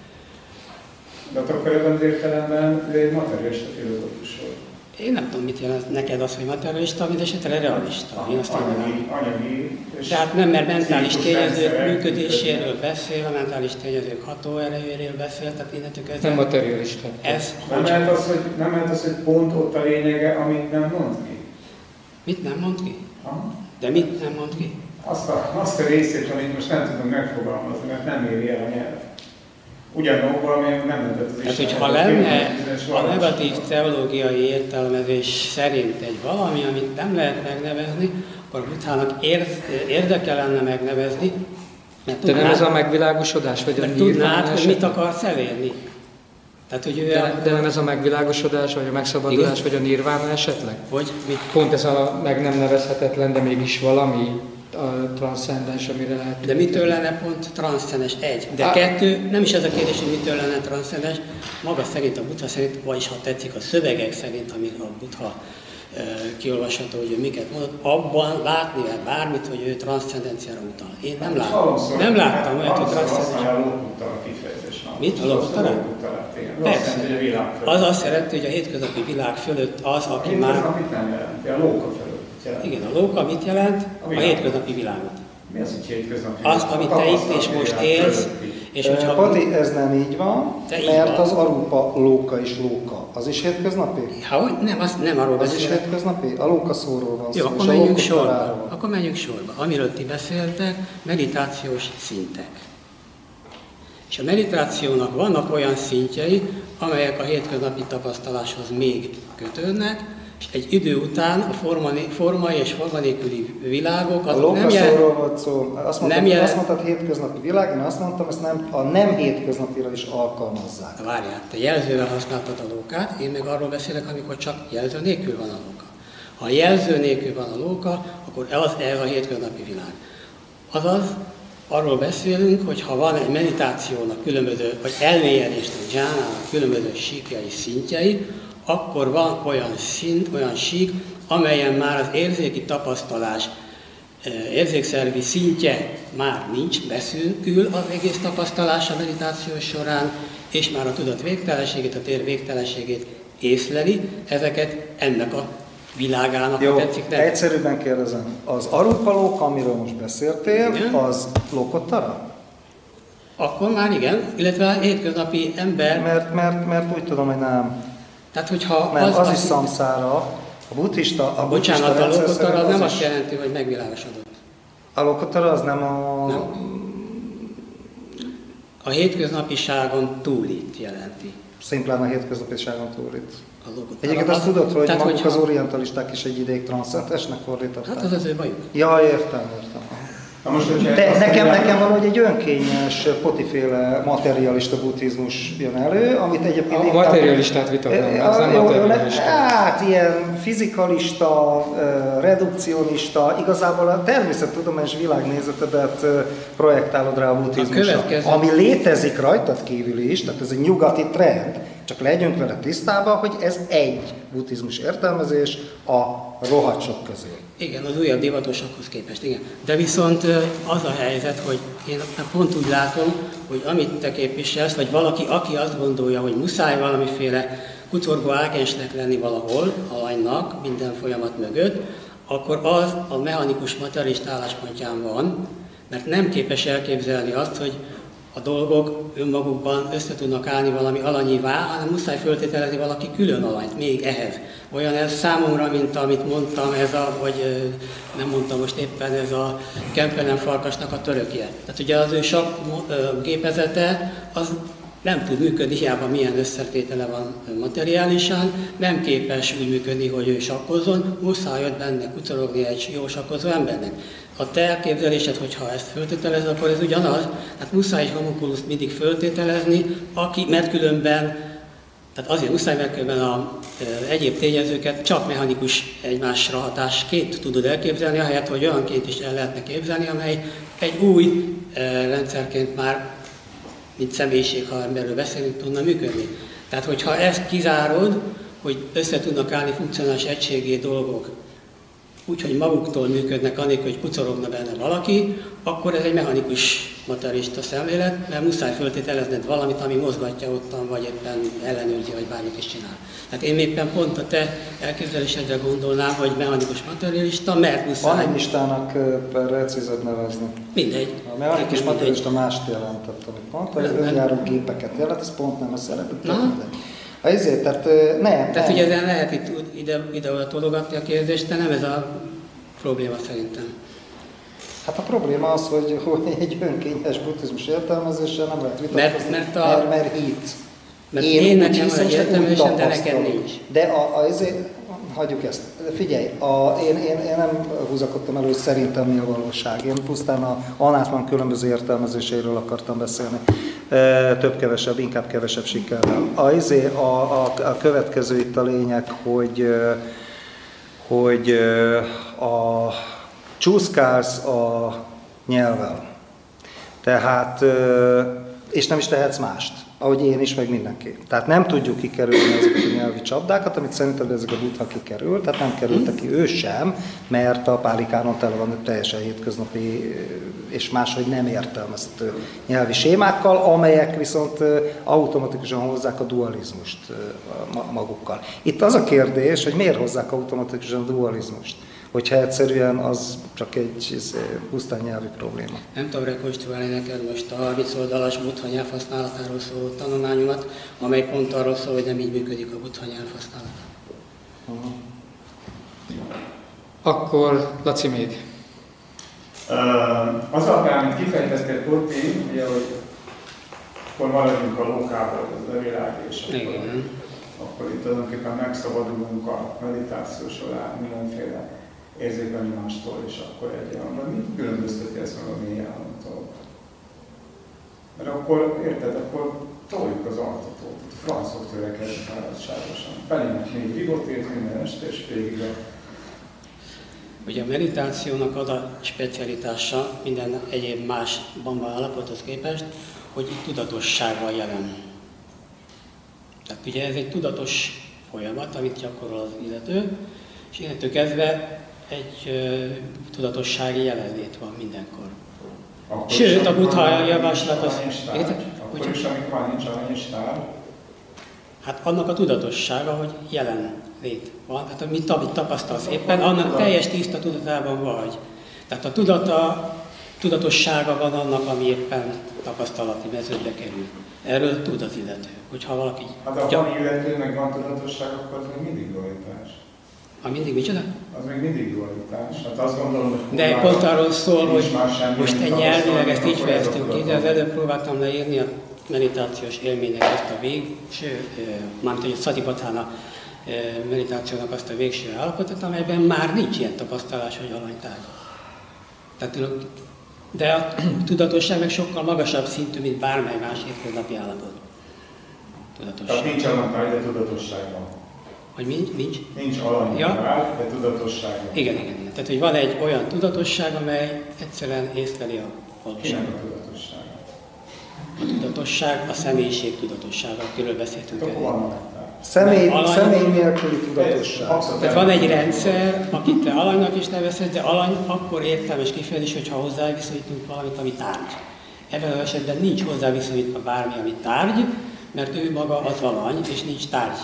De akkor ebben az értelemben ő egy materialista filozófus volt. Én nem tudom, mit jelent neked az, hogy materialista, mint esetre realista. Én azt anyagi, anyagi és Tehát nem, mert mentális tényezők működéséről beszél, a mentális tényezők hatóerejéről beszél, tehát innentől Nem kezdve materialista. ez, Nem lehet, az, hogy, nem lehet az, hogy pont ott a lényege, amit nem mond ki? mit nem mond ki? Aha. De mit nem mond ki? Azt a, azt a részét, amit most nem tudom megfogalmazni, mert nem éri el a nyelv. Ugyanúgy valami nem lehetett az Tehát, Isten. hogyha lenne a negatív teológiai értelmezés szerint egy valami, amit nem lehet megnevezni, akkor utána ér, érdeke lenne megnevezni, mert De nem tudnád, ez a megvilágosodás, vagy a tudnád hogy mit akarsz elérni. Tehát, hogy De, de nem ez a megvilágosodás, vagy a megszabadulás, Igen. vagy a nirvána esetleg? hogy mit Pont ez a meg nem nevezhetetlen, de mégis valami a transzcendens, amire lehet... De mitől lenne pont transzcendens? Egy. De Á- kettő, nem is ez a kérdés, hogy mitől lenne transzcendens, maga szerint a Buddha szerint, vagyis ha tetszik a szövegek szerint, amik a Buddha kiolvasható, hogy ő miket mondott, abban látni lehet bármit, hogy ő transzcendenciára utal. Én nem láttam. Hallomszor- Nem láttam olyat, hogy hallomszor transzcendenciára. használja a kifejezés. Mit? A lókutal? Lókutalát. Azt Persze. a. Az azt jelenti, hogy a hétköznapi világ fölött az, A aki már... hétköznapit nem jelenti, a lóka fölött. Igen, a lóka mit jelent? A A hétköznapi világot. Mi az, hogy hétköznapi? Azt, világ? amit A te itt és most élsz. És Eh, hogyha... Pati, ez nem így van, De így mert van. az arupa lóka is lóka. Az is hétköznapi? Ha, hogy nem, azt nem arról Az is beszélek. hétköznapi? A lóka szóról van Jó, szó, akkor menjünk sorba. Akkor menjünk sorba. Amiről ti beszéltek, meditációs szintek. És a meditációnak vannak olyan szintjei, amelyek a hétköznapi tapasztaláshoz még kötődnek, és egy idő után a forma, formai és forma nélküli világok A azok nem lóka jel... volt szó. Azt mondtad, nem nem jel- azt mondtad hétköznapi világ, én azt mondtam, ezt nem, a nem hétköznapira is alkalmazzák. Na várjál, te jelzővel használtad a lókát, én meg arról beszélek, amikor csak jelző nélkül van a lóka. Ha jelző nélkül van a lóka, akkor az, ez a hétköznapi világ. Azaz, arról beszélünk, hogy ha van egy meditációnak különböző, vagy elmélyedésnek, dzsánának különböző síkjai, szintjei, akkor van olyan szint, olyan sík, amelyen már az érzéki tapasztalás érzékszervi szintje már nincs, beszűkül az egész tapasztalás a meditáció során, és már a tudat végtelenségét, a tér végtelenségét észleli, ezeket ennek a világának, Jó, tetszik nevezni. egyszerűbben kérdezem. Az arupalók, amiről most beszéltél, Igen. az lókottara? Akkor már igen, illetve a hétköznapi ember, Mert, mert, mert úgy tudom, hogy nem. Tehát hogyha Nem, az, az aki- is szamszára. A buddhista, a buddhista Bocsánat, a rendszer lókottara szerint az nem azt jelenti, hogy megvilágosodott. A lókottara az nem a... Nem. A hétköznapiságon túlit jelenti. Szimplán a hétköznapiságon túl itt. A lókottara. Egyébként azt tudod, hogy Tehát, maguk hogyha- az orientalisták is egy ideig transzcendensnek fordították? Hát az az ő bajuk. Ja, értem, értem. Na most, De nekem, mondják- nekem valahogy egy önkényes, potiféle materialista buddhizmus jön elő, amit egyébként... A materialistát vitatnám, ez nem Jó, materialista. Hát ilyen fizikalista, redukcionista, igazából a természettudományos világnézetedet projektálod rá a buddhizmusra. következő- Ami létezik rajtad kívül is, tehát ez egy nyugati trend, csak legyünk vele tisztában, hogy ez egy buddhizmus értelmezés a rohadt sok közül. Igen, az újabb divatosakhoz képest, igen. De viszont az a helyzet, hogy én pont úgy látom, hogy amit te képviselsz, vagy valaki, aki azt gondolja, hogy muszáj valamiféle kucorgó ágensnek lenni valahol, alanynak, minden folyamat mögött, akkor az a mechanikus materialista álláspontján van, mert nem képes elképzelni azt, hogy a dolgok önmagukban össze tudnak állni valami alanyivá, hanem muszáj föltételezni valaki külön alanyt még ehhez. Olyan ez számomra, mint amit mondtam, ez a, vagy nem mondtam most éppen, ez a kempelen farkasnak a törökje. Tehát ugye az ő ö, gépezete, az nem tud működni, hiába milyen összetétele van materiálisan, nem képes úgy működni, hogy ő sakkozzon, muszáj ott benne kucorogni egy jó sakkozó embernek. A te elképzelésed, hogyha ezt föltételez, akkor ez ugyanaz, hát muszáj egy homunkuluszt mindig föltételezni, aki, mert különben, tehát azért muszáj, mert különben a e, egyéb tényezőket csak mechanikus egymásra hatásként tudod elképzelni, ahelyett, hogy olyanként is el lehetne képzelni, amely egy új e, rendszerként már mint személyiség, ha emberről beszélünk, tudna működni. Tehát, hogyha ezt kizárod, hogy össze tudnak állni funkcionális egységé dolgok, úgy, hogy maguktól működnek, anélkül, hogy pucorogna benne valaki, akkor ez egy mechanikus materialista szemlélet, mert muszáj föltételezned valamit, ami mozgatja ottan, vagy éppen ellenőrzi, vagy bármit is csinál. Hát én éppen pont a te elképzelésedre gondolnám, hogy mechanikus materialista, mert muszáj. Animistának precízebb nevezni. Mindegy. A mechanikus materialista mást jelentett, amit mondta, hogy önjáró gépeket jelent, ez pont nem a szerepet. Ezért, tehát nem. Tehát ugye ezen lehet itt ide, ide tologatni a kérdést, de nem ez a probléma szerintem. Hát a probléma az, hogy, hogy egy önkényes buddhizmus értelmezéssel nem lehet vitatkozni, mert, mert, a, mert, mert hit. Mert én, én nekem van egy értelmezésem, de neked nincs. De a, a, ezért, hagyjuk ezt. Figyelj, a, én, én, én nem húzakodtam elő, hogy szerintem mi a valóság. Én pusztán a Anátman különböző értelmezéséről akartam beszélni. E, több-kevesebb, inkább kevesebb sikerrel. A, izé, a, a, a következő itt a lényeg, hogy, hogy a csúszkálsz a nyelvvel. Tehát, és nem is tehetsz mást ahogy én is, meg mindenki. Tehát nem tudjuk kikerülni ezeket a nyelvi csapdákat, amit szerintem ezek a buddha kikerül, tehát nem került ki ő sem, mert a pálikánon tele van teljesen hétköznapi és máshogy nem értelmezhető nyelvi sémákkal, amelyek viszont automatikusan hozzák a dualizmust magukkal. Itt az a kérdés, hogy miért hozzák automatikusan a dualizmust hogyha egyszerűen az csak egy ez, pusztán nyelvi probléma. Nem tudom rekonstruálni neked most a 30 oldalas buddha nyelvhasználatáról szóló tanulmányomat, amely pont arról szól, hogy nem így működik a buddha nyelvhasználat. Uh-huh. Akkor Laci még. Uh, az alapján, amit kifejtezted Kotti, ugye, hogy akkor maradjunk a lokából, az a világ, és akkor, Igen. akkor itt tulajdonképpen megszabadulunk a meditáció során mindenféle érzékbenyomástól, és akkor egy államban mit különbözteti ezt meg a mély államtól? Mert akkor, érted, akkor toljuk az altatót, itt francok törekedni fáradtságosan. Belének még vigotét minden este, és végig a Ugye a meditációnak az a specialitása minden egyéb más bamba állapothoz képest, hogy itt tudatosság van jelen. Tehát ugye ez egy tudatos folyamat, amit gyakorol az illető, és innentől kezdve egy ö, tudatossági jelenlét van mindenkor. Akkor Sőt, a buddha javaslat az... Akkor is, amikor nincs aranyistár? Hát annak a tudatossága, hogy jelen lét van. Tehát amit, amit tapasztalsz éppen, annak teljes tiszta tudatában vagy. Tehát a tudata, tudatossága van annak, ami éppen tapasztalati mezőbe kerül. Erről tud az illető. Hogyha valaki... Hát ha van illető, meg van tudatosság, akkor az még mindig dualitás. Ha mindig micsoda? Az még mindig dualitás. Hát azt gondolom, hogy de pont arról szól, hogy most egy nyelvileg ezt így fejeztünk ki, de az előbb próbáltam leírni a meditációs élménynek ezt a végső, mármint hogy a Szatipatána meditációnak azt a végső állapotot, amelyben már nincs ilyen tapasztalás, hogy alanytárgy. Tehát, de a tudatosság meg sokkal magasabb szintű, mint bármely más hétköznapi állapot. Tudatosság. Tehát nincs alanytárgy, de tudatosság van. Hogy nincs? Nincs, nincs alany, ja. de tudatosság. Igen, igen, igen. Tehát, hogy van egy olyan tudatosság, amely egyszerűen észleli a valóságot. a tudatosság? A tudatosság, a személyiség tudatossága, akiről beszéltünk. Személy, alany, személy nélküli tudatosság. Tehát van egy rendszer, akit te alanynak is nevezhetsz, de alany akkor értelmes kifejezés, hogyha hozzáviszonyítunk valamit, ami tárgy. Ebben az esetben nincs hozzáviszonyítva bármi, ami tárgy, mert ő maga az alany, és nincs tárgy.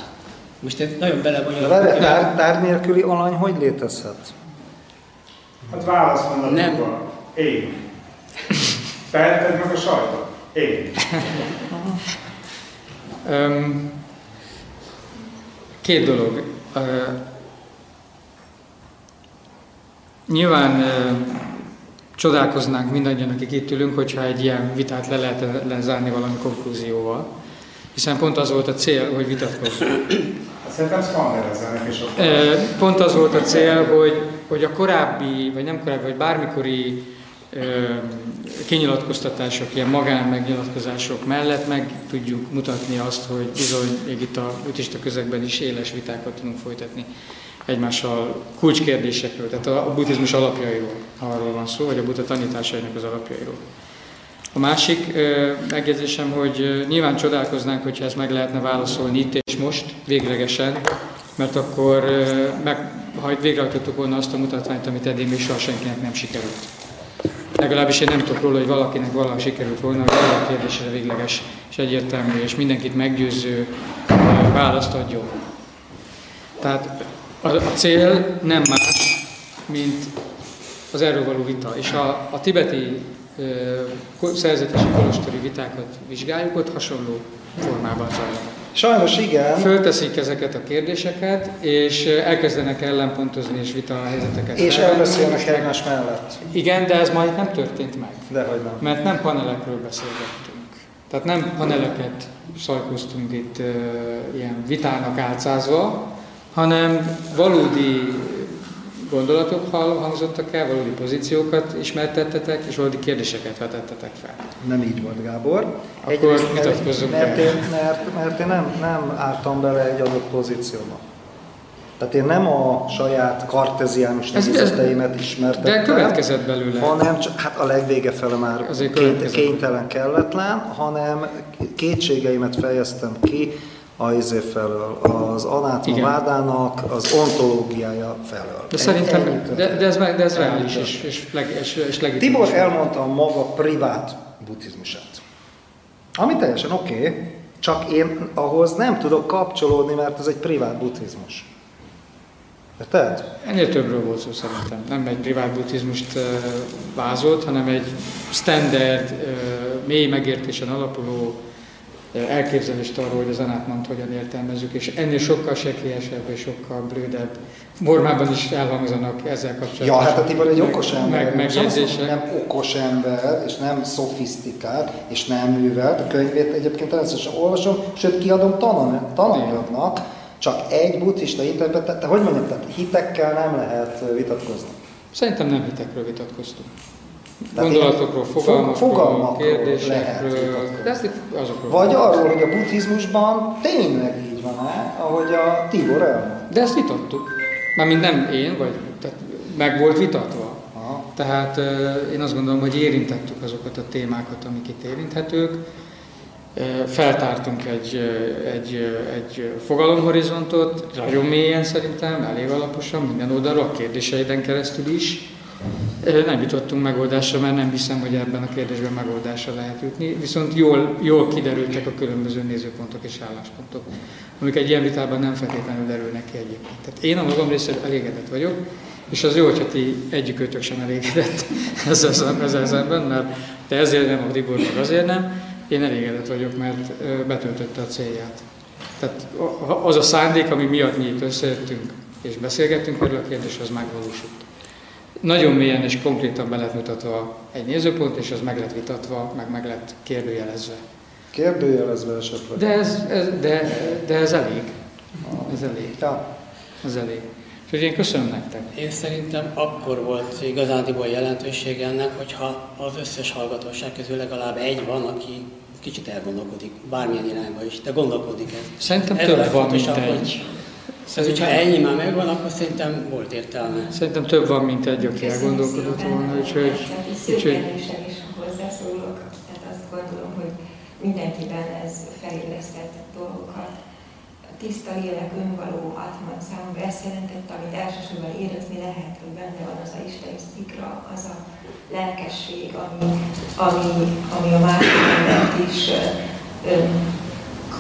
Most ez nagyon belebonyolult. De tár, tár nélküli alany hogy létezhet? Hát válaszmondatok Nem. van. Én. Teheted meg a sajtot? Én. Két dolog. Nyilván csodálkoznánk mindannyian, akik itt ülünk, hogyha egy ilyen vitát le lehet lezárni valami konklúzióval. Hiszen pont az volt a cél, hogy vitatkozzunk. Hát szerintem szkannerezzenek is Pont az volt a cél, hogy, hogy a korábbi, vagy nem korábbi, vagy bármikori kinyilatkoztatások, ilyen magán megnyilatkozások mellett meg tudjuk mutatni azt, hogy bizony még itt a buddhista közegben is éles vitákat tudunk folytatni egymással kulcskérdésekről, tehát a buddhizmus alapjairól, arról van szó, vagy a buddha tanításainak az alapjairól. A másik megjegyzésem, hogy nyilván csodálkoznánk, hogyha ezt meg lehetne válaszolni itt és most, véglegesen, mert akkor meg, ha végrehajtottuk volna azt a mutatványt, amit eddig még soha senkinek nem sikerült. Legalábbis én nem tudok róla, hogy valakinek valaha sikerült volna, hogy a kérdésre végleges és egyértelmű és mindenkit meggyőző választ adjon. Tehát a, a cél nem más, mint az erről való vita. És a, a tibeti ö, szerzetesi kolostori vitákat vizsgáljuk, ott hasonló formában zajlanak. Sajnos igen. Fölteszik ezeket a kérdéseket, és elkezdenek ellenpontozni és vita helyzeteket. És felvenni, elbeszélnek egymás mellett. Igen, de ez majd nem történt meg. Dehogy nem. Mert nem panelekről beszélgettünk. Tehát nem paneleket szajkoztunk itt uh, ilyen vitának álcázva, hanem valódi gondolatok hangzottak el, valódi pozíciókat ismertettetek, és valódi kérdéseket vetettetek fel. Nem így volt, Gábor. Akkor Egyrészt, mert, vitatkozzunk mert, én, mert, mert én nem, nem álltam bele egy adott pozícióba. Tehát én nem a saját karteziánus Ez- ez- nézeteimet ismertettem. de következett belőle. Hanem csak, hát a legvége fele már ként, kénytelen, kelletlen, hanem kétségeimet fejeztem ki a izé felől, az anátma vádának az ontológiája felől. De szerintem, de, de, ez, meg- de ez reális és, és, leg, és, és legitim. Tibor elmondta a maga privát buddhizmusát. Ami teljesen oké, okay, csak én ahhoz nem tudok kapcsolódni, mert ez egy privát buddhizmus. Érted? Ennél többről volt szó szerintem. Nem egy privát buddhizmust uh, vázolt, hanem egy standard, uh, mély megértésen alapuló elképzelést arról, hogy az anátmant hogyan értelmezzük, és ennél sokkal sekélyesebb és sokkal blődebb formában is elhangzanak ezzel kapcsolatban. Ja, hát a Tibor egy okos ember. Meg, Most nem okos ember, és nem szofisztikált, és nem művelt. A könyvét egyébként természetesen olvasom, sőt kiadom tanan- tananyagnak, csak egy buddhista interpretáció, hogy mondjam, tehát hitekkel nem lehet vitatkozni. Szerintem nem hitekről vitatkoztunk. Gondolatokról, fogalmakról, fogalmakról lehet kérdésekről, vitatkozni. de ezt azokról. Vagy arról, hogy a buddhizmusban tényleg így van-e, ahogy a Tibor elmondta. De ezt vitattuk. Mármint nem én, vagy tehát meg volt vitatva. Aha. Tehát én azt gondolom, hogy érintettük azokat a témákat, amik itt érinthetők. Feltártunk egy, egy, egy fogalomhorizontot, nagyon mélyen szerintem, elég alaposan, minden oldalról, a kérdéseiden keresztül is. Nem jutottunk megoldásra, mert nem hiszem, hogy ebben a kérdésben megoldásra lehet jutni, viszont jól, jól kiderültek a különböző nézőpontok és álláspontok, amik egy ilyen vitában nem feltétlenül derülnek ki egyébként. Tehát én a magam részéről elégedett vagyok, és az jó, hogyha ti egyikőtök sem elégedett *laughs* ezzel, szem- ezzel szemben, mert te ezért nem, a Tibor meg azért nem. Én elégedett vagyok, mert betöltötte a célját. Tehát az a szándék, ami miatt mi itt összejöttünk és beszélgettünk erről a kérdésről, az megvalósult. Nagyon mélyen és konkrétan be lett mutatva egy nézőpont, és az meg lett vitatva, meg meg lett kérdőjelezve. Kérdőjelezve esetleg. De ez, ez, de, de ez elég. Ez elég. Ja. Ez elég. Úgyhogy én köszönöm nektek. Én szerintem akkor volt igazándiból jelentősége ennek, hogyha az összes hallgatóság közül legalább egy van, aki kicsit elgondolkodik, bármilyen irányba is, de gondolkodik ez. Szerintem Ez több van, mint egy. Hogy- Tehát, hogyha ennyi már megvan, akkor szerintem volt értelme. Szerintem több van, mint egy, aki elgondolkodott volna, úgyhogy, úgyhogy is hozzászólok, tehát azt gondolom, hogy mindenkiben ez felélesztett dolgokat. A tiszta lélek, önvaló atman számomra ezt jelentett, amit elsősorban érezni lehet, hogy benne van az a isteni szikra, az a lelkesség, ami, ami, ami a másik embert is ö, ö,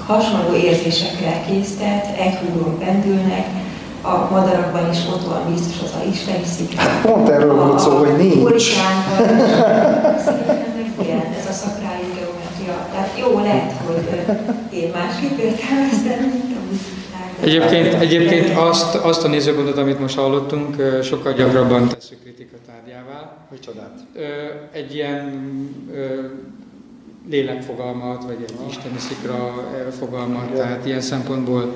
hasonló érzésekre késztet, egy húron pendülnek, a madarakban is ott van biztos az a isteni szikra. Hát pont erről volt szó, hogy nincs. Szerintem megjelent ez a szakrális geometria. Tehát jó lehet, hogy én másképp értelmeztem, mint a. Egyébként, egyébként azt, azt a nézőpontot, amit most hallottunk, sokkal gyakrabban tesszük kritika tárgyává. Micsodát? Ö, Egy ilyen lélekfogalmat, vagy egy isteni szikra ö, fogalmat, tehát ilyen szempontból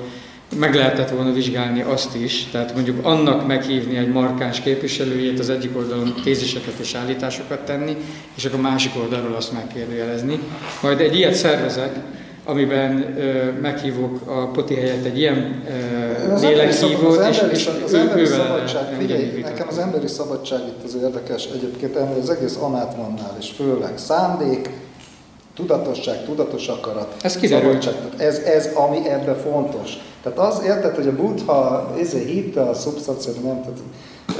meg lehetett volna vizsgálni azt is, tehát mondjuk annak meghívni egy markáns képviselőjét, az egyik oldalon téziseket és állításokat tenni, és akkor a másik oldalról azt megkérdőjelezni. Majd egy ilyet szervezek, amiben ö, meghívok a poti helyett egy ilyen ö, lélekhívót, és, és az emberi szabadság, figyelj, nekem az emberi szabadság itt az érdekes, egyébként ennél az egész anátmannál, és főleg szándék, Tudatosság, tudatos akarat. Ez. Tehát Ez, ez, ami ebben fontos. Tehát az érted, hogy a buddha ezért hitte a szubstanció, nem, tehát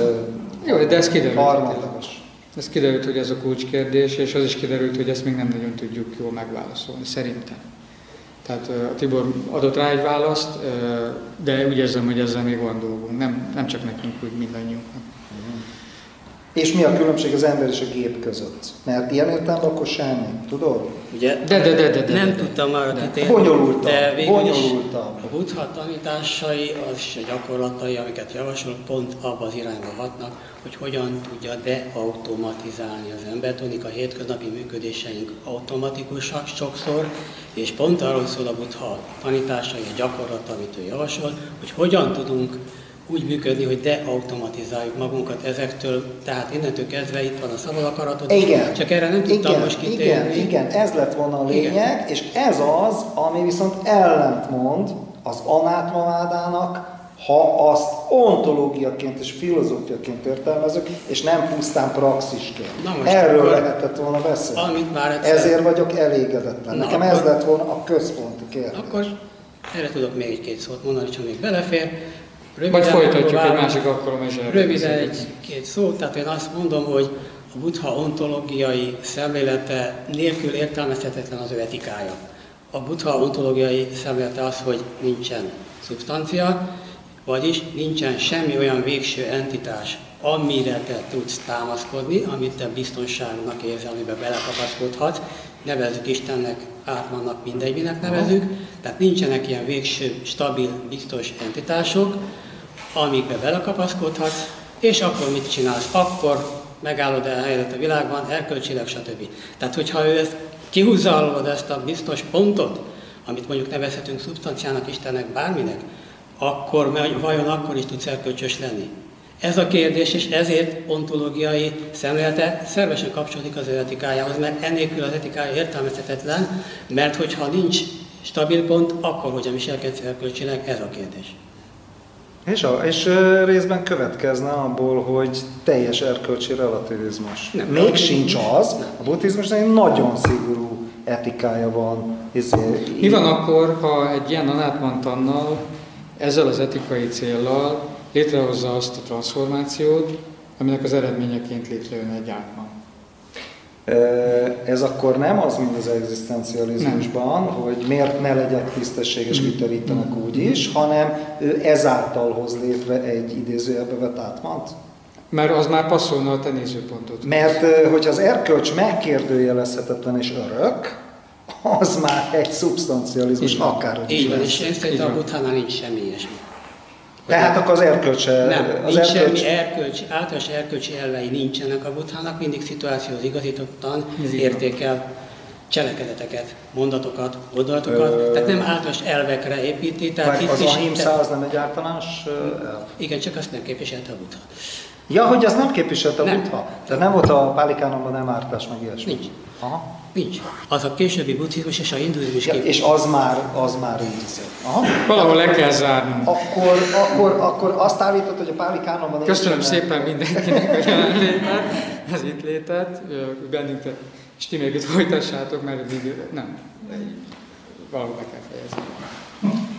ö, Jó, de ez kiderült. harmadlagos. Ez kiderült, hogy ez a kulcskérdés, és az is kiderült, hogy ezt még nem nagyon tudjuk jól megválaszolni, szerintem. Tehát a Tibor adott rá egy választ, de úgy érzem, hogy ezzel még van dolgunk, nem, nem csak nekünk, úgy mindannyiunknak. És mi a különbség az ember és a gép között? Mert ilyen értelemben akkor semmi, tudod? Ugye De, de, de, de, de, nem de, de. tudtam arra kitérni, Bonyolultabb, de végül bonyolultabb. a buddha tanításai, az is a gyakorlatai, amiket javasol, pont abba az irányba hatnak, hogy hogyan tudja deautomatizálni az embert. Tudnik, a hétköznapi működéseink automatikusak sokszor, és pont arról szól a buddha tanításai, a gyakorlat, amit ő javasol, hogy hogyan tudunk úgy működni, hogy deautomatizáljuk magunkat ezektől, tehát innentől kezdve itt van a szabad akaratod, Igen. csak erre nem tudtam igen, most kitérni. Igen, igen, ez lett volna a lényeg, Igen. és ez az, ami viszont ellentmond az anátmavádának, ha azt ontológiaként és filozófiaként értelmezünk, és nem pusztán praxisként. Na most Erről akkor- lehetett volna beszélni. Amit már egyszer- Ezért vagyok elégedetlen. Na, Nekem akkor- ez lett volna a központi kérdés. Akkor erre tudok még egy-két szót mondani, csak még belefér. Majd folytatjuk egy másik alkalom, és erről Röviden egy-két szót, tehát én azt mondom, hogy a buddha ontológiai szemlélete nélkül értelmezhetetlen az ő etikája. A buddha ontológiai szemlélete az, hogy nincsen szubstancia, vagyis nincsen semmi olyan végső entitás, amire te tudsz támaszkodni, amit te biztonságnak érzel, amiben belekapaszkodhatsz. Nevezzük Istennek, átmannak, mindegy, minek nevezük. Tehát nincsenek ilyen végső, stabil, biztos entitások, amikbe belekapaszkodhatsz, és akkor mit csinálsz? Akkor megállod el a helyet a világban, erkölcsileg, stb. Tehát, hogyha ő ezt kihúzza alól ezt a biztos pontot, amit mondjuk nevezhetünk szubstanciának, Istennek, bárminek, akkor vajon akkor is tudsz erkölcsös lenni? Ez a kérdés, és ezért ontológiai szemlélete szervesen kapcsolódik az ő etikájához, mert ennélkül az etikája értelmezhetetlen, mert hogyha nincs stabil pont, akkor hogyan viselkedsz erkölcsileg, ez a kérdés. És, a, és részben következne abból, hogy teljes erkölcsi relativizmus. Nem. Még sincs az, a buddhizmusnak egy nagyon szigorú etikája van. Izé, Mi van akkor, ha egy ilyen anátmantannal, ezzel az etikai céllal létrehozza azt a transformációt, aminek az eredményeként létrejön egy átman? Ö, Ez akkor nem az, mint az egzisztencializmusban, hogy miért ne legyek tisztességes, viterítenek úgy is, hanem ő ezáltal hoz létre egy idézőjelbe vett átmant. Mert az már passzolna a te nézőpontot. Mert ö, hogyha az erkölcs megkérdőjelezhetetlen és örök, az már egy szubstancializmus, akárhogy is Így van, és én szerintem a buddhánál nincs semmi ilyesmi. Tehát akkor az erkölcse... Nem, az nincs erkölcs, semmi erkölcsi, általános erkölcsi elvei nincsenek a buddhának, mindig szituációhoz igazítottan Ez értékel cselekedeteket, mondatokat, gondolatokat, Ö- tehát nem általános elvekre építi, tehát itt az is... ahimsa az nem egy általános elv? Igen, csak azt nem képviselte a buddha. Ja, hogy azt nem képviselte a buddha? Tehát nem volt a pálikánomban nem ártás, meg ilyesmi? Nincs. Aha. Nincs. Az a későbbi buddhizmus és a hinduizmus Ja, és az már, az már izé. Aha. Valahol le kell zárnunk. Akkor, akkor, akkor azt állított, hogy a pálikánomban Köszönöm nincsenek- szépen mindenkinek a jelenlétet, az itt létet, bennünket, és ti még itt folytassátok, mert eddig nem, valahol be kell fejezni.